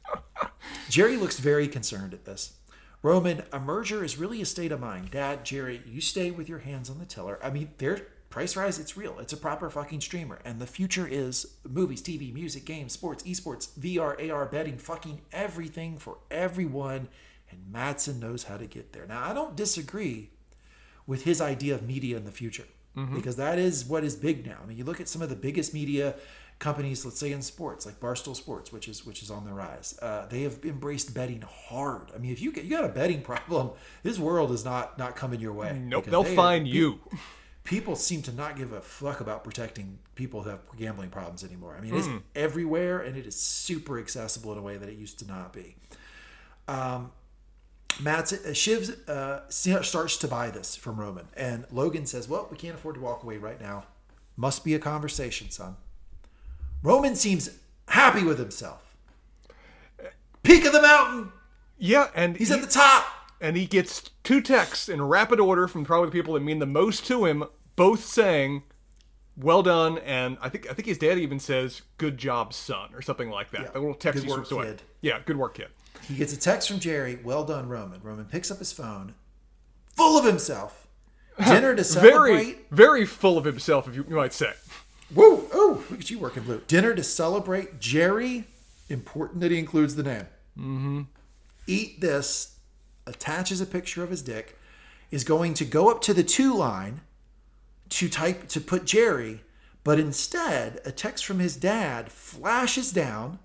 Gerri looks very concerned at this. Roman, a merger is really a state of mind. Dad, Gerri, you stay with your hands on the tiller. I mean, their price rise, it's real. It's a proper fucking streamer. And the future is movies, TV, music, games, sports, esports, VR, AR, betting, fucking everything for everyone. And Matsson knows how to get there. Now, I don't disagree with his idea of media in the future. Because that is what is big now. I mean, you look at some of the biggest media companies, let's say in sports, like Barstool Sports, which is which is on the rise. Uh, they have embraced betting hard. I mean, if you get you got a betting problem, this world is not not coming your way. Nope, they'll they are- find you. people seem to not give a fuck about protecting people who have gambling problems anymore. I mean, it's everywhere and it is super accessible in a way that it used to not be. Um, Matt's uh, Shiv uh, starts to buy this from Roman, and Logan says, "Well, we can't afford to walk away right now. Must be a conversation, son." Roman seems happy with himself. Peak of the mountain. Yeah, and He's he, at the top. and he gets two texts in rapid order from probably the people that mean the most to him, both saying, "Well done," and I think I think his dad even says, "Good job, son," or something like that. Yeah. The little text Good work, away. kid. Yeah, good work, kid. He gets a text from Gerri. Well done, Roman. Roman picks up his phone, full of himself. Dinner to celebrate. Very, very full of himself, if you, you might say. Woo! Oh, look at you working blue. Dinner to celebrate Gerri. Important that he includes the name. Mm-hmm. Eat this. Attaches a picture of his dick. Is going to go up to the two line to type to put Gerri, but instead a text from his dad flashes down.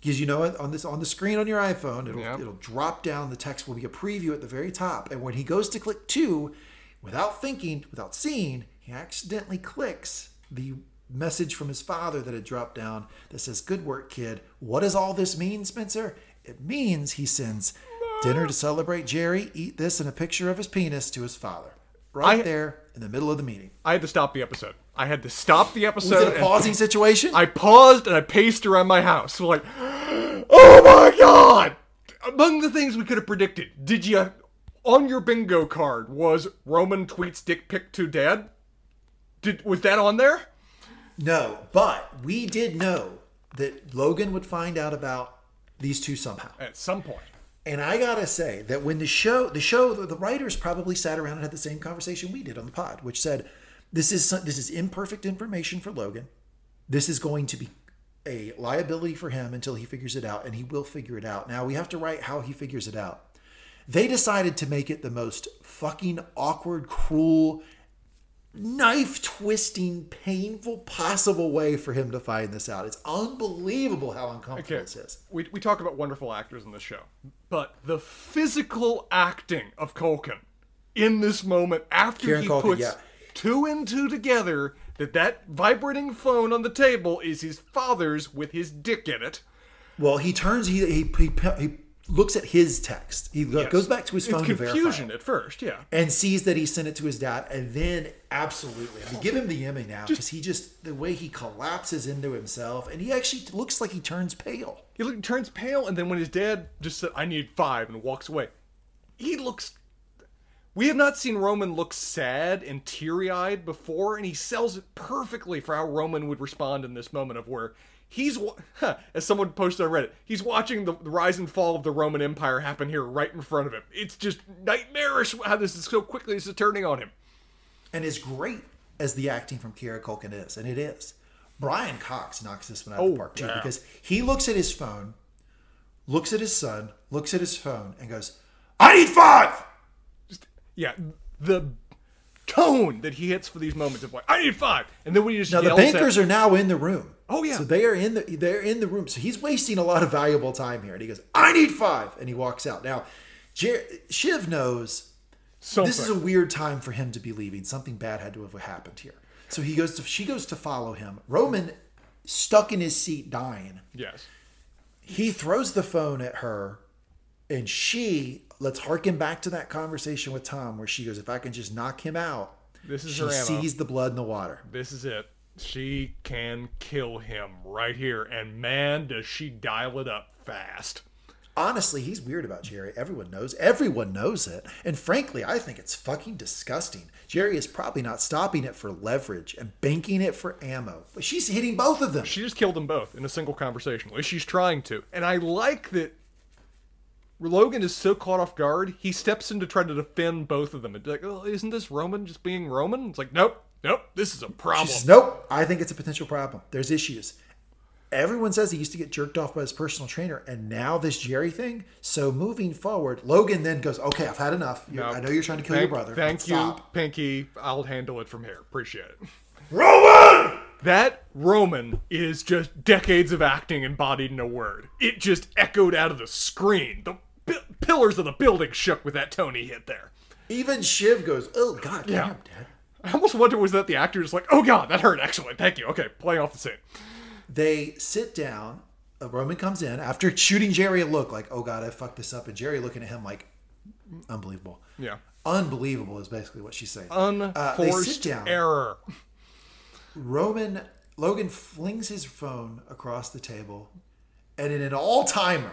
Because you know it on this on the screen on your iPhone, it'll, Yeah. it'll drop down. The text will be a preview at the very top, and when he goes to click two, without thinking, without seeing, he accidentally clicks the message from his father that had dropped down that says, Good work, kid. What does all this mean, Spencer? It means he sends dinner to celebrate Gerri, eat this, and a picture of his penis to his father. Right I- there in the middle of the meeting. I had to stop the episode. I had to stop the episode. Was it a pausing situation? I paused and I paced around my house, like, oh my god! Among the things we could have predicted, did you on your bingo card was Roman tweets dick pic to dad? Did was that on there? no, but we did know that Logan would find out about these two somehow. At some point. And I gotta say that when the show, the show, the, the writers probably sat around and had the same conversation we did on the pod, which said, "This is this is imperfect information for Logan. This is going to be a liability for him until he figures it out, and he will figure it out. Now we have to write how he figures it out. They decided to make it the most fucking awkward, cruel, knife twisting, painful possible way for him to find this out. It's unbelievable how uncomfortable Okay, this is. we, we talk about wonderful actors in this show, but the physical acting of Culkin in this moment after Kieran he Culkin, puts yeah. two and two together that that vibrating phone on the table is his father's with his dick in it. Well, he turns. He he he, he looks at his text. He go- goes back to his phone It's confusion at first, yeah. and sees that he sent it to his dad, and then absolutely, I mean, give him the Emmy now because he just the way he collapses into himself, and he actually looks like he turns pale. He look, turns pale, and then when his dad just said, "I need five and walks away, he looks. We have not seen Roman look sad and teary-eyed before, and he sells it perfectly for how Roman would respond in this moment of where he's, huh, as someone posted on Reddit, he's watching the, the rise and fall of the Roman Empire happen here right in front of him. It's just nightmarish how this is so quickly this is turning on him. and as great as the acting from Kieran Culkin is, and it is, Brian Cox knocks this one out of Oh, the park too yeah. because he looks at his phone, looks at his son, looks at his phone, and goes, "I need five. Yeah, the tone that he hits for these moments of like, "I need five. and then when he just Now the yells at- bankers are now in the room. Oh, yeah. So they are in the they're in the room. So he's wasting a lot of valuable time here. And he goes, "I need five. and he walks out. Now, Jer- Shiv knows something. this is a weird time for him to be leaving. Something bad had to have happened here. So he goes to she goes to follow him. Roman stuck in his seat dying. yes. He throws the phone at her and she let's harken back to that conversation with Tom where she goes, "If I can just knock him out." This is she her ammo. sees the blood in the water. This is it. She can kill him right here, and man, does she dial it up fast. honestly, he's weird about Gerri. Everyone knows. Everyone knows it. And frankly, I think it's fucking disgusting. Gerri is probably not stopping it for leverage and banking it for ammo. But she's hitting both of them. She just killed them both in a single conversation. At least she's trying to. And I like that Logan is so caught off guard, he steps in to try to defend both of them. And be like, oh, isn't this Roman just being Roman? It's like, nope, nope, this is a problem. Says, nope, I think it's a potential problem. There's issues. Everyone says he used to get jerked off by his personal trainer, and now this Gerri thing. So moving forward, Logan then goes, "Okay, I've had enough. You're- No. I know you're trying to kill Thank, your brother. Thank you, stop." Pinky. I'll handle it from here. Appreciate it. Roman. That Roman is just decades of acting embodied in a word. It just echoed out of the screen. The pi- pillars of the building shook with that tone he hit there. Even Shiv goes, "Oh God, Yeah. damn, Dad." I almost wonder was that the actor just like, oh god, that hurt. Excellent, thank you. Okay, playing off the scene. They sit down. Roman comes in after shooting Gerri a look like, "Oh God, I fucked this up," and Gerri looking at him like, "Unbelievable." Yeah, Unbelievable is basically what she's saying. unforced Uh, they sit down. error. Roman Logan flings his phone across the table, and in an all timer,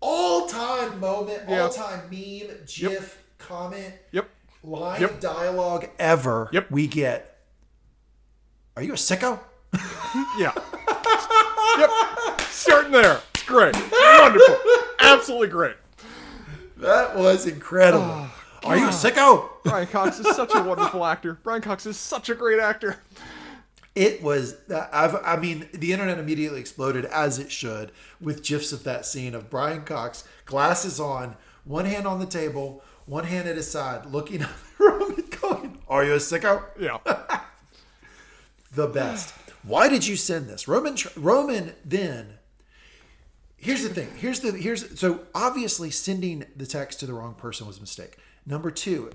all time moment, Yeah. all time meme, GIF, comment, Yep. Line Yep. dialogue ever, Yep. we get. Are you a sicko? Yeah. yep. Starting there. It's great. Wonderful. Absolutely great. That was incredible. Ah, Are you a sicko? Brian Cox is such a wonderful actor. Brian Cox is such a great actor. It was. I've, I mean, the internet immediately exploded as it should with gifs of that scene of Brian Cox, glasses on, one hand on the table, one hand at his side, looking at Roman, going, "Are you a sicko?" Yeah. The best. Why did you send this, Roman? Roman then. Here's the thing. Here's the here's so obviously sending the text to the wrong person was a mistake. Number two,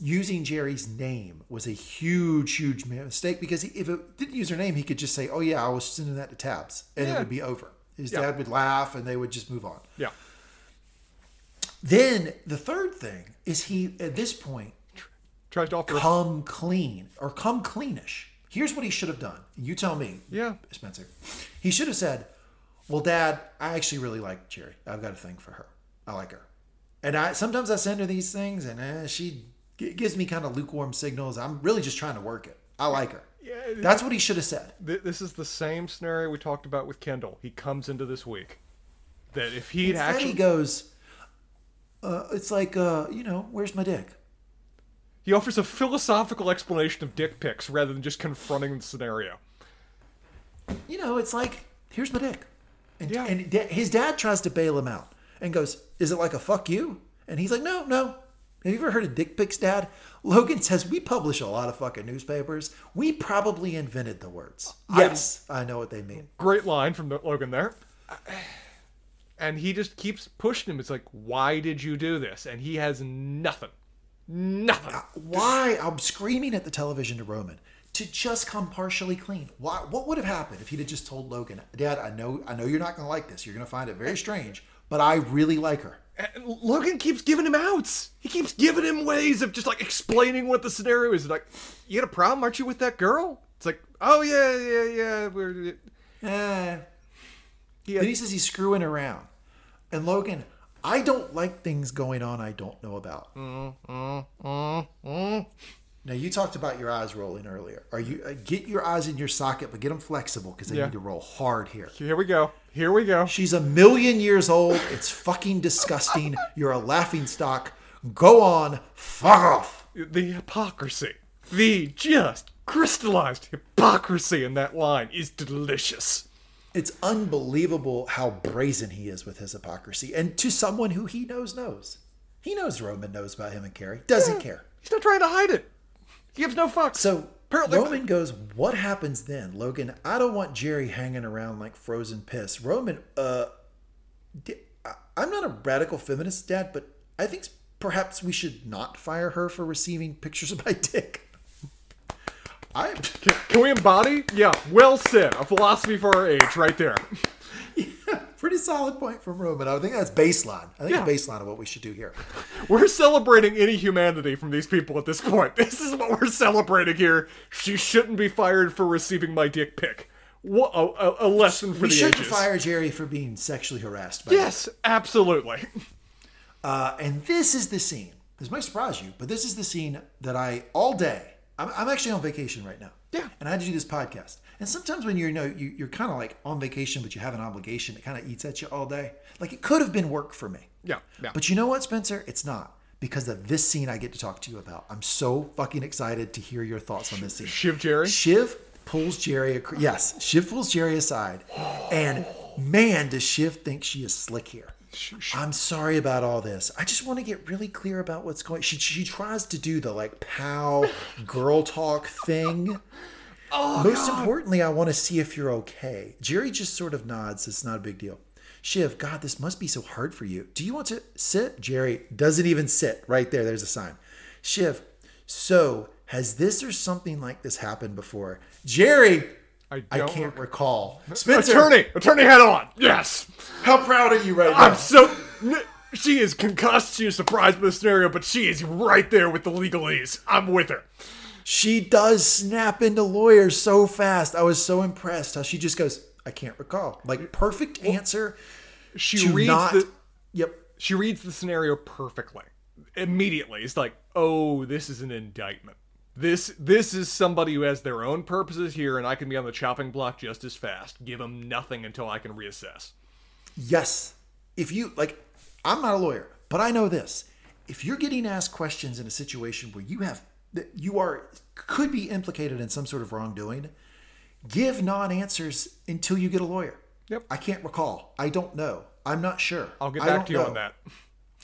using Gerri's name was a huge, huge mistake because he, if it didn't use her name, he could just say, "Oh yeah, I was sending that to Tabs," and it would be over. His Yeah. dad would laugh, and they would just move on. Yeah. Then the third thing is he at this point Tries to offer. come clean or come cleanish. Here's what he should have done. You tell me. Yeah. Spencer. He should have said, Well, Dad, I actually really like Gerri. I've got a thing for her. I like her. And I sometimes I send her these things and eh, she g- gives me kind of lukewarm signals. I'm really just trying to work it. I like her. Yeah. That's what he should have said. Th- This is the same scenario we talked about with Kendall. He comes into this week. That if he'd Instead actually. he goes, uh, it's like, uh, you know, where's my dick? He offers a philosophical explanation of dick pics rather than just confronting the scenario. you know, it's like, here's my dick. And, Yeah. and da- his dad tries to bail him out and goes, Is it like a fuck you? And he's like, No, no. Have you ever heard of dick pics, dad? Logan says, We publish a lot of fucking newspapers. We probably invented the words. Yes, I know what they mean. Great line from the- Logan there. And he just keeps pushing him. It's like, why did you do this? And he has nothing. Nothing. Why? I'm screaming at the television to Roman to just come partially clean. Why? What would have happened if he'd have just told Logan, Dad, I know, I know you're not going to like this. You're going to find it very strange, but I really like her. And Logan keeps giving him outs. He keeps giving him ways of just like explaining what the scenario is. Like, you had a problem, aren't you, with that girl? It's like, oh yeah, yeah, yeah. We're Eh, he Then he says he's screwing around. And Logan, I don't like things going on I don't know about. Now you talked about your eyes rolling earlier. Are you uh, get your eyes in your socket, but get them flexible because they Yeah. need to roll hard here. here we go. Here we go. She's a million years old. It's fucking disgusting. You're a laughing stock. Go on, fuck off. The hypocrisy, the just crystallized hypocrisy in that line is delicious. It's unbelievable how brazen he is with his hypocrisy, and to someone who he knows knows. He knows Roman knows about him and Kerry. Doesn't care. He's not trying to hide it. He gives no fucks. So Apparently- Roman goes, "What happens then, Logan? I don't want Gerri hanging around like frozen piss." Roman, uh, I'm not a radical feminist, Dad, but I think perhaps we should not fire her for receiving pictures of my dick. I Can, can we embody? Yeah, well said. A philosophy for our age, right there. Yeah, pretty solid point from Roman. I think that's baseline. I think Yeah. it's baseline of what we should do here. We're celebrating any humanity from these people at this point. This is what we're celebrating here. She shouldn't be fired for receiving my dick pic. What a, a, lesson for We the shouldn't ages. fire Gerri for being sexually harassed. By Yes, absolutely. Uh, and this is the scene. This might surprise you, but this is the scene that I all day. I'm, I'm actually on vacation right now. Yeah. And I had to do this podcast. And sometimes when you're you know you, you're kind of like on vacation, but you have an obligation, it kind of eats at you all day. Like it could have been work for me. Yeah, yeah. But you know what, Spencer? It's not because of this scene I get to talk to you about. I'm so fucking excited to hear your thoughts on this scene. Shiv Gerri. Shiv pulls Gerri. ac- Yes, Shiv pulls Gerri aside, and man, does Shiv think she is slick here. I'm sorry about all this. I just want to get really clear about what's going. She she tries to do the like pow girl talk thing. Oh, Most importantly, I want to see if you're okay. Gerri just sort of nods. It's not a big deal. Shiv, God, this must be so hard for you. Do you want to sit? Gerri doesn't even sit. Right there, there's a sign. Shiv, so has this or something like this happened before? Gerri, I I can't recall. Spencer, Attorney, attorney head on. Yes. how proud are you right now? I'm so. n- She is concussed. She is surprised by the scenario, but she is right there with the legalese. I'm with her. She does snap into lawyers so fast. I was so impressed how she just goes, I can't recall. Like perfect answer. She reads not- the. Yep. She reads the scenario perfectly. Immediately, it's like, oh, this is an indictment. This this is somebody who has their own purposes here, and I can be on the chopping block just as fast. Give them nothing until I can reassess. Yes. If you like, I'm not a lawyer, but I know this. If you're getting asked questions in a situation where you have that you are could be implicated in some sort of wrongdoing, give non-answers until you get a lawyer. Yep. I can't recall. I don't know. I'm not sure. I'll get back to you know. on that.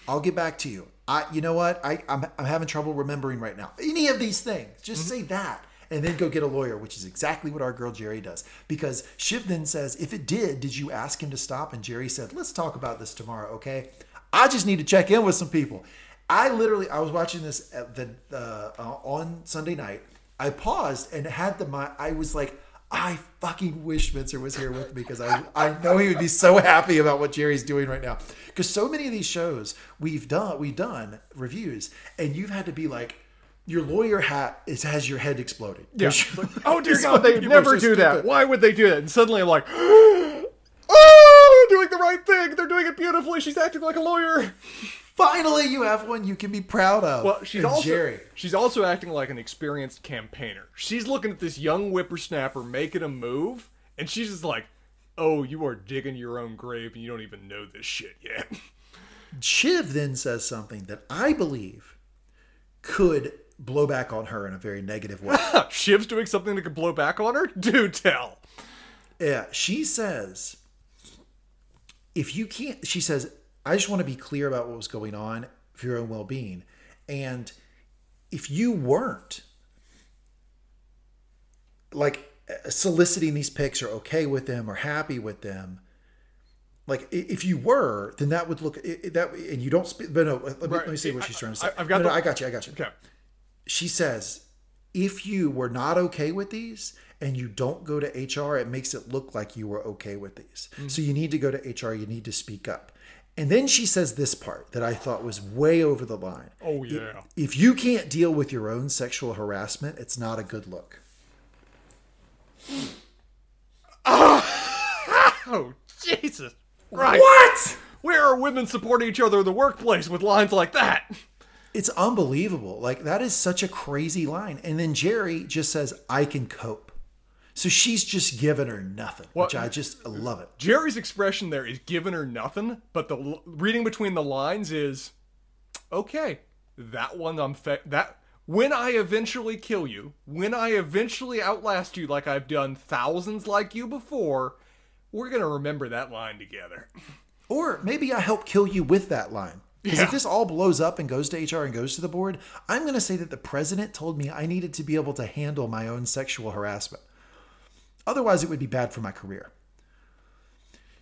I'll get back to you. I, you know what? I, I'm, I'm having trouble remembering right now. Any of these things, just say that, and then go get a lawyer, which is exactly what our girl Gerri does. Because Shiv then says, if it did, did you ask him to stop? And Gerri said, let's talk about this tomorrow, okay? I just need to check in with some people. I literally, I was watching this the uh, uh, on Sunday night. I paused and had the my. I was like, I fucking wish Spencer was here with me because I I know he would be so happy about what Gerri's doing right now. Because so many of these shows we've done we've done reviews, and you've had to be like, your lawyer hat is has your head exploding. Yeah. Like, oh dear God, they never do that. stupid. Why would they do that? And suddenly I'm like, oh, they're doing the right thing. They're doing it beautifully. She's acting like a lawyer. Finally, you have one you can be proud of. Well, she's And also Gerri. she's also acting like an experienced campaigner. She's looking at this young whippersnapper making a move, and she's just like, "Oh, you are digging your own grave, and you don't even know this shit yet." Shiv then says something that I believe could blow back on her in a very negative way. Shiv's doing something that could blow back on her. Do tell. Yeah, she says, if you can't, she says, I just want to be clear about what was going on for your own well being. And if you weren't like uh, soliciting these picks or okay with them or happy with them, like if you were, then that would look that, and you don't speak. But no, let me, let me see what she's trying to say. I- I've got No, no, I got you. I got you Okay. she says if you were not okay with these and you don't go to HR, it makes it look like you were okay with these. Mm-hmm. So you need to go to HR, you need to speak up. And then she says this part that I thought was way over the line. Oh yeah. If you can't deal with your own sexual harassment, it's not a good look. Oh Jesus. Right. What? Where are women supporting each other in the workplace with lines like that? It's unbelievable. Like that is such a crazy line. And then Gerri just says, I can cope. So she's just giving her nothing, which I just love it. Gerri's expression there is giving her nothing, but the reading between the lines is okay. That one I'm fe- that when I eventually kill you, when I eventually outlast you like I've done thousands like you before, we're going to remember that line together. Or maybe I help kill you with that line. Because Yeah. if this all blows up and goes to HR and goes to the board, I'm going to say that the president told me I needed to be able to handle my own sexual harassment. Otherwise, it would be bad for my career.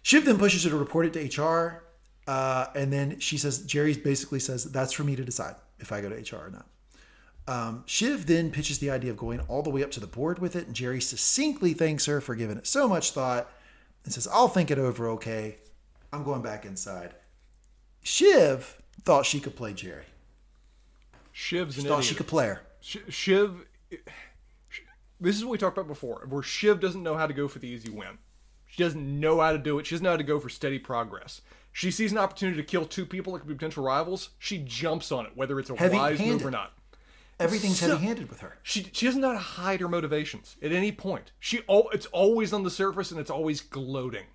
Shiv then pushes her to report it to HR. Uh, and then she says, Gerri basically says, that's for me to decide if I go to HR or not. Um, Shiv then pitches the idea of going all the way up to the board with it. And Gerri succinctly thanks her for giving it so much thought and says, I'll think it over, okay? I'm going back inside. Shiv thought she could play Gerri. Shiv's an Thought idiot. she could play her. Sh- Shiv. This is what we talked about before, where Shiv doesn't know how to go for the easy win. She doesn't know how to do it. She doesn't know how to go for steady progress. She sees an opportunity to kill two people that could be potential rivals. She jumps on it, whether it's a wise move or not. Everything's So- heavy-handed with her. She she doesn't know how to hide her motivations at any point. She al- it's always on the surface and it's always gloating,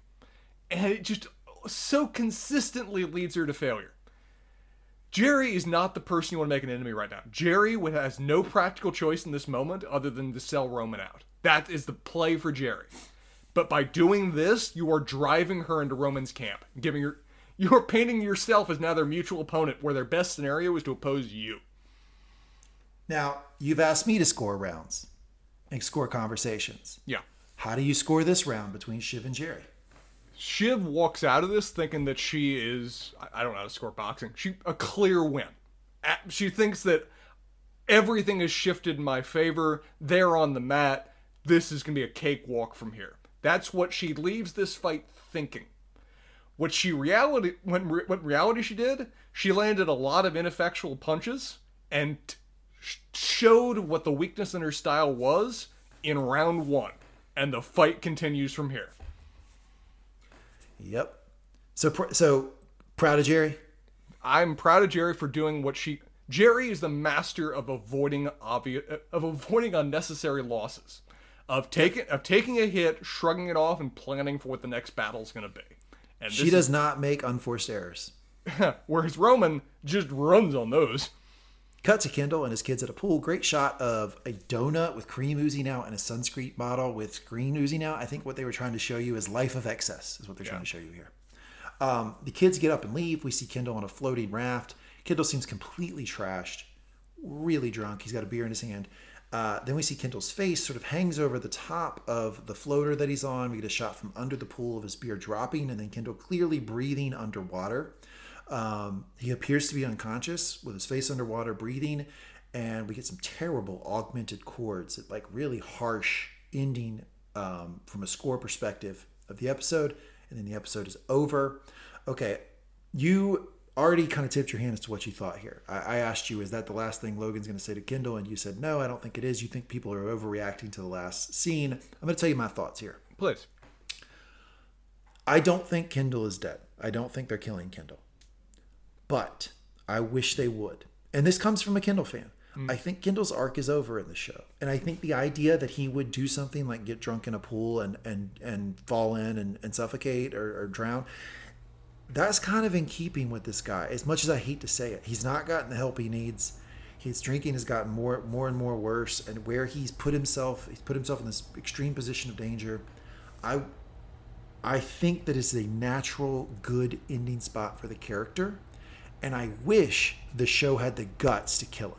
and it just so consistently leads her to failure. Gerri is not the person you want to make an enemy right now. Gerri has no practical choice in this moment other than to sell Roman out. That is the play for Gerri. But by doing this, you are driving her into Roman's camp, giving her you are painting yourself as now their mutual opponent, where their best scenario is to oppose you. Now, you've asked me to score rounds and score conversations. Yeah. How do you score this round between Shiv and Gerri? Shiv walks out of this thinking that she is I- don't know how to score boxing. She a clear win. She thinks that everything has shifted in my favor. They're on the mat. This is going to be a cakewalk from here. That's what she leaves this fight thinking. What she reality when what reality she did, she landed a lot of ineffectual punches and sh- showed what the weakness in her style was in round 1. And the fight continues from here. Yep. So, so proud of Gerri. I'm proud of Gerri for doing what she. Gerri is the master of avoiding obvious of avoiding unnecessary losses, of taking of taking a hit, shrugging it off, and planning for what the next battle is going to be. And She does not make unforced errors. whereas Roman just runs on those. Cut to Kendall and his kids at a pool. Great shot of a donut with cream oozing out and a sunscreen bottle with green oozing out. I think what they were trying to show you is life of excess, is what they're trying to show you here. Um, the kids get up and leave. We see Kendall on a floating raft. Kendall seems completely trashed, really drunk. He's got a beer in his hand. Uh, then we see Kendall's face sort of hangs over the top of the floater that he's on. We get a shot from under the pool of his beer dropping, and then Kendall clearly breathing underwater. Um, he appears to be unconscious with his face underwater, breathing, and we get some terrible augmented chords, like really harsh ending um, from a score perspective of the episode, and then the episode is over. Okay, you already kind of tipped your hand as to what you thought here. I, I asked you, is that the last thing Logan's going to say to Kendall? And you said, no, I don't think it is. You think people are overreacting to the last scene. I'm going to tell you my thoughts here. Please. I don't think Kendall is dead. I don't think they're killing Kendall. But I wish they would. And this comes from a Kendall fan. Mm. I think Kendall's arc is over in the show. And I think the idea that he would do something like get drunk in a pool and and, and fall in and, and suffocate or, or drown, that's kind of in keeping with this guy. As much as I hate to say it, he's not gotten the help he needs. His drinking has gotten more more and more worse, and where he's put himself, he's put himself in this extreme position of danger. I I think that it's a natural, good ending spot for the character, and I wish the show had the guts to kill him.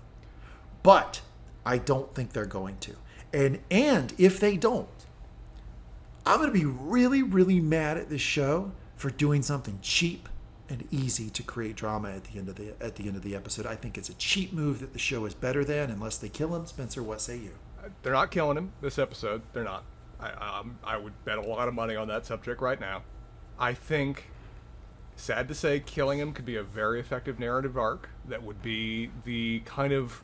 But I don't think they're going to. And and if they don't, I'm going to be really, really mad at this show for doing something cheap and easy to create drama at the end of the at the end of the episode. I think it's a cheap move that the show is better than, unless they kill him. Spencer, what say you? They're not killing him this episode. They're not. I um, I would bet a lot of money on that subject right now. I think, sad to say, killing him could be a very effective narrative arc that would be the kind of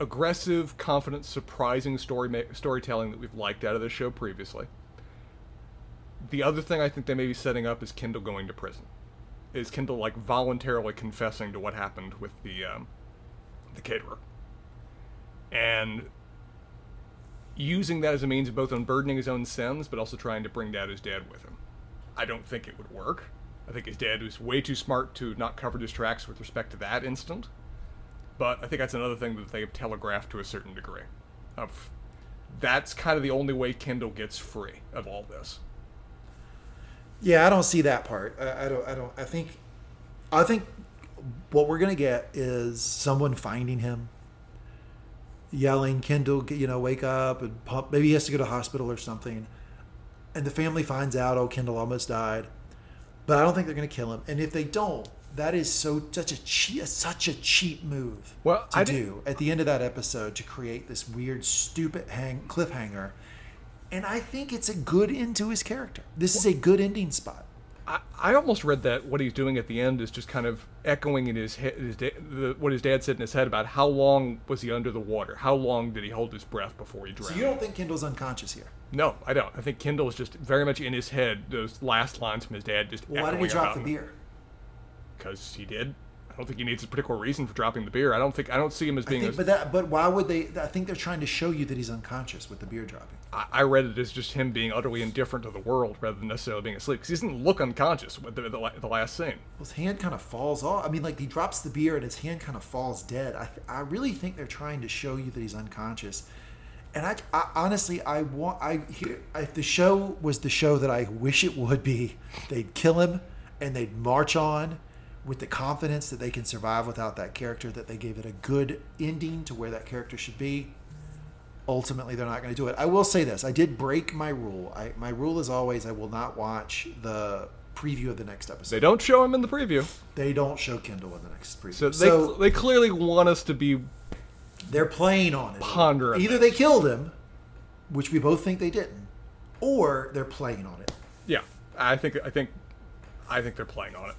aggressive, confident, surprising story ma- storytelling that we've liked out of this show previously. The other thing I think they may be setting up is Kendall going to prison. Is Kendall like voluntarily confessing to what happened with the um, the caterer, and using that as a means of both unburdening his own sins, but also trying to bring down his dad with him. I don't think it would work. I think his dad was way too smart to not cover his tracks with respect to that instant. But I think that's another thing that they have telegraphed to a certain degree. Of that's kind of the only way Kendall gets free of all this. Yeah, I don't see that part. I, I don't. I don't. I think. I think what we're gonna get is someone finding him, yelling, "Kendall, you know, wake up!" and pump. Maybe he has to go to hospital or something, and the family finds out, "Oh, Kendall almost died." But I don't think they're gonna kill him. And if they don't, that is so such a cheap, such a cheap move Well, to I do at the end of that episode to create this weird, stupid hang cliffhanger. And I think it's a good end to his character. This is a good ending spot. I, I almost read that what he's doing at the end is just kind of echoing in his head his da- the, what his dad said in his head about how long was he under the water? How long did he hold his breath before he drowned? So you don't think Kendall's unconscious here? No, I don't. I think Kendall is just very much in his head. Those last lines from his dad just. Well, why did he drop the beer? Because he did. I don't think he needs a particular reason for dropping the beer. I don't think I don't see him as I being. think, a- but that, but why would they? I think they're trying to show you that he's unconscious with the beer dropping. I I read it as just him being utterly indifferent to the world rather than necessarily being asleep. Because he doesn't look unconscious with the, the, the last scene. His hand kind of falls off. I mean, like he drops the beer and his hand kind of falls dead. I, I really think they're trying to show you that he's unconscious. And I, I honestly, I want, I if the show was the show that I wish it would be, they'd kill him and they'd march on with the confidence that they can survive without that character. That they gave it a good ending to where that character should be. Ultimately, they're not going to do it. I will say this: I did break my rule. I, my rule is always I will not watch the preview of the next episode. They don't show him in the preview, They don't show Kendall in the next preview. so So, they they clearly want us to be they're playing on it. Ponder Either they killed him, which we both think they didn't, or they're playing on it. yeah. I think I think I think they're playing on it.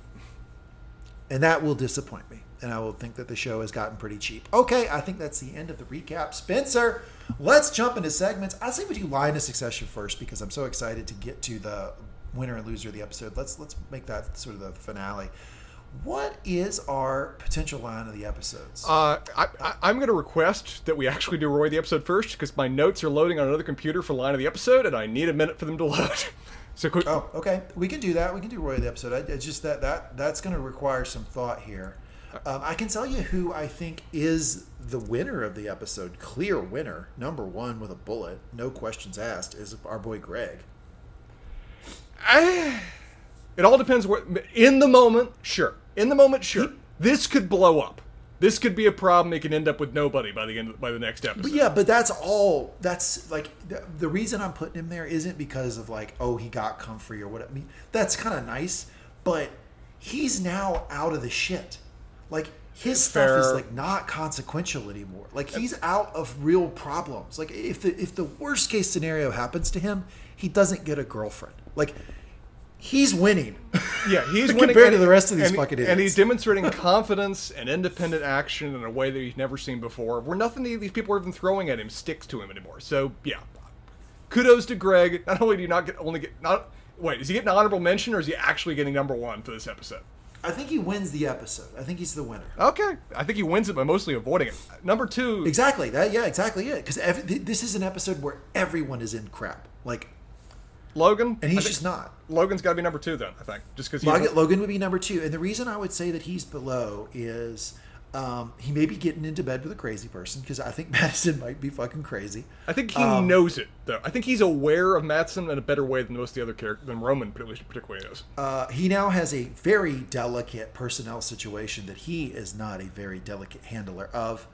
And that will disappoint me. And I will think that the show has gotten pretty cheap. Okay, I think that's the end of the recap. Spencer, let's jump into segments. I say we do line of succession first because I'm so excited to get to the winner and loser of the episode. Let's let's make that sort of the finale. What is our potential line of the episodes? Uh, I, I'm going to request that we actually do Roy the episode first because my notes are loading on another computer for line of the episode, and I need a minute for them to load. so quick. Oh, okay. We can do that. We can do Roy the episode. I, it's just that that that's going to require some thought here. Um, I can tell you who I think is the winner of the episode. Clear winner, number one with a bullet, no questions asked, is our boy Greg. Eh, it all depends what. In the moment, sure. In the moment, sure. This could blow up. This could be a problem. It can end up with nobody by the end by the next episode. But yeah, but that's all. That's like the, the reason I'm putting him there isn't because of like, oh, he got Comfrey or what. I mean, that's kind of nice, but he's now out of the shit. Like his stuff is like not consequential anymore. Like he's out of real problems. Like if the if the worst case scenario happens to him, he doesn't get a girlfriend. Like he's winning. Yeah, he's Compared winning compared to the rest of these and, fucking idiots. And he's demonstrating confidence and independent action in a way that he's never seen before. Where nothing that these people are even throwing at him sticks to him anymore. So yeah, kudos to Greg. Not only do you not get only get not wait, is he getting an honorable mention or is he actually getting number one for this episode? I think he wins the episode. I think he's the winner. Okay, I think he wins it by mostly avoiding it. Number two, Exactly. That yeah, exactly it. Because this is an episode where everyone is in crap. Like, Logan, and he's think just not. Logan's got to be number two then. I think just because Logan, Logan would be number two, and the reason I would say that he's below is um, he may be getting into bed with a crazy person because I think Matsson might be fucking crazy. I think he Um, knows it though. I think he's aware of Matsson in a better way than most of the other characters than Roman particularly knows. Uh, he now has a very delicate personnel situation that he is not a very delicate handler of.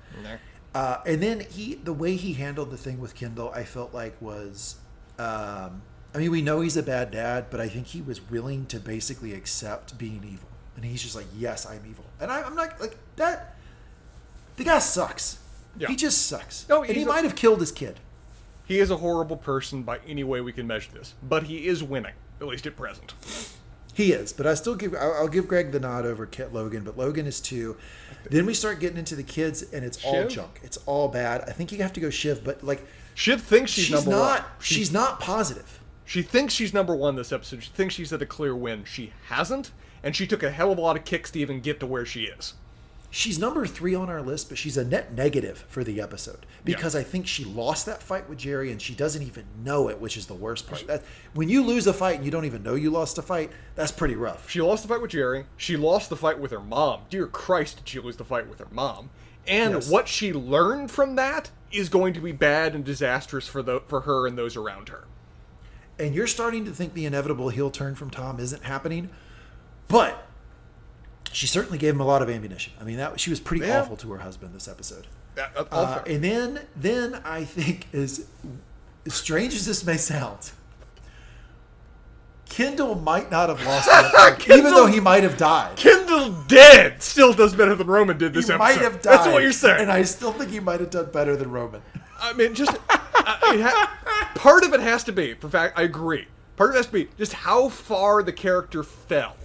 Uh, and then he, the way he handled the thing with Kendall, I felt like was, um, I mean, we know he's a bad dad, but I think he was willing to basically accept being evil, and he's just like, yes, I'm evil, and I, I'm not like that. The guy sucks. Yeah. He just sucks. No, and he a- might have killed his kid. He is a horrible person by any way we can measure this, but he is winning, at least at present. He is, but I still give I'll, give Greg the nod over Kit Logan, but Logan is two. Then we start getting into the kids, and it's all junk. It's all bad. I think you have to go Shiv, but like Shiv thinks she's, she's, not. one. She's not positive. She thinks she's number one this episode. She thinks she's at a clear win. She hasn't, and she took a hell of a lot of kicks to even get to where she is. She's number three on our list, but she's a net negative for the episode because I think she lost that fight with Gerri, and she doesn't even know it, which is the worst part. That when you lose a fight and you don't even know you lost a fight, that's pretty rough. She lost the fight with Gerri. She lost the fight with her mom. Dear Christ, did she lose the fight with her mom? And Yes. what she learned from that is going to be bad and disastrous for the for her and those around her. And you're starting to think the inevitable heel turn from Tom isn't happening, but she certainly gave him a lot of ammunition. I mean, that she was pretty Yeah. awful to her husband this episode. All Uh, and then, then I think as, as strange as this may sound, Kendall might not have lost it, even though he might have died. Kendall dead still does better than Roman did this He episode. might have died. That's what you're saying. and I still think he might have done better than Roman. I mean, just ha- part of it has to be. For fact, I agree. Part of it has to be just how far the character fell.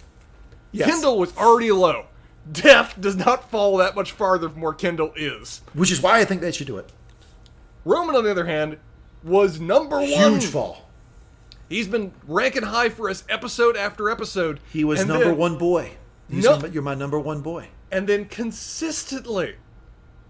Yes. Kendall was already low. Death does not fall that much farther from where Kendall is. which is why I think they should do it. Roman, on the other hand, was number one. Huge fall. He's been ranking high for us episode after episode. He was And number then- one boy. He's No- number- you're my number one boy. And then consistently,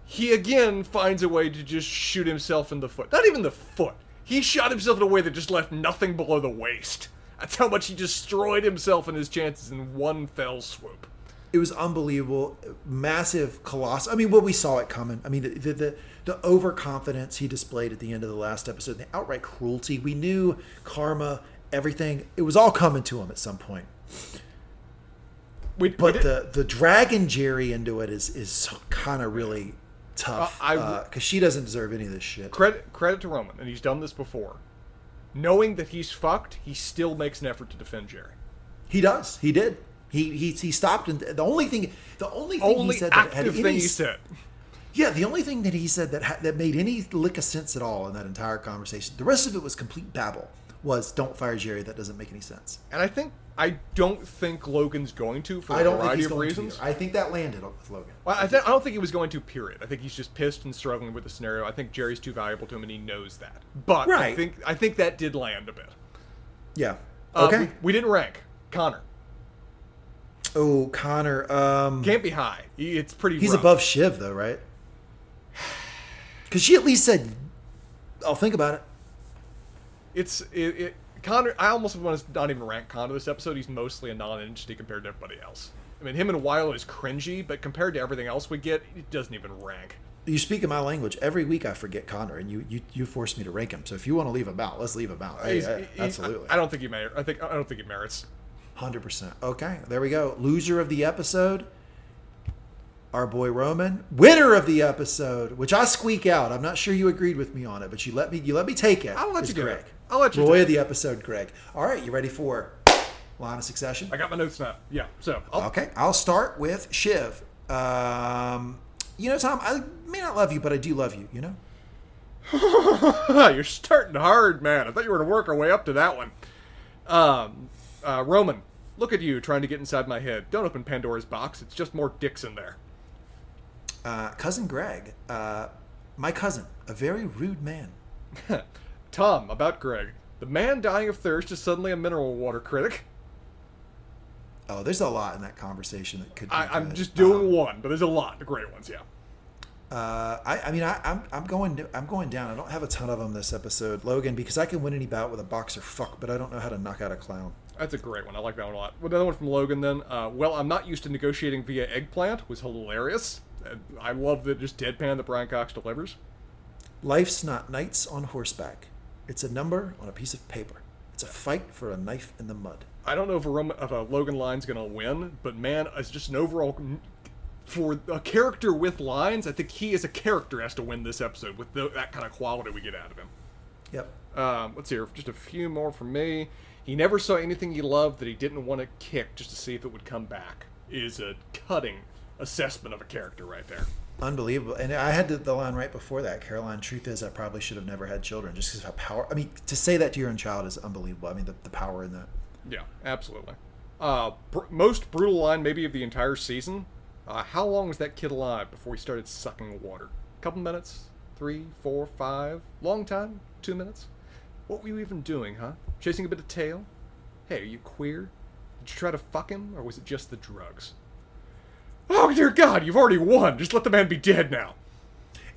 he again finds a way to just shoot himself in the foot. Not even the foot. He shot himself in a way that just left nothing below the waist. That's how much he destroyed himself and his chances in one fell swoop. It was unbelievable, massive, colossal. I mean, what we saw it coming. I mean, the, the the the overconfidence he displayed at the end of the last episode, the outright cruelty. We knew karma, everything. It was all coming to him at some point. We, we But did- the the dragon Gerri into it is is kind of really tough Uh, because she doesn't deserve any of this shit. credit credit to Roman, and he's done this before. Knowing that he's fucked, he still makes an effort to defend Gerri. He does. He did. He he he stopped and the only thing the only thing Only he said that had any thing he said. Yeah, the only thing that he said that ha- that made any lick of sense at all in that entire conversation, the rest of it was complete babble. Was don't fire Gerri. That doesn't make any sense. And I think I don't think Logan's going to for a I don't think variety he's of going reasons. to. I think that landed with Logan. Well, I, th- I don't think he was going to. Period. I think he's just pissed and struggling with the scenario. I think Gerri's too valuable to him, and he knows that. But I think I think that did land a bit. Yeah. Uh, Okay. we, we didn't rank Connor. oh, Connor. Um, Can't be high. He, it's pretty. he's rough. above Shiv though, right? Because she at least said, "I'll think about it." It's it, it. Connor. I almost want to not even rank Connor this episode. He's mostly a non-entity compared to everybody else. I mean, him and Willa is cringy, but compared to everything else we get, it doesn't even rank. You speak in my language. Every week I forget Connor, and you you, you force me to rank him. So if you want to leave him out, let's leave him out. Hey, He's- he- absolutely. I, I don't think he may. I think I don't think he merits. Hundred percent. Okay, there we go. Loser of the episode, our boy Roman. Winner of the episode, which I squeak out. I'm not sure you agreed with me on it, but you let me you let me take it. I'll let is you do Greg. it. I'll let you Roy do of the episode, Greg. All right, you ready for line of succession? I got my notes now. Yeah. So I'll, Okay, I'll start with Shiv. Um, you know, Tom, I may not love you, but I do love you. You know. You're starting hard, man. I thought you were going to work our way up to that one. Um, uh, Roman, look at you trying to get inside my head. Don't open Pandora's box. It's just more dicks in there. Uh, cousin Greg, uh, my cousin, a very rude man. Tom, about Greg. The man dying of thirst is suddenly a mineral water critic. Oh, there's a lot in that conversation that could. Be I, I'm good. just doing Um, one, but there's a lot of great ones, yeah. Uh, I, I mean, I, I'm, I'm going, I'm going down. I don't have a ton of them this episode, Logan, because I can win any bout with a boxer fuck, but I don't know how to knock out a clown. That's a great one. I like that one a lot. Another one from Logan then. Uh, well, I'm not used to negotiating via eggplant was hilarious. I love the just deadpan that Brian Cox delivers. Life's not knights on horseback. It's a number on a piece of paper. It's a fight for a knife in the mud. I don't know if a, Roman, if a Logan line's going to win, but man, as just an overall for a character with lines, I think he as a character has to win this episode with the, that kind of quality we get out of him. Yep. Um, let's hear just a few more from me. He never saw anything he loved that he didn't want to kick just to see if it would come back. Is a cutting assessment of a character right there. Unbelievable. And I had the, the line right before that. Caroline, truth is, I probably should have never had children just because of how power. I mean, to say that to your own child is unbelievable. I mean, the, the power in that. Yeah, absolutely. Uh, br- most brutal line maybe of the entire season. Uh, how long was that kid alive before he started sucking water? A couple minutes? Three, four, five? Long time? Two minutes? What were you even doing, huh? Chasing a bit of tail? Hey, are you queer? Did you try to fuck him, or was it just the drugs? Oh, dear God, you've already won. Just let the man be dead now.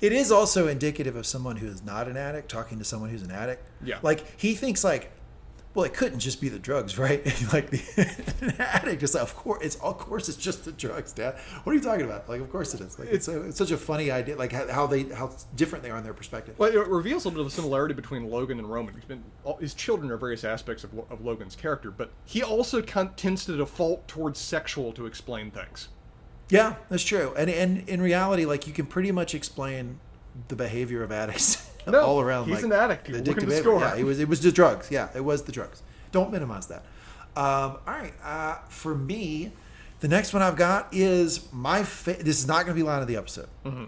It is also indicative of someone who is not an addict talking to someone who's an addict. Yeah. Like he thinks like, well, it couldn't just be the drugs, right? like the addict is like, of course, it's of course it's just the drugs, Dad. What are you talking about? Like, of course it is. Like, it's, a, it's such a funny idea, like how, how they how different they are in their perspective. Well, it reveals a little bit of a similarity between Logan and Roman. He's been, all- his children are various aspects of, of Logan's character, but he also con- tends to default towards sexual to explain things. Yeah, that's true. And and in reality, like you can pretty much explain the behavior of addicts No, all around. he's like, an addict. at addictive behavior. Yeah, it was it was the drugs. Yeah, it was the drugs. Don't minimize that. Um, all right, uh, for me, the next one I've got is my. Fa- this is not going to be line of the episode, Mm-hmm.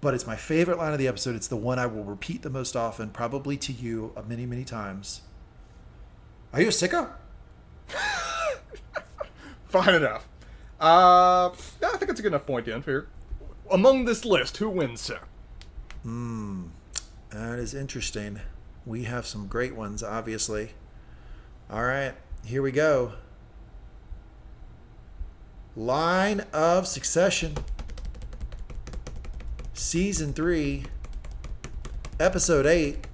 but it's my favorite line of the episode. It's the one I will repeat the most often, probably to you, uh, many many times. Are you a sicko? Fine enough. Uh, I think it's a good enough point end here. Among this list, who wins, sir? Hmm, that is interesting. We have some great ones, obviously. All right, here we go. Line of Succession, Season 3, Episode 8.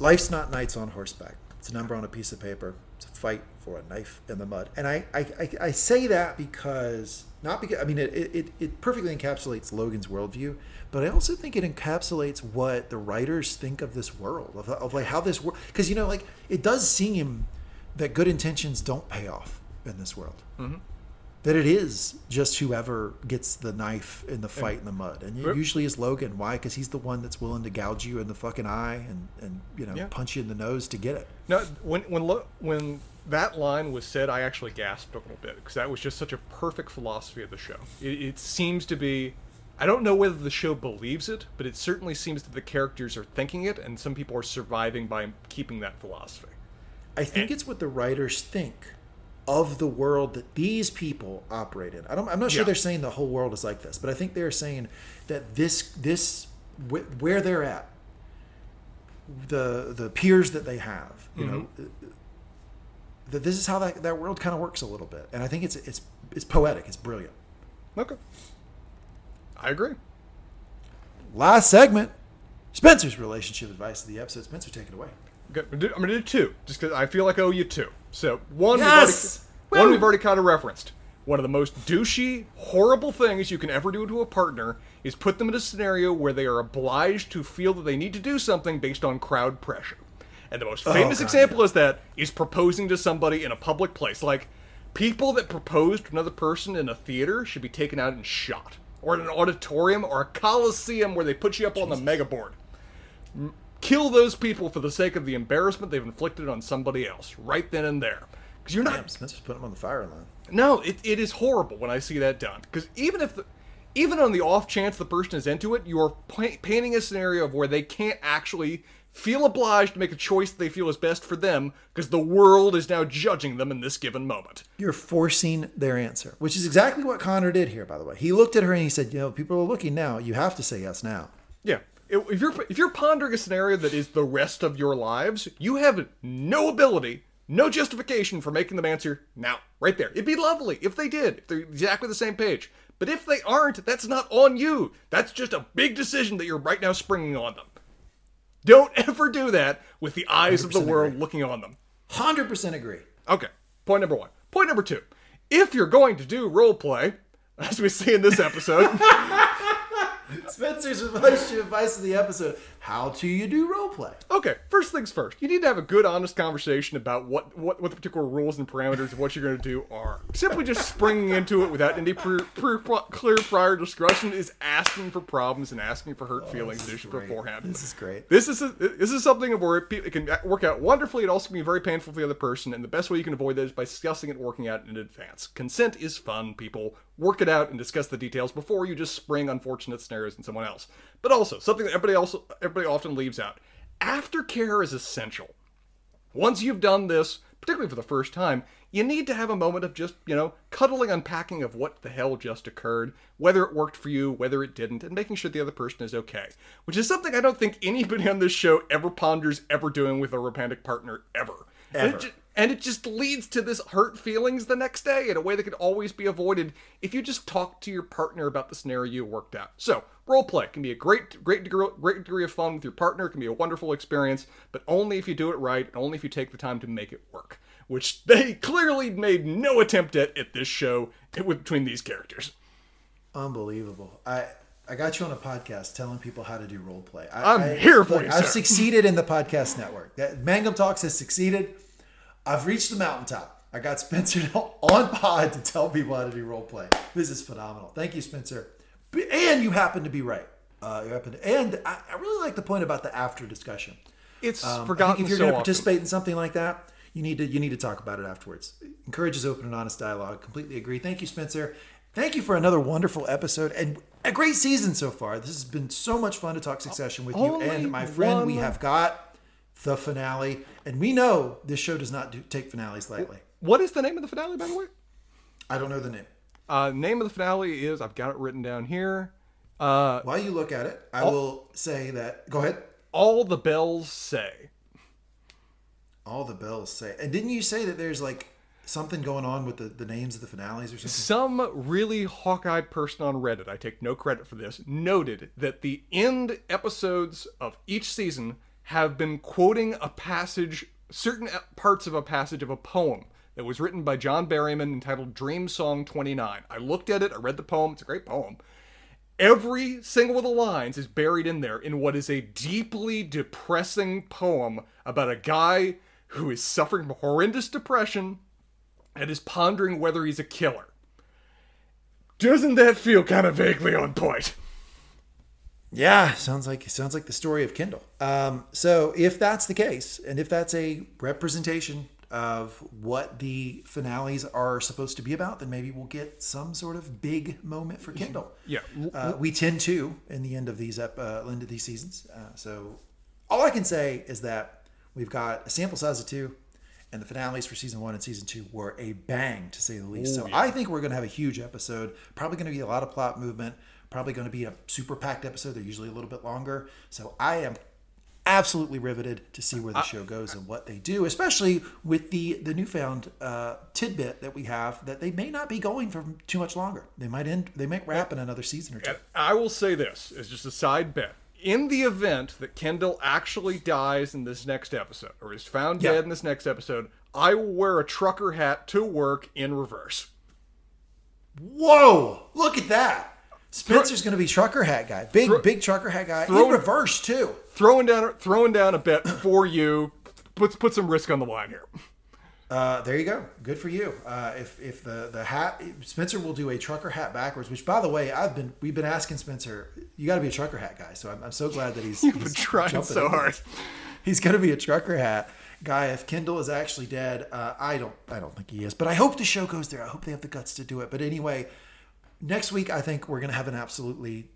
Life's not knights on horseback. It's a number on a piece of paper. It's a fight for a knife in the mud. And I, I, I, I say that because, not because, I mean, it, it, it perfectly encapsulates Logan's worldview, but I also think it encapsulates what the writers think of this world, of, of like how this world, because, you know, like, it does seem that good intentions don't pay off in this world. Mm-hmm. That it is just whoever gets the knife in the fight in the mud, and it usually is Logan. Why? Because he's the one that's willing to gouge you in the fucking eye and and you know Yeah. punch you in the nose to get it. No, when when lo- when that line was said, I actually gasped a little bit because that was just such a perfect philosophy of the show. It, it seems to be. I don't know whether the show believes it, but it certainly seems that the characters are thinking it, and some people are surviving by keeping that philosophy. I think it's what the writers think of the world that these people operate in. I don't, I'm not sure Yeah. they're saying the whole world is like this, but I think they're saying that this this where they're at, the the peers that they have, you know, mm-hmm. That this is how that, that world kind of works a little bit. And I think it's it's it's poetic. It's brilliant. Okay, I agree. Last segment, Spencer's relationship advice of the episode. Spencer, take it away. Okay, I'm gonna do- I'm gonna do two, just because I feel like I owe you two. So one, Yes! we've already, one we've already kind of referenced. One of the most douchey, horrible things you can ever do to a partner is put them in a scenario where they are obliged to feel that they need to do something based on crowd pressure. And the most oh, famous God, example is that is proposing to somebody in a public place. Like, people that propose to another person in a theater should be taken out and shot. Or in an auditorium or a coliseum where they put you up on the mega board kill those people for the sake of the embarrassment they've inflicted on somebody else right then and there because you're not Damn, Spencer's putting them on the fire line. no it, it is horrible when i see that done because even if the, even on the off chance the person is into it you're pa- painting a scenario of where they can't actually feel obliged to make a choice that they feel is best for them because the world is now judging them in this given moment You're forcing their answer, which is exactly what Connor did here, by the way. He looked at her and he said, You know, people are looking now. You have to say yes now. Yeah. If you're if you're pondering a scenario that is the rest of your lives, you have no ability, no justification for making them answer now, right there. It'd be lovely if they did, if they're exactly the same page. But if they aren't, that's not on you. That's just a big decision that you're right now springing on them. Don't ever do that with the eyes of the world agree. looking on them. 100% agree. Okay, point number one. Point number two. If you're going to do role play, as we see in this episode, Spencer's relationship advice of the episode How do you do role play? Okay, first things first. You need to have a good, honest conversation about what, what, what the particular rules and parameters of what you're going to do are. Simply just springing into it without any pre, pre, clear prior discussion is asking for problems and asking for hurt oh, feelings this beforehand. This is great. This is a, this is something where it, it can work out wonderfully. It also can be very painful for the other person, and the best way you can avoid that is by discussing it, working out in advance. Consent is fun, people. Work it out and discuss the details before you just spring unfortunate scenarios on someone else. But also something that everybody also everybody often leaves out: aftercare is essential. Once you've done this, particularly for the first time, you need to have a moment of just, you know, cuddling unpacking of what the hell just occurred, whether it worked for you, whether it didn't, and making sure the other person is okay. Which is something I don't think anybody on this show ever ponders ever doing with a romantic partner ever. Ever. And it just leads to this hurt feelings the next day in a way that could always be avoided if you just talk to your partner about the scenario you worked out. So, role play can be a great, great degree, great degree of fun with your partner. It can be a wonderful experience, but only if you do it right, and only if you take the time to make it work. Which they clearly made no attempt at at this show between these characters. Unbelievable. I I got you on a podcast telling people how to do role play. I, I'm I- here for look, you, I've sir. succeeded in the podcast network. That Mangum Talks has succeeded. I've reached the mountaintop. I got Spencer on pod to tell people how to do role play. This is phenomenal. Thank you, Spencer. And you happen to be right. Uh, you happen to, and I, I really like the point about the after discussion. It's Um, forgotten if you're so going to often. participate in something like that, you need to you need to talk about it afterwards. Encourages open and honest dialogue. Completely agree. Thank you, Spencer. Thank you for another wonderful episode and a great season so far. This has been so much fun to talk Succession with you. And my friend, we have got the finale, and we know this show does not do, take finales lightly. What is the name of the finale, by the way? I don't know the name. Uh, name of the finale is I've got it written down here. Uh, While you look at it, I Oh. will say that. Go ahead. all the bells say. All the bells say. And didn't you say that there's like something going on with the, the names of the finales or something? Some really hawk-eyed person on Reddit, I take no credit for this, noted that the end episodes of each season have been quoting a passage, certain parts of a passage of a poem that was written by John Berryman entitled Dream Song 29. I looked at it, I read the poem, it's a great poem. Every single of the lines is buried in there in what is a deeply depressing poem about a guy who is suffering from horrendous depression and is pondering whether he's a killer. Doesn't that feel kind of vaguely on point? Yeah, sounds like sounds like the story of Kendall. Um, so if that's the case, and if that's a representation of what the finales are supposed to be about, then maybe we'll get some sort of big moment for Kendall. Yeah, uh, we tend to in the end of these up uh, end of these seasons. Uh, so all I can say is that we've got a sample size of two, and the finales for season one and season two were a bang to say the least. Ooh, so yeah. I think we're going to have a huge episode. Probably going to be a lot of plot movement. Probably going to be a super packed episode. They're usually a little bit longer. So I am absolutely riveted to see where the show goes and what they do, especially with the the newfound uh, tidbit that we have that they may not be going for too much longer. They might end. They might wrap in another season or two. I will say this as just a side bet. In the event that Kendall actually dies in this next episode, or is found Yeah. dead in this next episode, I will wear a trucker hat to work in reverse. Whoa! Look at that. Spencer's going to be trucker hat guy. Big Throw- big trucker hat guy. throw- In reverse too. Throwing down, throwing down a bet for you. Put put some risk on the line here. Uh, there you go. Good for you. Uh, if if the the hat Spencer will do a trucker hat backwards, which by the way I've been we've been asking Spencer. You got to be a trucker hat guy. So I'm, I'm so glad that he's, You've he's been trying so hard. He's going to be a trucker hat guy. If Kendall is actually dead, uh, I don't I don't think he is. But I hope the show goes there. I hope they have the guts to do it. But anyway, next week I think we're going to have an absolutely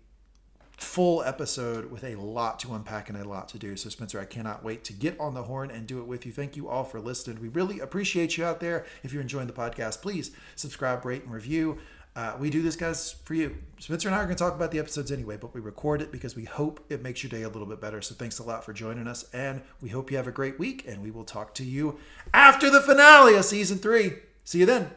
full episode with a lot to unpack and a lot to do. So, Spencer, I cannot wait to get on the horn and do it with you. Thank you all for listening. We really appreciate you out there. If you're enjoying the podcast, please subscribe, rate, and review. Uh, we do this, guys, for you. Spencer and I are going to talk about the episodes anyway, but we record it because we hope it makes your day a little bit better. So, thanks a lot for joining us, and we hope you have a great week. And we will talk to you after the finale of season three. See you then.